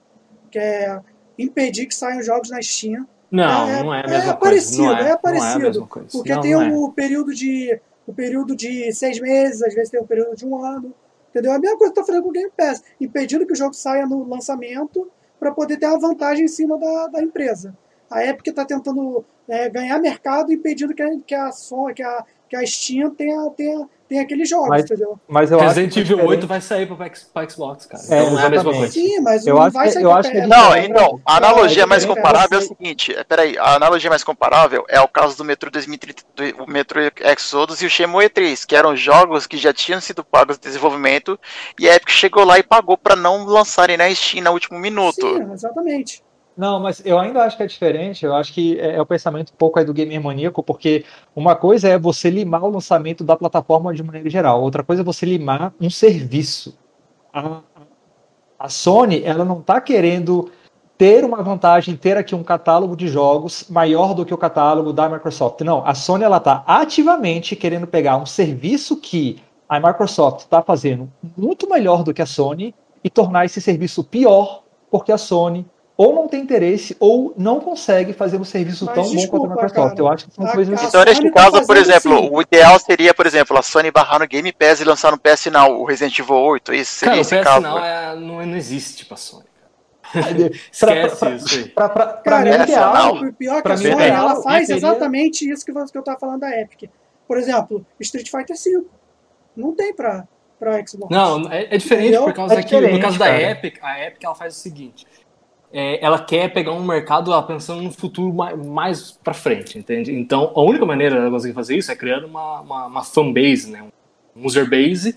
que é impedir que saiam jogos na Steam Não, É- não é a é mesma parecido, coisa. Não é é, Não é a parecido, mesma coisa. Porque Não, tem não é. o período de o período de seis meses, às vezes tem o período de um ano. Entendeu? A mesma coisa que tá fazendo com o Game Pass, impedindo que o jogo saia no lançamento para poder ter uma vantagem em cima da, da empresa. A Epic está tentando é, ganhar mercado, impedindo que a, que a Sony, que a, que a Steam tenha, tenha, tenha aqueles jogos, Mas- entendeu? mas eu Resident é Evil 8 diferente. vai sair pra Xbox, cara. É, Então não é a mesma exatamente. coisa. Sim, mas Eu não acho vai que- sair eu acho que- é, Não, então, a pra- analogia mais comparável é o seguinte, é, peraí, a analogia mais comparável é o caso do Metro 2030, do- o Metro Exodus e o Shenmue 3, que eram jogos que já tinham sido pagos de desenvolvimento e a Epic chegou lá e pagou pra não lançarem na Steam no último minuto. Sim, exatamente. Não, mas eu ainda acho que é diferente. Eu acho que é, é o pensamento um pouco aí do gamer maníaco, porque uma coisa é você limar o lançamento da plataforma de maneira geral, outra coisa é você limar um serviço. A, a Sony, ela não está querendo ter uma vantagem, ter aqui um catálogo de jogos maior do que o catálogo da Microsoft. Não, a Sony ela está ativamente querendo pegar um serviço que a Microsoft está fazendo muito melhor do que a Sony e tornar esse serviço pior, porque a Sony ou não tem interesse ou não consegue fazer um serviço Mas tão bom desculpa, quanto a Microsoft. cara. Eu acho que são coisas Então, neste tá caso, por exemplo, sim. o ideal seria, por exemplo, a Sony barrar no Game Pass e lançar no PS Now o Resident Evil 8, isso seria Cara, o esse PS caso. não, é, não, não existe pra Sony. Pra- Esquece pra- isso aí. Pra, pra, pra Cara, mim, o essa ideal. o pior é que a Sony o ela faz seria- exatamente isso que eu tava falando da Epic. Por exemplo, Street Fighter V. Não tem pra, pra Xbox. Não, é, é diferente Entendeu? por causa É que, no caso da cara. Epic, a Epic ela faz o seguinte. É, ela quer pegar um mercado ela pensando no futuro mais, mais pra frente, entende? Então, a única maneira dela conseguir fazer isso é criando uma, uma, uma fanbase, né? um user base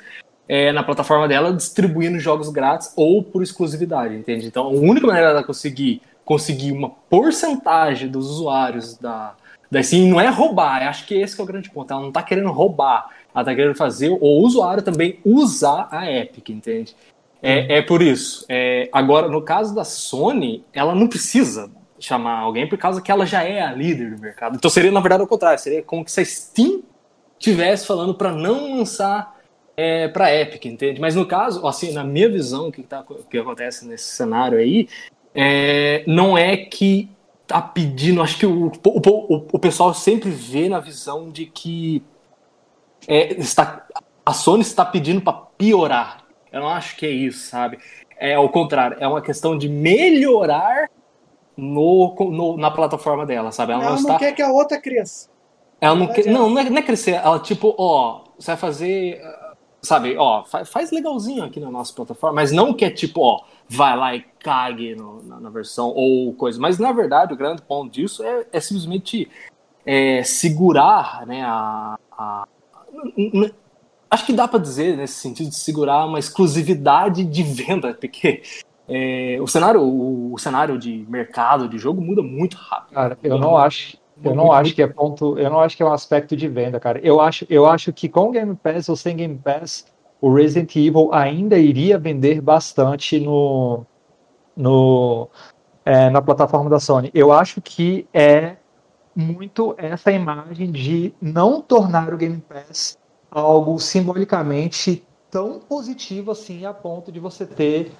é, na plataforma dela, distribuindo jogos grátis ou por exclusividade, entende? Então, a única maneira dela conseguir, conseguir uma porcentagem dos usuários da, da Steam não é roubar, acho que esse que é o grande ponto. Ela não tá querendo roubar, ela tá querendo fazer o usuário também usar a Epic, entende? É, é por isso. É, agora, no caso da Sony, ela não precisa chamar alguém por causa que ela já é a líder do mercado. Então seria, na verdade, o contrário. Seria como se a Steam tivesse falando para não lançar é, para Epic, entende? Mas no caso, assim, na minha visão, o que, tá, que acontece nesse cenário aí, é, não é que tá pedindo, acho que o, o, o, o pessoal sempre vê na visão de que é, está, a Sony está pedindo para piorar. Eu não acho que é isso, sabe? É ao contrário, é uma questão de melhorar no, no- na plataforma dela, sabe? Ela, não não está. quer que a outra cresça. Ela não, quer, quer- não, não é, não é crescer. Ela, tipo, ó, você vai fazer. ah, Sabe, ó, fa- faz, legalzinho aqui na nossa plataforma, mas não que é tipo, ó, vai lá e cague no- na, na versão ou coisa. Mas na verdade, o grande ponto disso é, é simplesmente é, segurar, né, a. a- acho que dá pra dizer nesse sentido de segurar uma exclusividade de venda, porque é, o cenário, o, o cenário de mercado de jogo muda muito rápido. Cara, eu não acho, eu não acho que é ponto, eu não acho que é um aspecto de venda, cara. Eu acho, eu acho que com Game Pass ou sem Game Pass, o Resident Evil ainda iria vender bastante no, no é, na plataforma da Sony. Eu acho que é muito essa imagem de não tornar o Game Pass algo simbolicamente tão positivo assim a ponto de você ter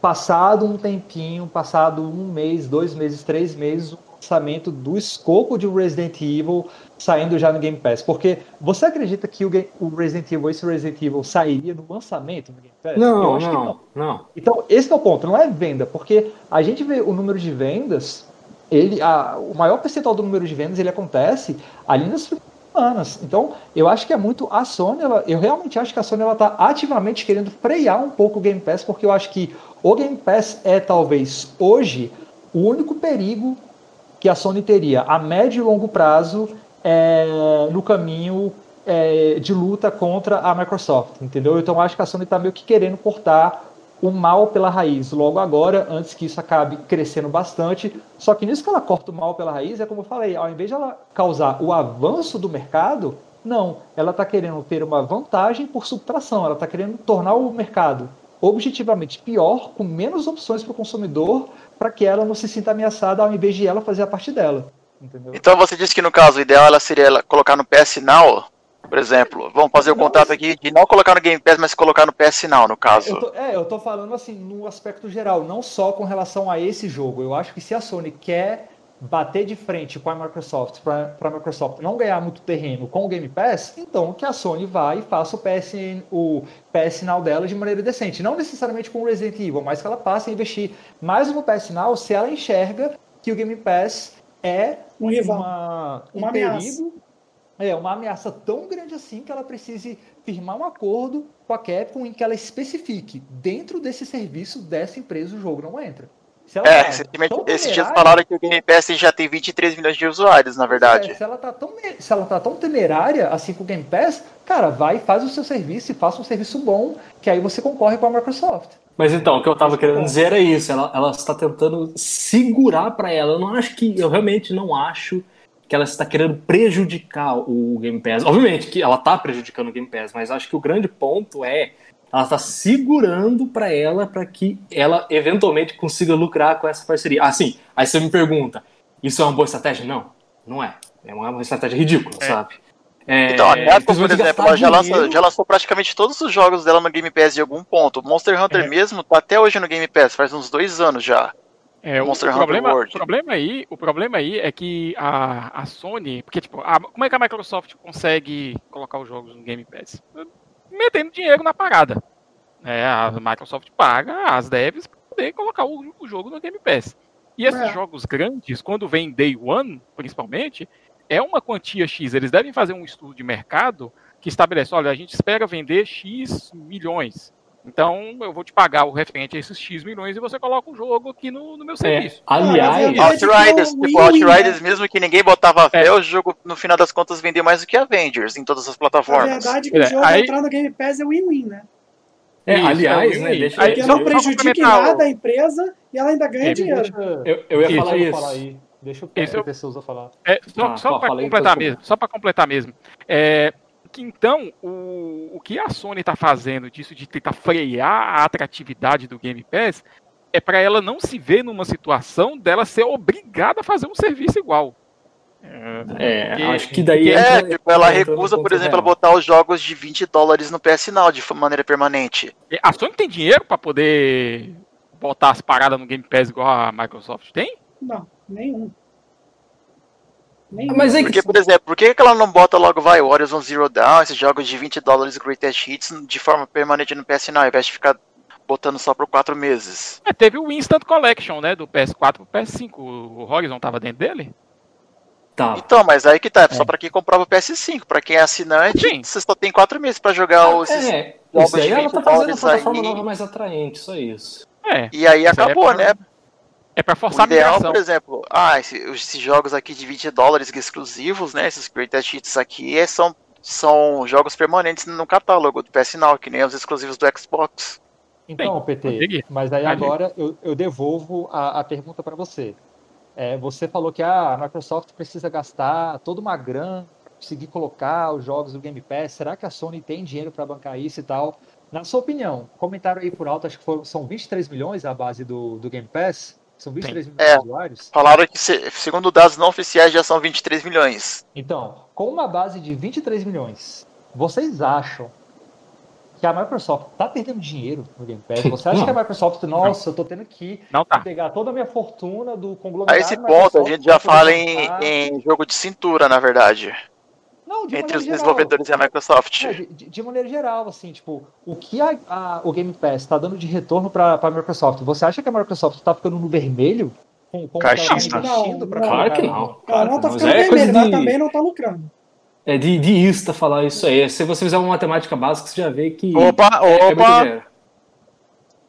passado um tempinho, passado um mês, dois meses, três meses, o lançamento do escopo de Resident Evil saindo já no Game Pass. Porque você acredita que o, Ga- o Resident Evil, esse Resident Evil, sairia no lançamento no Game Pass? Eu Não, acho que não, não. então, esse é o ponto, não é venda, porque a gente vê o número de vendas, ele, a- o maior percentual do número de vendas ele acontece ali nas semanas. Então, eu acho que é muito a Sony, ela- eu realmente acho que a Sony ela está ativamente querendo frear um pouco o Game Pass, porque eu acho que o Game Pass é talvez hoje o único perigo que a Sony teria a médio e longo prazo é, no caminho é, de luta contra a Microsoft, entendeu? Então acho que a Sony está meio que querendo cortar o mal pela raiz logo agora, antes que isso acabe crescendo bastante. Só que nisso que ela corta o mal pela raiz, é como eu falei, ao invés de ela causar o avanço do mercado, não, ela está querendo ter uma vantagem por subtração, ela está querendo tornar o mercado objetivamente pior, com menos opções para o consumidor, para que ela não se sinta ameaçada ao invés de ela fazer a parte dela. Entendeu? Então você disse que no caso o ideal ela seria ela colocar no PS Now, por exemplo. Vamos fazer o Não, contrato mas- aqui de não colocar no Game Pass, mas colocar no PS Now, no caso. Eu tô, é, eu tô falando assim, no aspecto geral, não só com relação a esse jogo. Eu acho que se a Sony quer bater de frente com a Microsoft, para a Microsoft não ganhar muito terreno com o Game Pass, então que a Sony vá e faça o PS, o PS Now dela de maneira decente. Não necessariamente com o Resident Evil, mas que ela passe a investir mais no PS Now se ela enxerga que o Game Pass é Um rival. uma, um Uma ameaça. perigo é uma ameaça tão grande assim que ela precise firmar um acordo com a Capcom em que ela especifique dentro desse serviço dessa empresa o jogo não entra. Se ela É, tá recentemente, esses dias falaram que o Game Pass já tem 23 milhões de usuários, na verdade. é, se, ela tá tão, se ela tá tão temerária assim com o Game Pass, cara, vai faz o seu serviço e faça um serviço bom, que aí você concorre com a Microsoft. Mas então, o que eu tava querendo dizer era isso. Ela, ela está tentando segurar para ela. Eu não acho que. Eu realmente não acho que ela está querendo prejudicar o Game Pass. Obviamente que ela está prejudicando o Game Pass, mas acho que o grande ponto é ela está segurando para ela para que ela eventualmente consiga lucrar com essa parceria. Assim, aí você me pergunta, isso é uma boa estratégia? Não, não é. É uma, estratégia ridícula, sabe? É, Então, a Capcom, por exemplo, gastar ela já, dinheiro- já lançou praticamente todos os jogos dela no Game Pass de algum ponto. O Monster Hunter É. mesmo tá até hoje no Game Pass, faz uns dois anos já. É, o, Monster o Hunter problema, World. o problema aí, o problema aí é que a, a Sony, porque tipo, a- como é que a Microsoft consegue colocar os jogos no Game Pass? Metendo dinheiro na parada. É, a Microsoft paga as devs para poder colocar o, o jogo no Game Pass. E esses É. jogos grandes, quando vem Day One, principalmente, é uma quantia X. Eles devem fazer um estudo de mercado que estabelece, olha, a gente espera vender X milhões. Então, eu vou te pagar o referente a esses X milhões e você coloca o jogo aqui no, no meu É, serviço. aliás, Ah, mas eu- Outriders, tipo, Outriders né? mesmo que ninguém botava fé, É. o jogo no final das contas vendeu mais do que Avengers em todas as A plataformas. verdade é que o É, jogo aí- entrar no Game Pass é win-win, né? é, Isso, aliás, é o né? Deixa, Aí, só- não complementar nada o- a empresa e ela ainda ganha É, dinheiro. eu, eu ia Deixa falar eu isso. falar aí. Deixa o Esse é o- Pessoa falar. É, só Ah, só para aí, completar eu mesmo, só para completar mesmo. É, que então o, o que a Sony está fazendo disso de tentar frear a atratividade do Game Pass é para ela não se ver numa situação dela ser obrigada a fazer um serviço igual. É, Porque- acho que daí É, entra- tipo, ela recusa, por exemplo, real. botar os jogos de 20 dólares no PS Now de maneira permanente. A Sony tem dinheiro pra poder botar as paradas no Game Pass igual a Microsoft tem? Não, nenhum. Nenhum. Mas é que Porque, por exemplo, por que que ela não bota logo, vai, Horizon Zero Dawn, esses jogos de 20 dólares Greatest Hits de forma permanente no PS Now, ao invés de ficar botando só por 4 meses? É, teve o Instant Collection, né? Do PS4 pro PS5. O Horizon tava dentro dele? Tá. Então, mas aí que tá, é só pra quem comprava o PS5, pra quem é assinante, Sim. você só tem 4 meses pra jogar os... É, jogos isso aí de ela 20 tá fazendo a plataforma aí. nova mais atraente, só isso. É. E aí Isso aí acabou, é pra- né? É pra O forçar a ideal, migração. por exemplo, ah, esse- esses jogos aqui de 20 dólares exclusivos, né? Esses Greatest Hits aqui é- são, são jogos permanentes no catálogo do PS Now, que nem os exclusivos do Xbox. Então, Bem, PT, consegui. mas aí agora eu, eu devolvo a, a pergunta para você. É, você falou que ah, a Microsoft precisa gastar toda uma grana para conseguir colocar os jogos do Game Pass. Será que a Sony tem dinheiro para bancar isso e tal? Na sua opinião, comentaram aí por alto, acho que foram, são 23 milhões a base do, do Game Pass? São 23 milhões É. de usuários? Falaram que, se- segundo dados não oficiais, já são 23 milhões. Então, com uma base de 23 milhões, vocês acham que a Microsoft tá perdendo dinheiro no Game Pass? Você acha que a Microsoft, nossa, eu tô tendo que Não tá. pegar toda a minha fortuna do A conglomerado esse ponto, a gente já fala em, em jogo de cintura, na verdade, Não, de entre os geral. desenvolvedores e a Microsoft. É, de, de- maneira geral, assim, tipo, o que a, a- o Game Pass está dando de retorno para a Microsoft? Você acha que a Microsoft está ficando no vermelho? Com, com o ela tá Não, Claro que não. Ela Claro não que tá não. Mas ficando é coisa vermelha, mas de, também não tá lucrando. é de, de ista falar isso aí. Se você fizer uma matemática básica, você já vê que. Opa, é, é opa! dinheiro.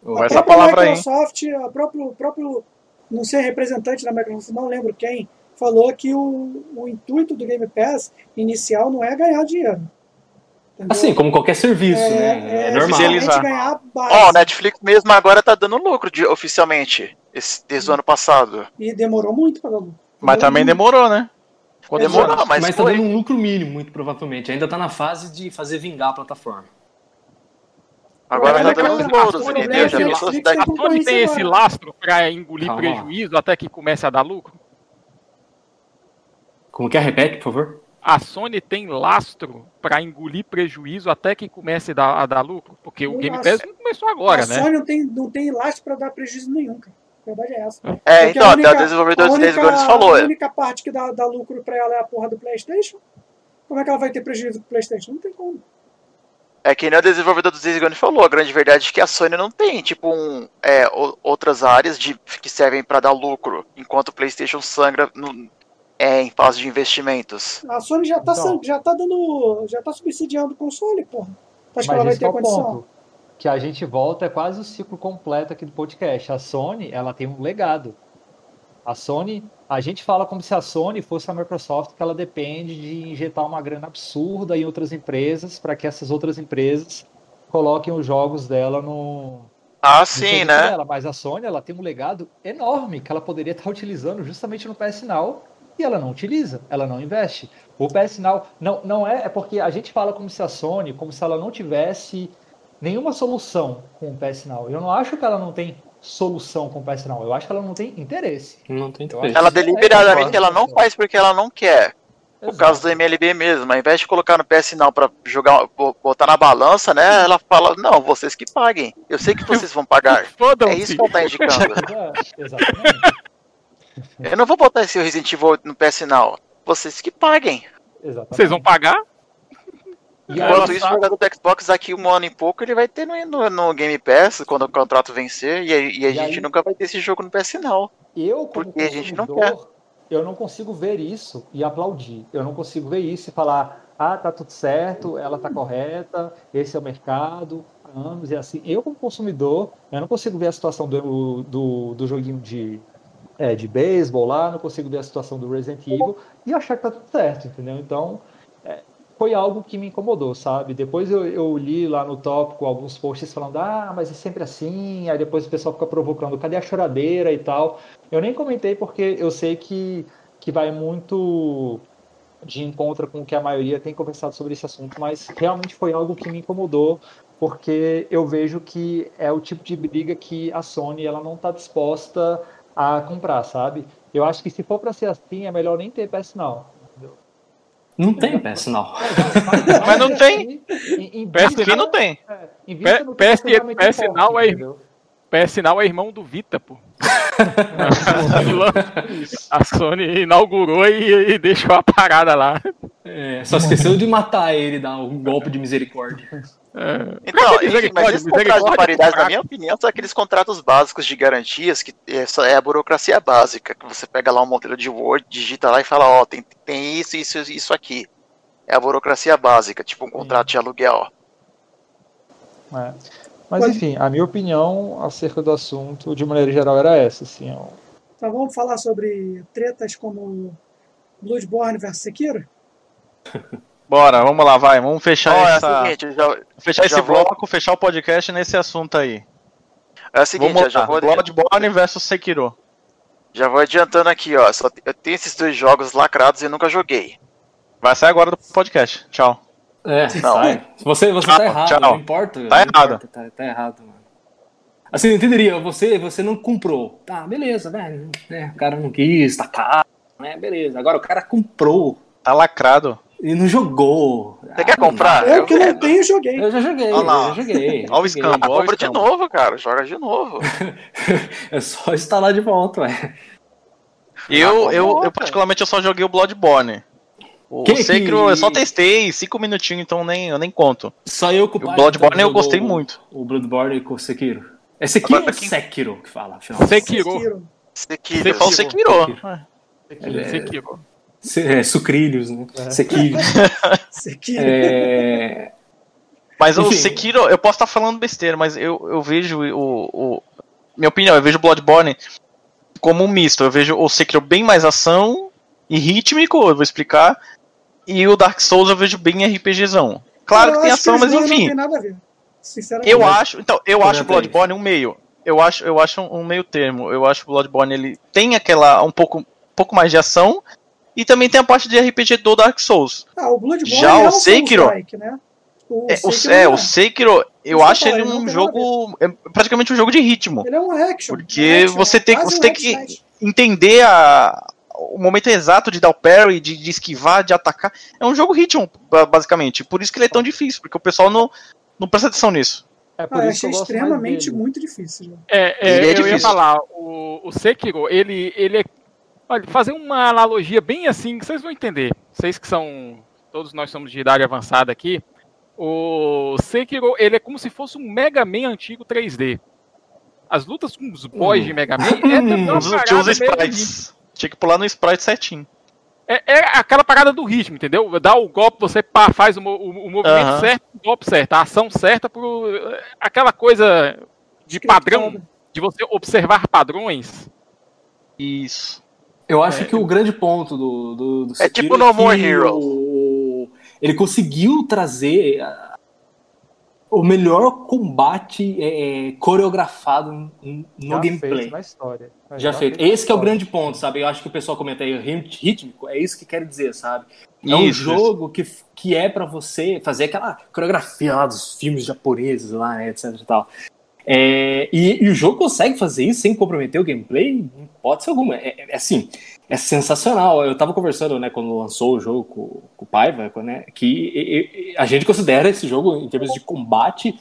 Vai A essa palavra aí. Microsoft, a próprio, o próprio, não sei, representante da Microsoft, não lembro quem, falou que o, o intuito do Game Pass inicial não é ganhar dinheiro. Entendeu? Assim, como qualquer serviço, é, né? É, normal. ganhar base. Ó, o Netflix mesmo agora tá dando lucro de- oficialmente, esse, desde o ano passado. E demorou muito para dar lucro. Mas também muito. demorou, né? Demorou, Exato, mas, mas tá dando um lucro mínimo, muito provavelmente. Ainda tá na fase de fazer vingar a plataforma. Agora Mas tá é dando que os a- louros, a entendeu? Já pensou se tem daqui esse lastro pra engolir Calma prejuízo até que comece a dar lucro? Como que é? Repete, por favor. A Sony tem lastro pra engolir prejuízo até que comece a dar, a dar lucro? Porque o Não Game. Pass não começou agora, a né? Sony não tem, não tem lastro para dar prejuízo nenhum, cara. A verdade é essa. É, Porque então, a até o desenvolvedor a dos Days Gone falou. A é. única parte que dá, dá lucro para ela é a porra do PlayStation. Como é que ela vai ter prejuízo com o PlayStation? Não tem como. É que nem o desenvolvedor dos Days Gone falou, a grande verdade é que a Sony não tem, tipo, um, é, o- outras áreas de, que servem pra dar lucro, enquanto o Playstation sangra no- é, em fase de investimentos. A Sony já tá, Então. já tá dando. já tá subsidiando o console, porra. Acho que ela vai ter é condição. ponto. Que a gente volta, é quase o ciclo completo aqui do podcast. A Sony, ela tem um legado. A Sony, a gente fala como se a Sony fosse a Microsoft, que ela depende de injetar uma grana absurda em outras empresas para que essas outras empresas coloquem os jogos dela no, Ah, no sim, né? dela. Mas a Sony, ela tem um legado enorme que ela poderia estar utilizando justamente no PS Now e ela não utiliza, ela não investe. O PS Now não, não é, é porque a gente fala como se a Sony, como se ela não tivesse nenhuma solução com o PS Now. Eu não acho que ela não tem solução com o PS Now, eu acho que ela não tem interesse. Não tem interesse. Ela é deliberadamente ela não faz porque ela não quer. O caso do MLB mesmo, ao invés de colocar no PS Now pra jogar, bo- botar na balança, né? Ela fala, não, vocês que paguem. Eu sei que vocês vão pagar. É isso que ela tá indicando. É, exatamente. Eu não vou botar esse Resident Evil no PS Now. Vocês que paguem. exatamente. Vocês vão pagar? E Enquanto isso, sabe. o jogador do Xbox daqui um ano e pouco, ele vai ter no, no, no Game Pass quando o contrato vencer. E, a- e a E gente aí- nunca vai ter esse jogo no PS Now. Eu, como Porque a gente não consumidor, eu não consigo ver isso e aplaudir. Eu não consigo ver isso e falar, ah, tá tudo certo, ela tá correta, esse é o mercado, anos e assim. Eu, como consumidor, eu não consigo ver a situação do, do, do joguinho de, é, de beisebol lá, não consigo ver a situação do Resident Evil e achar que tá tudo certo, entendeu? Então, é, foi algo que me incomodou, sabe? Depois eu, eu li lá no tópico alguns posts falando, ah, mas é sempre assim, aí depois o pessoal fica provocando, cadê a choradeira e tal. Eu nem comentei porque eu sei que, que vai muito de encontro com o que a maioria tem conversado sobre esse assunto, mas realmente foi algo que me incomodou, porque eu vejo que é o tipo de briga que a Sony ela não está disposta a comprar, sabe? Eu acho que se for pra ser assim, é melhor nem ter PS Now. Não tem PS Now. Mas não tem. Não tem. é, PS, PS importa, Now é? PS Now é irmão do Vita, pô. a Sony inaugurou e, e deixou a parada lá. É, só esqueceu de matar ele, dar um golpe de misericórdia. É. Então, enfim, mas esses contratos de paridade, na minha opinião, são aqueles contratos básicos de garantias que é, só- é a burocracia básica, que você pega lá um modelo de Word, digita lá e fala, ó, tem, tem isso, isso, isso aqui. É a burocracia básica, tipo um contrato de aluguel. É. Mas enfim, a minha opinião acerca do assunto, de maneira geral, era essa. Assim, ó. Então vamos falar sobre tretas como Bloodborne vs Sekiro? Bora, vamos lá, vai. Vamos fechar Ó, é essa. seguinte, já, fechar já esse vou- bloco, fechar o podcast nesse assunto aí. é o seguinte, vamos já vou, Bloodborne versus Sekiro. já vou adiantando aqui, ó. Só, eu tenho esses dois jogos lacrados e nunca joguei. Vai sair agora do podcast. Tchau. É, Não. sai. Você, você Tchau, tá errado, tchau. não importa. Tá não errado. importa, Tá, tá errado, mano. Assim, eu entenderia, você, você não comprou. Tá, beleza, velho. né, o cara não quis, tá caro, né? Beleza. Agora o cara comprou Tá lacrado. E não jogou. Você quer não comprar? dá. Eu que não tenho, joguei. Eu já joguei, Olha lá. eu já joguei. Olha o escambo. Ah, compra de novo, cara. Joga de novo. É só instalar de volta, ué. Eu, Ah, eu, boa, eu particularmente, eu só joguei o Bloodborne. O Que que- Sekiro eu só testei, cinco minutinhos, então nem, eu nem conto. Só eu com O Bloodborne eu gostei muito. O Bloodborne com o Sekiro. É Sekiro Agora, ou quem- Sekiro que fala, afinal? Sekiro. Sekiro. Sekiro. Você falou Sekiro. Ele é- Sekiro. Se- é, sucrilhos, né? Sekiro. Sekiro. É... Mas o Enfim. Sekiro, eu posso estar falando besteira, mas eu, eu vejo o, o. Minha opinião, eu vejo o Bloodborne como um misto. Eu vejo o Sekiro bem mais ação e rítmico, eu vou explicar. E o Dark Souls eu vejo bem RPGzão. Claro Eu que tem ação, os mas enfim. Não tem nada a ver. Sinceramente. Eu acho, então, eu acho o. Bloodborne um meio. Eu acho, eu acho um meio termo. Eu acho que o Bloodborne ele tem aquela um pouco, um pouco mais de ação e também tem a parte de RPG do Dark Souls. Ah, o Bloodborne Já é o Sekiro- né? O É, o, Sekiro é, não o Sekiro, eu Isso acho ele um jogo, é praticamente um jogo de ritmo. Ele é um action. Porque um action, você tem, você um tem que entender a, o momento exato de dar o parry, de, de esquivar, de atacar. É um jogo ritmo, ba- basicamente. Por isso que ele é tão difícil, porque o pessoal não, não presta atenção nisso. É por Ah, isso que eu gosto extremamente muito difícil. né? É, é, é eu ia difícil. falar, o, o Sekiro, ele, ele é. Olha, fazer uma analogia bem assim, que vocês vão entender. Vocês que são. Todos nós somos de idade avançada aqui. O Sekiro, ele é como se fosse um Mega Man antigo 3D. As lutas com os boys de Mega Man é também uma Tinha os sprites. Tinha que pular no sprite certinho. é, é aquela parada do ritmo, entendeu? Dá o golpe, você pá, faz o, o- o movimento certo, o golpe certo, a ação certa, pro, aquela coisa de padrão, de você observar padrões. Isso. Eu acho que o grande ponto do, do, do É tipo No More que Heroes. o- ele conseguiu trazer o melhor combate é, é, coreografado no Já gameplay. feito na história. Já feito. na Esse que é o grande ponto, sabe? Eu acho que o pessoal comenta aí rítmico, é isso que quer dizer, sabe? É um Isso, jogo que, que é pra você fazer aquela coreografia lá dos filmes japoneses lá, né, etc e tal. É, e, e o jogo consegue fazer isso sem comprometer o gameplay? Em hipótese alguma. É, é- é assim, é sensacional. Eu tava conversando, né, quando lançou o jogo com, com o Paiva, né, que e- a gente considera esse jogo, em termos de combate,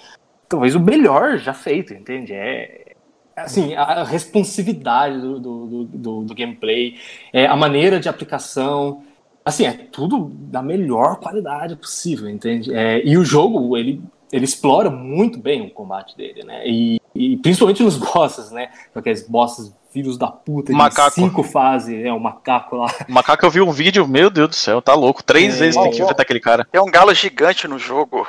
talvez o melhor já feito, entende? É, assim, a responsividade do, do, do, do- do gameplay, é, a maneira de aplicação, assim, é tudo da melhor qualidade possível, entende? É, e o jogo, ele, ele explora muito bem o combate dele, né? E, e principalmente nos bosses, né? Aqueles bosses filhos da puta de Macaco. cinco fases, é, o macaco lá. O macaco eu vi um vídeo, meu Deus do céu, tá louco. Três É, vezes tem que enfrentar aquele cara. Tem um galo gigante no jogo.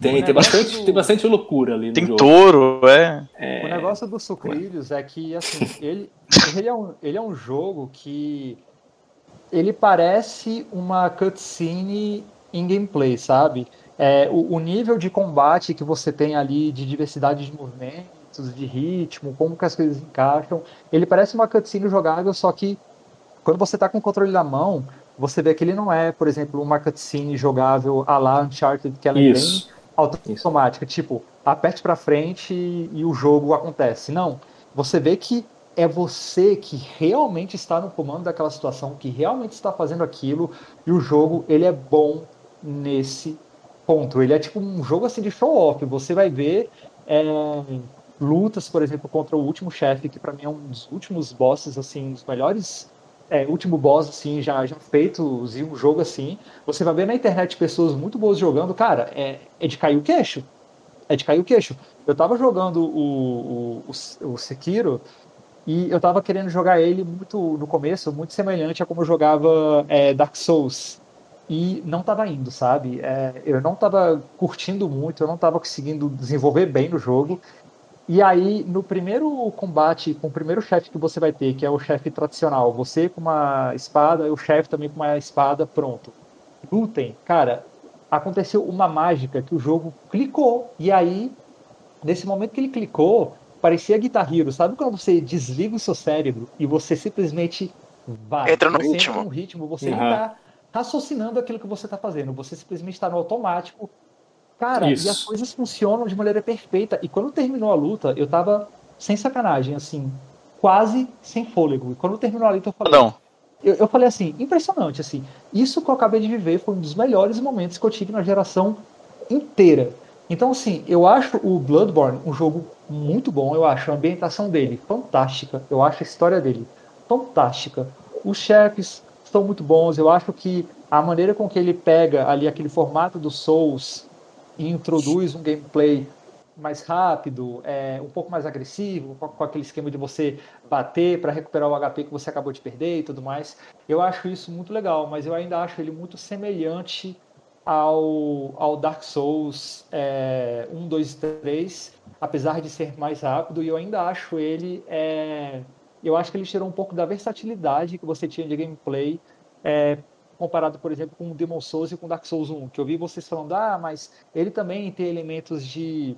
Tem, tem, bastante, tem bastante loucura ali no Tem jogo. touro, é. O negócio dos sucrilhos é que, assim, ele, ele, é um, ele é um jogo que ele parece uma cutscene em gameplay, sabe? É, o, o nível de combate que você tem ali, de diversidade de movimentos, de ritmo, como que as coisas encaixam, ele parece uma cutscene jogável, só que quando você tá com o controle na mão, você vê que ele não é, por exemplo, uma cutscene jogável a la Uncharted, que ela é Isso. bem automática, tipo, aperte pra frente e, e o jogo acontece. Não, você vê que é você que realmente está no comando daquela situação, que realmente está fazendo aquilo, e o jogo ele é bom nesse ponto. Ele é tipo um jogo assim de show off. Você vai ver é, lutas, por exemplo, contra o último chefe, que para mim é um dos últimos bosses assim, dos melhores é, último boss assim já já feitos em um jogo assim. Você vai ver na internet pessoas muito boas jogando, cara, é, é de cair o queixo. É de cair o queixo. Eu tava jogando o, o, o, o Sekiro e eu tava querendo jogar ele muito no começo, muito semelhante a como eu jogava é, Dark Souls. E não tava indo, sabe? É, eu não tava curtindo muito, eu não tava conseguindo desenvolver bem no jogo. E aí, no primeiro combate, com o primeiro chefe que você vai ter, que é o chefe tradicional, você com uma espada e o chefe também com uma espada, pronto. Lutem. Cara, aconteceu uma mágica que o jogo clicou. E aí, nesse momento que ele clicou, parecia Guitar Hero. Sabe quando você desliga o seu cérebro e você simplesmente vai? Entra no você ritmo. Entra no ritmo, você Uhum. não tá raciocinando aquilo que você tá fazendo. Você simplesmente está no automático. Cara, Isso. e as coisas funcionam de maneira perfeita. E quando terminou a luta, eu tava sem sacanagem, assim, quase sem fôlego. E quando terminou a luta, eu falei. Não. Eu, eu falei assim, impressionante, assim. Isso que eu acabei de viver foi um dos melhores momentos que eu tive na geração inteira. Então, assim, eu acho o Bloodborne um jogo muito bom. Eu acho a ambientação dele fantástica. Eu acho a história dele fantástica. Os chefes são muito bons. Eu acho que a maneira com que ele pega ali aquele formato do Souls e introduz um gameplay mais rápido, é, um pouco mais agressivo, com, com aquele esquema de você bater para recuperar o HP que você acabou de perder e tudo mais. Eu acho isso muito legal, mas eu ainda acho ele muito semelhante ao, ao Dark Souls é, 1, 2 3, apesar de ser mais rápido, e eu ainda acho ele. É, eu acho que ele tirou um pouco da versatilidade que você tinha de gameplay. é, comparado, por exemplo, com o Demon Souls e com Dark Souls 1, que eu vi vocês falando, ah, mas ele também tem elementos de,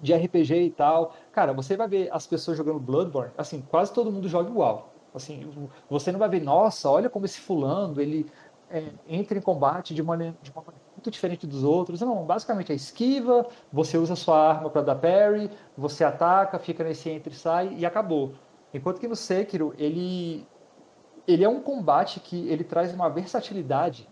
de RPG e tal. Cara, você vai ver as pessoas jogando Bloodborne, assim, quase todo mundo joga igual. Assim, você não vai ver, nossa, olha como esse fulano, ele é, entra em combate de, maneira, de uma maneira muito diferente dos outros. Não, basicamente é esquiva, você usa sua arma para dar parry, você ataca, fica nesse entra e sai e acabou. Enquanto que no Sekiro, ele ele é um combate que ele traz uma versatilidade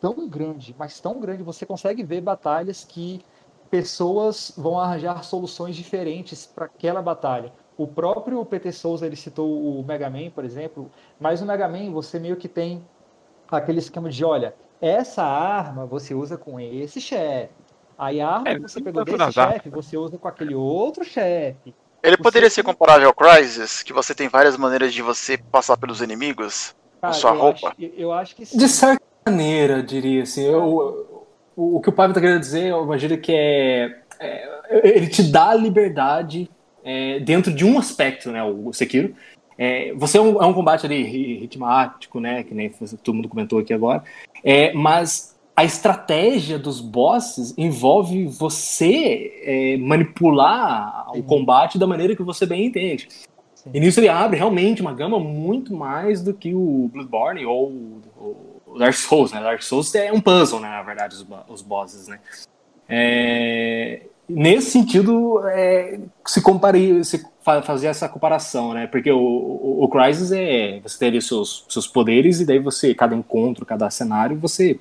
tão grande, mas tão grande, você consegue ver batalhas que pessoas vão arranjar soluções diferentes para aquela batalha. O próprio PT Souza ele citou o Mega Man, por exemplo, mas no Mega Man você meio que tem aquele esquema de, olha, essa arma você usa com esse chefe. Aí a arma É, que você pegou tanto desse chefe, você usa com aquele outro chefe. Ele poderia ser comparável ao Crysis, que você tem várias maneiras de você passar pelos inimigos Cara, com sua eu roupa. Acho, eu- acho que sim. De certa maneira, eu diria assim. Eu, o, o que o Pablo tá querendo dizer, eu imagino que é, é, Ele te dá a liberdade é, dentro de um aspecto, né? O Sekiro. É, você é um, é um combate ali ri- ritmático, né? Que nem todo mundo comentou aqui agora. É, mas a estratégia dos bosses envolve você é, manipular o Sim. combate da maneira que você bem entende. Sim. E nisso ele abre realmente uma gama muito mais do que o Bloodborne ou o Dark Souls, né? Dark Souls é um puzzle, né? Na verdade, os, os bosses, né? É, nesse sentido, é, se comparir, se fa- fazer essa comparação, né? Porque o, o, o Crysis é você tem ali os seus, seus poderes e daí você, cada encontro, cada cenário, você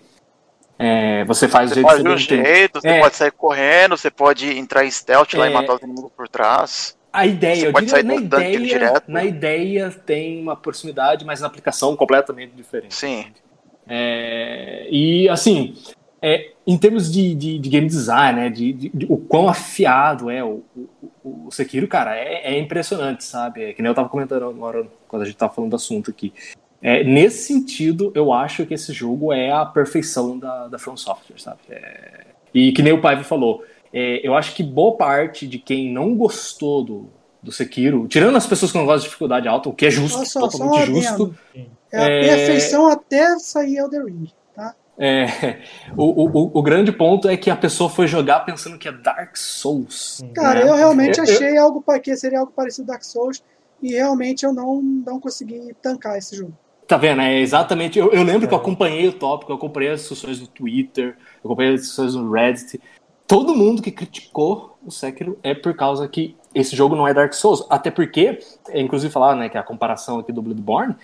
é, você faz Você do jeito pode entende. jeito, você É. pode sair correndo, você pode entrar em stealth lá É. e matar os inimigos por trás. A ideia, Você eu pode sair na ideia, direto. na ideia tem uma proximidade, mas na aplicação completamente diferente. Sim. É, e assim, é, em termos de, de, de game design, né, de, de- o quão afiado é o, o, o Sekiro, cara, é, é impressionante, sabe? É que nem eu tava comentando agora quando a gente tava falando do assunto aqui. É, nesse sentido, eu acho que esse jogo é a perfeição da, da From Software, sabe? É, e que nem o Paiva falou, é, eu acho que boa parte de quem não gostou do, do Sekiro, tirando as pessoas que não gostam de dificuldade alta, o que é justo, totalmente justo. É a É. perfeição até sair Elder Ring, tá? É, o, o, o grande ponto é que a pessoa foi jogar pensando que é Dark Souls. Cara, né? eu realmente Eu- achei algo pa- que seria algo parecido Dark Souls e realmente eu não, não consegui tancar esse jogo. Tá vendo? É exatamente. Eu, eu lembro É. que eu acompanhei o tópico, eu acompanhei as discussões no Twitter, eu acompanhei as discussões no Reddit. todo mundo que criticou o Sekiro é por causa que esse jogo não é Dark Souls. Até porque, é, inclusive falar, né, que a comparação aqui do Bloodborne,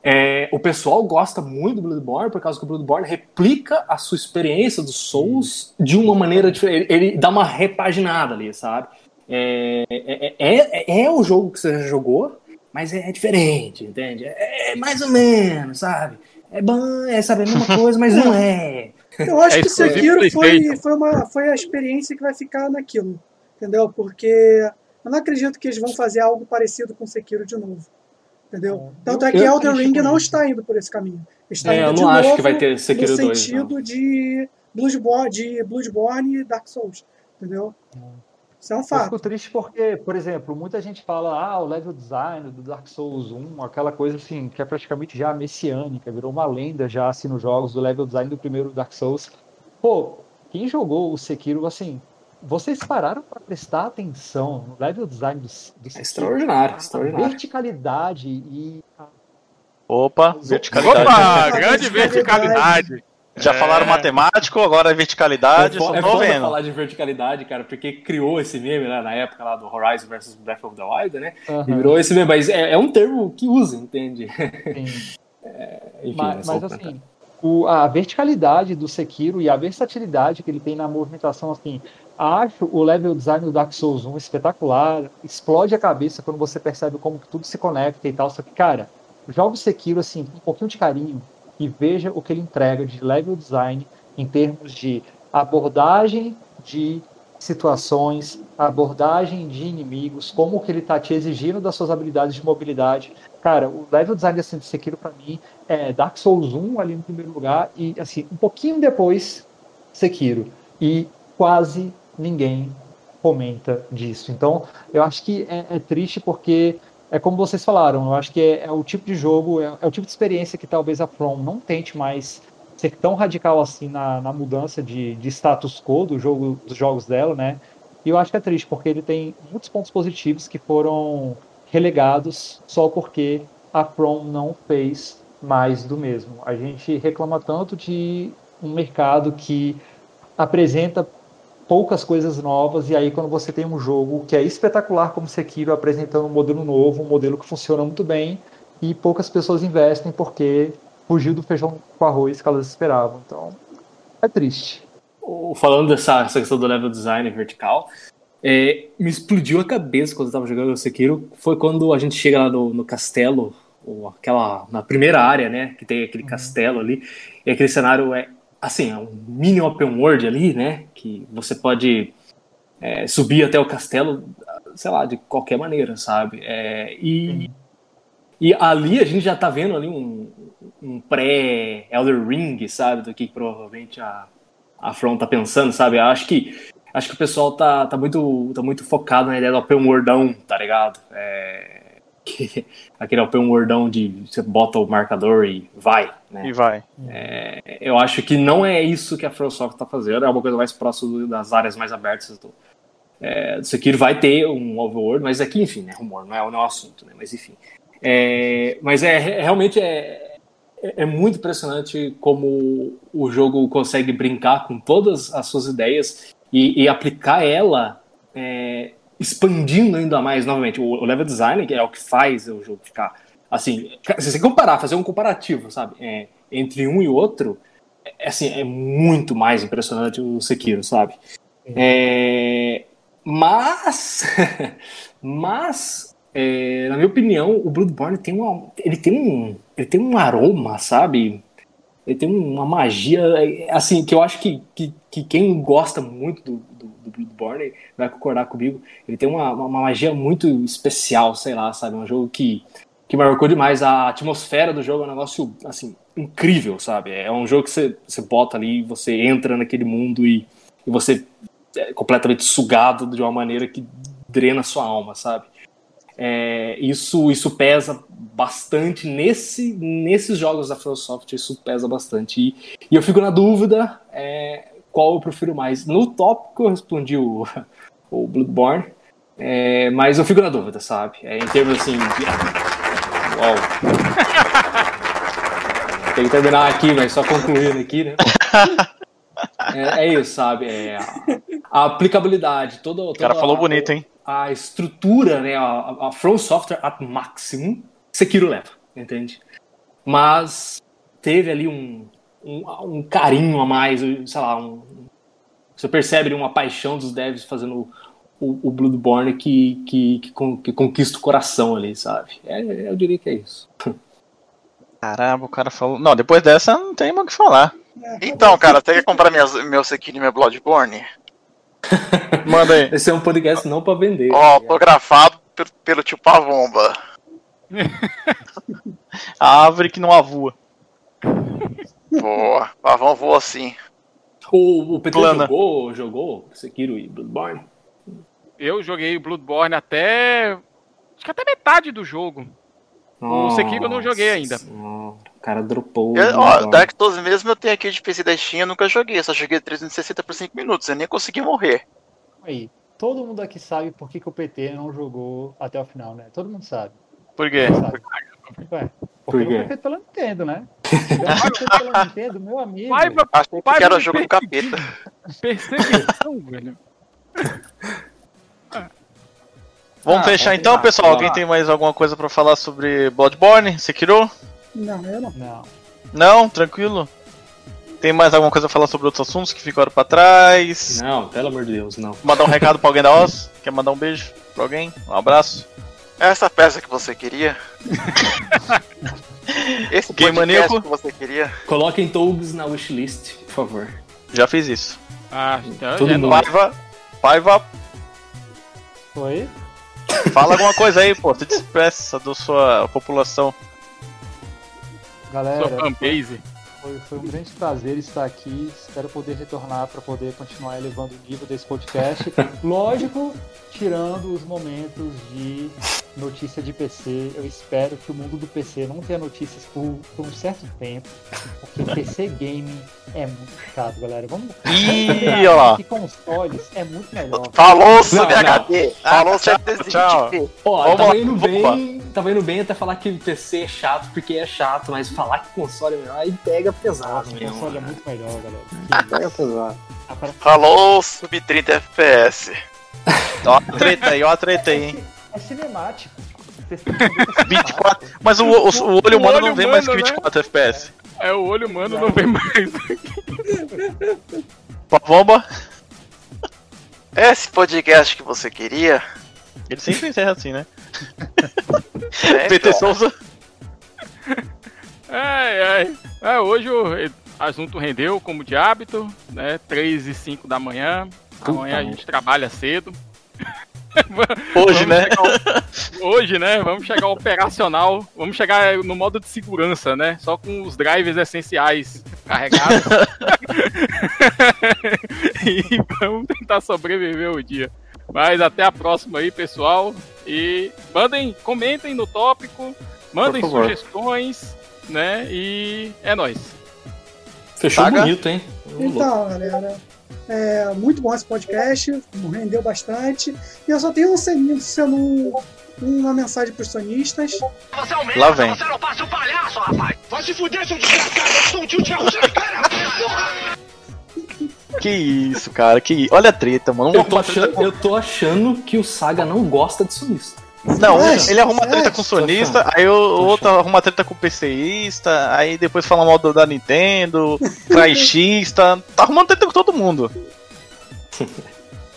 é, o pessoal gosta muito do Bloodborne por causa que o Bloodborne replica a sua experiência dos Souls de uma maneira diferente. Ele, ele dá uma repaginada ali, sabe? É, é, é, é o jogo que você já jogou, mas é, diferente, entende? É, mais ou menos, sabe? É bom, é saber a mesma coisa, mas não é. Eu acho É que Sekiro foi, foi, uma, foi a experiência que vai ficar naquilo. Entendeu? Porque eu não acredito que eles vão fazer algo parecido com Sekiro de novo. Entendeu? Tanto é que eu Elden Ring não está indo por esse caminho. Está É, indo eu não acho que vai ter Sekiro no 2, sentido de Bloodborne, de Bloodborne e Dark Souls. Entendeu? Isso é um Eu fato. fico triste porque, por exemplo, muita gente fala, ah, o level design do Dark Souls 1, aquela coisa assim, que é praticamente já messiânica, virou uma lenda já assim nos jogos do level design do primeiro Dark Souls. Pô, quem jogou o Sekiro, assim, vocês pararam para prestar atenção no level design do, do Sekiro? É extraordinário, A extraordinário. verticalidade e Opa, verticalidade. Opa, grande verticalidade. Já É. falaram matemático, agora é verticalidade, é só é tô vendo. falar de verticalidade, cara, porque criou esse meme né, na época lá do Horizon versus Breath of the Wild, né? E Aham. virou esse meme, mas é, é um termo que usa, entende? Sim. Enfim, mas, é mas, comentário. assim, o- a verticalidade do Sekiro e a versatilidade que ele tem na movimentação, assim, acho o level design do Dark Souls 1 espetacular, explode a cabeça quando você percebe como que tudo se conecta e tal, só que, cara, joga o Sekiro, assim, com um pouquinho de carinho e veja o que ele entrega de level design em termos de abordagem de situações, abordagem de inimigos, como que ele está te exigindo das suas habilidades de mobilidade. Cara, o level design assim, de Sekiro para mim é Dark Souls 1 ali no primeiro lugar e assim, um pouquinho depois Sekiro. E quase ninguém comenta disso. Então, eu acho que é, é triste porque é como vocês falaram, eu acho que é, é o tipo de jogo, é, é o tipo de experiência que talvez a From não tente mais ser tão radical assim na, na mudança de, de status quo do jogo, dos jogos dela, né? E eu acho que é triste, porque ele tem muitos pontos positivos que foram relegados só porque a From não fez mais do mesmo. A gente reclama tanto de um mercado que apresenta poucas coisas novas e aí quando você tem um jogo que é espetacular como Sekiro apresentando um modelo novo, um modelo que funciona muito bem e poucas pessoas investem porque fugiu do feijão com arroz que elas esperavam. Então, é triste. Falando dessa essa questão do level design vertical, é, me explodiu a cabeça quando eu tava jogando o Sekiro. Foi quando a gente chega lá no, no castelo, ou aquela. na primeira área, né? Que tem aquele castelo ali. E aquele cenário é assim, é um mini open world ali, né? Que você pode é, subir até o castelo, sei lá, de qualquer maneira, sabe? É, e, e ali a gente já tá vendo ali um, um pré-Elder Ring, sabe? Do que provavelmente a, a From tá pensando, sabe? Eu acho que acho que o pessoal tá, tá, muito, tá muito focado na ideia do open worldão, tá ligado? É, aquele open worldão de você bota o marcador e vai, né? E vai. É, eu acho que não é isso que a FromSoft tá fazendo, é uma coisa mais próxima das áreas mais abertas do, é, do Sekiro. Vai ter um overworld, mas aqui, enfim, né, rumor, não é, não é o assunto, né, mas enfim. É, mas é realmente é, é é muito impressionante como o jogo consegue brincar com todas as suas ideias e, e aplicar ela é, expandindo ainda mais novamente. O, o level design que é o que faz o jogo ficar assim se você comparar fazer um comparativo sabe? É, entre um e outro é, assim é muito mais impressionante o Sekiro sabe? É, mas mas é, na minha opinião o Bloodborne tem uma ele tem um ele tem um aroma sabe ele tem uma magia, é, assim, que eu acho que, que, que quem gosta muito do, do, do Bloodborne vai concordar comigo. Ele tem uma, uma magia muito especial, sei lá, sabe? Um jogo que, que marcou demais. A atmosfera do jogo é um negócio, assim, incrível, sabe? É um jogo que você, você bota ali, você entra naquele mundo e, e você é completamente sugado de uma maneira que drena sua alma, sabe? É, isso, isso pesa bastante nesse, nesses jogos da Microsoft, isso pesa bastante. E, e eu fico na dúvida é, qual eu prefiro mais. No tópico eu respondi o, o Bloodborne, é, mas eu fico na dúvida, sabe? É, em termos assim. De... Uau. Tem que terminar aqui, mas só concluindo aqui, né? É, é isso, sabe? É, a, aplicabilidade, toda, O cara toda falou a- bonito, hein? A estrutura, né, a, a From Software at maximum, Sekiro leva, entende? Mas teve ali um, um, um carinho a mais, sei lá, um, você percebe ali uma paixão dos devs fazendo o, o Bloodborne que, que, que, con- que conquista o coração ali, sabe? É, eu diria que é isso. Caramba, o cara falou. Não, depois dessa não tem mais o que falar. Então, cara, você quer comprar minhas, meu Sekiro e meu Bloodborne? Manda aí. Esse é um podcast não pra vender. Ó, tá autografado pelo, pelo tio Pavomba. A árvore que não avua. Boa, Pavão voa assim. O, o PT Plana. jogou, jogou Sekiro e Bloodborne? Eu joguei o Bloodborne até. Acho que até metade do jogo. O Sekiro eu não joguei ainda. Nossa, cara dropou. o Eu, ó. Dark Souls mesmo eu tenho aqui de PC da Steam, eu nunca joguei, só joguei 360 por 5 minutos, eu nem consegui morrer. Aí, todo mundo aqui sabe por que, que o PT não jogou até o final, né? Todo mundo sabe. Por quê? Sabe? Ué, Por porque quê? não foi feito pela Nintendo, né? Pela Nintendo, meu amigo. Paiva, Achei Pai, que era o mas jogo do capeta. perseguição, velho. Vamos Ah, fechar então, pessoal. Alguém tem mais alguma coisa pra falar sobre Bloodborne? Sekiro? Não, eu não. Não. Não? Tranquilo? Tem mais alguma coisa a falar sobre outros assuntos que ficaram pra trás? Não, pelo amor de Deus, não. Mandar um recado pra alguém da Oz? Quer mandar um beijo pra alguém? Um abraço? Essa peça que você queria? Esse Game Maníaco? que você queria? Coloquem Togs na wishlist, por favor. Já fiz isso. Ah, então Todo mundo. Paiva, Paiva, Foi? fala alguma coisa aí, pô. Se despeça da sua população. Galera, sua fanbase. foi, foi um grande prazer estar aqui. Espero poder retornar para poder continuar elevando o nível desse podcast. Lógico, tirando os momentos de notícia de PC. Eu espero que o mundo do PC não tenha notícias por, por um certo tempo. Porque PC gaming é muito chato, galera. Vamos. Ih, olha lá. Que consoles é muito melhor. Falou sobre não. HD! Falou Ah, sobre tchau, tchau. 320p! Ó, Vamos lá, indo bem. Tava indo bem até falar que PC é chato, porque é chato, mas falar que console é melhor, aí pega pesado Nossa, o mesmo. console é muito melhor, galera. Pega pesado. Falou sub 30 FPS. Ó a treta aí, ó a treta aí, hein. é cinemático. Vocês têm que saber que é 24. cinemático. Mas o, o, o olho O humano não vem mais que humano, né? 24 FPS. É, o olho humano não vem mais. Pavomba, Esse podcast que você queria? ele sempre encerra assim, né? É, PT então. Souza. Ai, ai. É, hoje o assunto rendeu, como de hábito, né? 3 e 5 da manhã. Amanhã a gente trabalha cedo. Hoje, Vamos né? ao- Hoje, né? Vamos chegar ao operacional. Vamos chegar no modo de segurança, né? Só com os drivers essenciais carregados. e vamos tentar sobreviver o dia. Mas até a próxima aí, pessoal. E mandem, comentem no tópico, mandem sugestões, né? E é nóis. Fechou Saga? bonito, hein? Então, galera, é muito bom esse podcast, rendeu bastante. E eu só tenho um sendo, sendo um- uma mensagem para os sonistas. Lá vem. Vai se fuder, seu desgraçado! Eu sou um tio te arrochar na cara! Que isso, cara. Que... Olha a treta, mano. Eu tô, treta achando, eu tô achando que o Saga não gosta de sonista. Não, Sério? ele arruma treta Sério? com o sonista, aí o outro arruma treta com o PCista, aí depois fala mal do- da Nintendo, traixista, tá arrumando treta com todo mundo.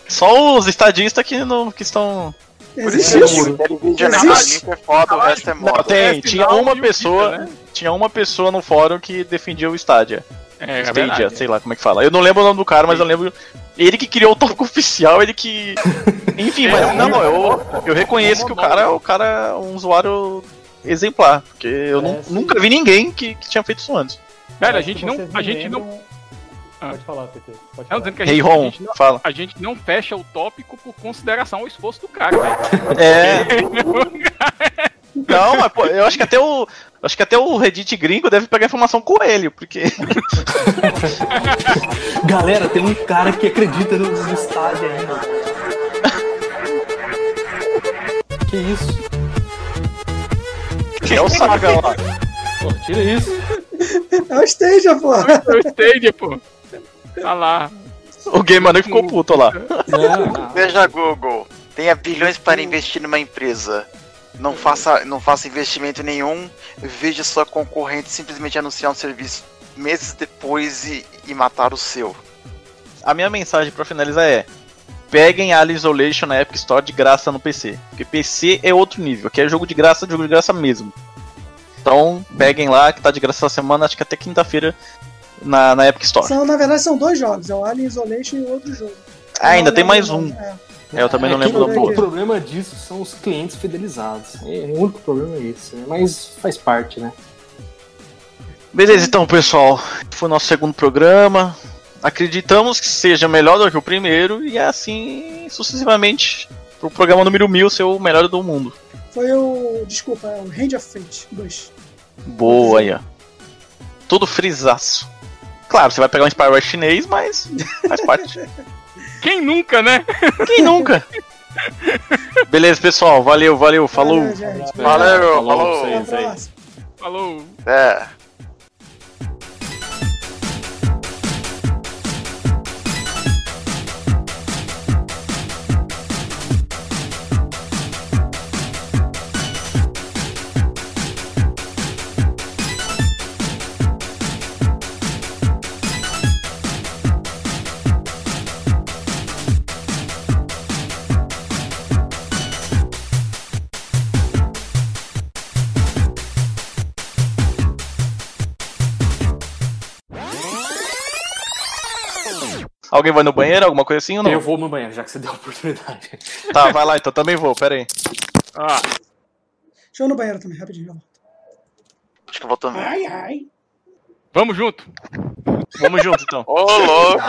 Só os estadistas que, não, que estão. Existe isso? é foda, o resto é Não, moda. tem, é tinha uma pessoa. né? Tinha uma pessoa no fórum que defendia o Stadia. É, é Stadia, verdade. sei lá como é que fala. Eu não lembro o nome do cara, mas eu lembro. Ele que criou o tópico oficial, ele que. Enfim, mas não, eu, eu reconheço que o cara é o cara é um usuário exemplar. Porque eu É, sim. nunca vi ninguém que, que tinha feito isso antes. Velho, a gente não. A me gente não. Ah. Pode falar, PT. Pode Não, falar. dizendo que a Hey gente, a, Ron, gente não, fala. a gente não fecha o tópico por consideração ao esforço do cara, velho. É. Não, mas pô, eu acho que até o. Acho que até o Reddit gringo deve pegar informação com ele, porque. Galera, tem um cara que acredita no, no estádio ainda. Que isso? é o Saga lá. Pô, tira isso. É o Stadia, pô. Eu Stadia, pô. Tá lá. O Game Manu ficou puto lá. Veja Google, tenha bilhões para investir numa empresa. Não faça, não faça investimento nenhum. Veja sua concorrente simplesmente anunciar um serviço meses depois e, e matar o seu. A minha mensagem pra finalizar é: peguem Alien Isolation na Epic Store de graça no PC. Porque PC é outro nível, que é jogo de graça, jogo de graça mesmo. Então, peguem lá, que tá de graça essa semana, acho que até quinta-feira na, na Epic Store. São, na verdade, são dois jogos. É o Alien Isolation e outro jogo. Ah, ainda tem mais um. é. É, eu também não É lembro do o, o problema disso são os clientes fidelizados. É, o único problema é isso. né? Mas faz parte, né? Beleza, então, pessoal. Foi o nosso segundo programa. Acreditamos que seja melhor do que o primeiro e assim sucessivamente pro programa número 1000 ser o melhor do mundo. Foi o. Desculpa, é o Range of Fate 2. Boa aí, ó. Tudo frisaço. Claro, você vai pegar um Spyware chinês, mas faz parte. Quem nunca, né? Quem nunca? Beleza, pessoal. Valeu, valeu. Falou. Valeu. Valeu, falou falou. Falou. É. Alguém vai no banheiro, alguma coisa assim ou não? Eu vou no banheiro, já que você deu a oportunidade. Tá, vai lá então. Também vou. Pera aí. Ah, Deixa eu ir no banheiro também, rapidinho. volto. Acho que eu vou também. Ai, ai. vamos junto. Vamos junto então. Ô, louco!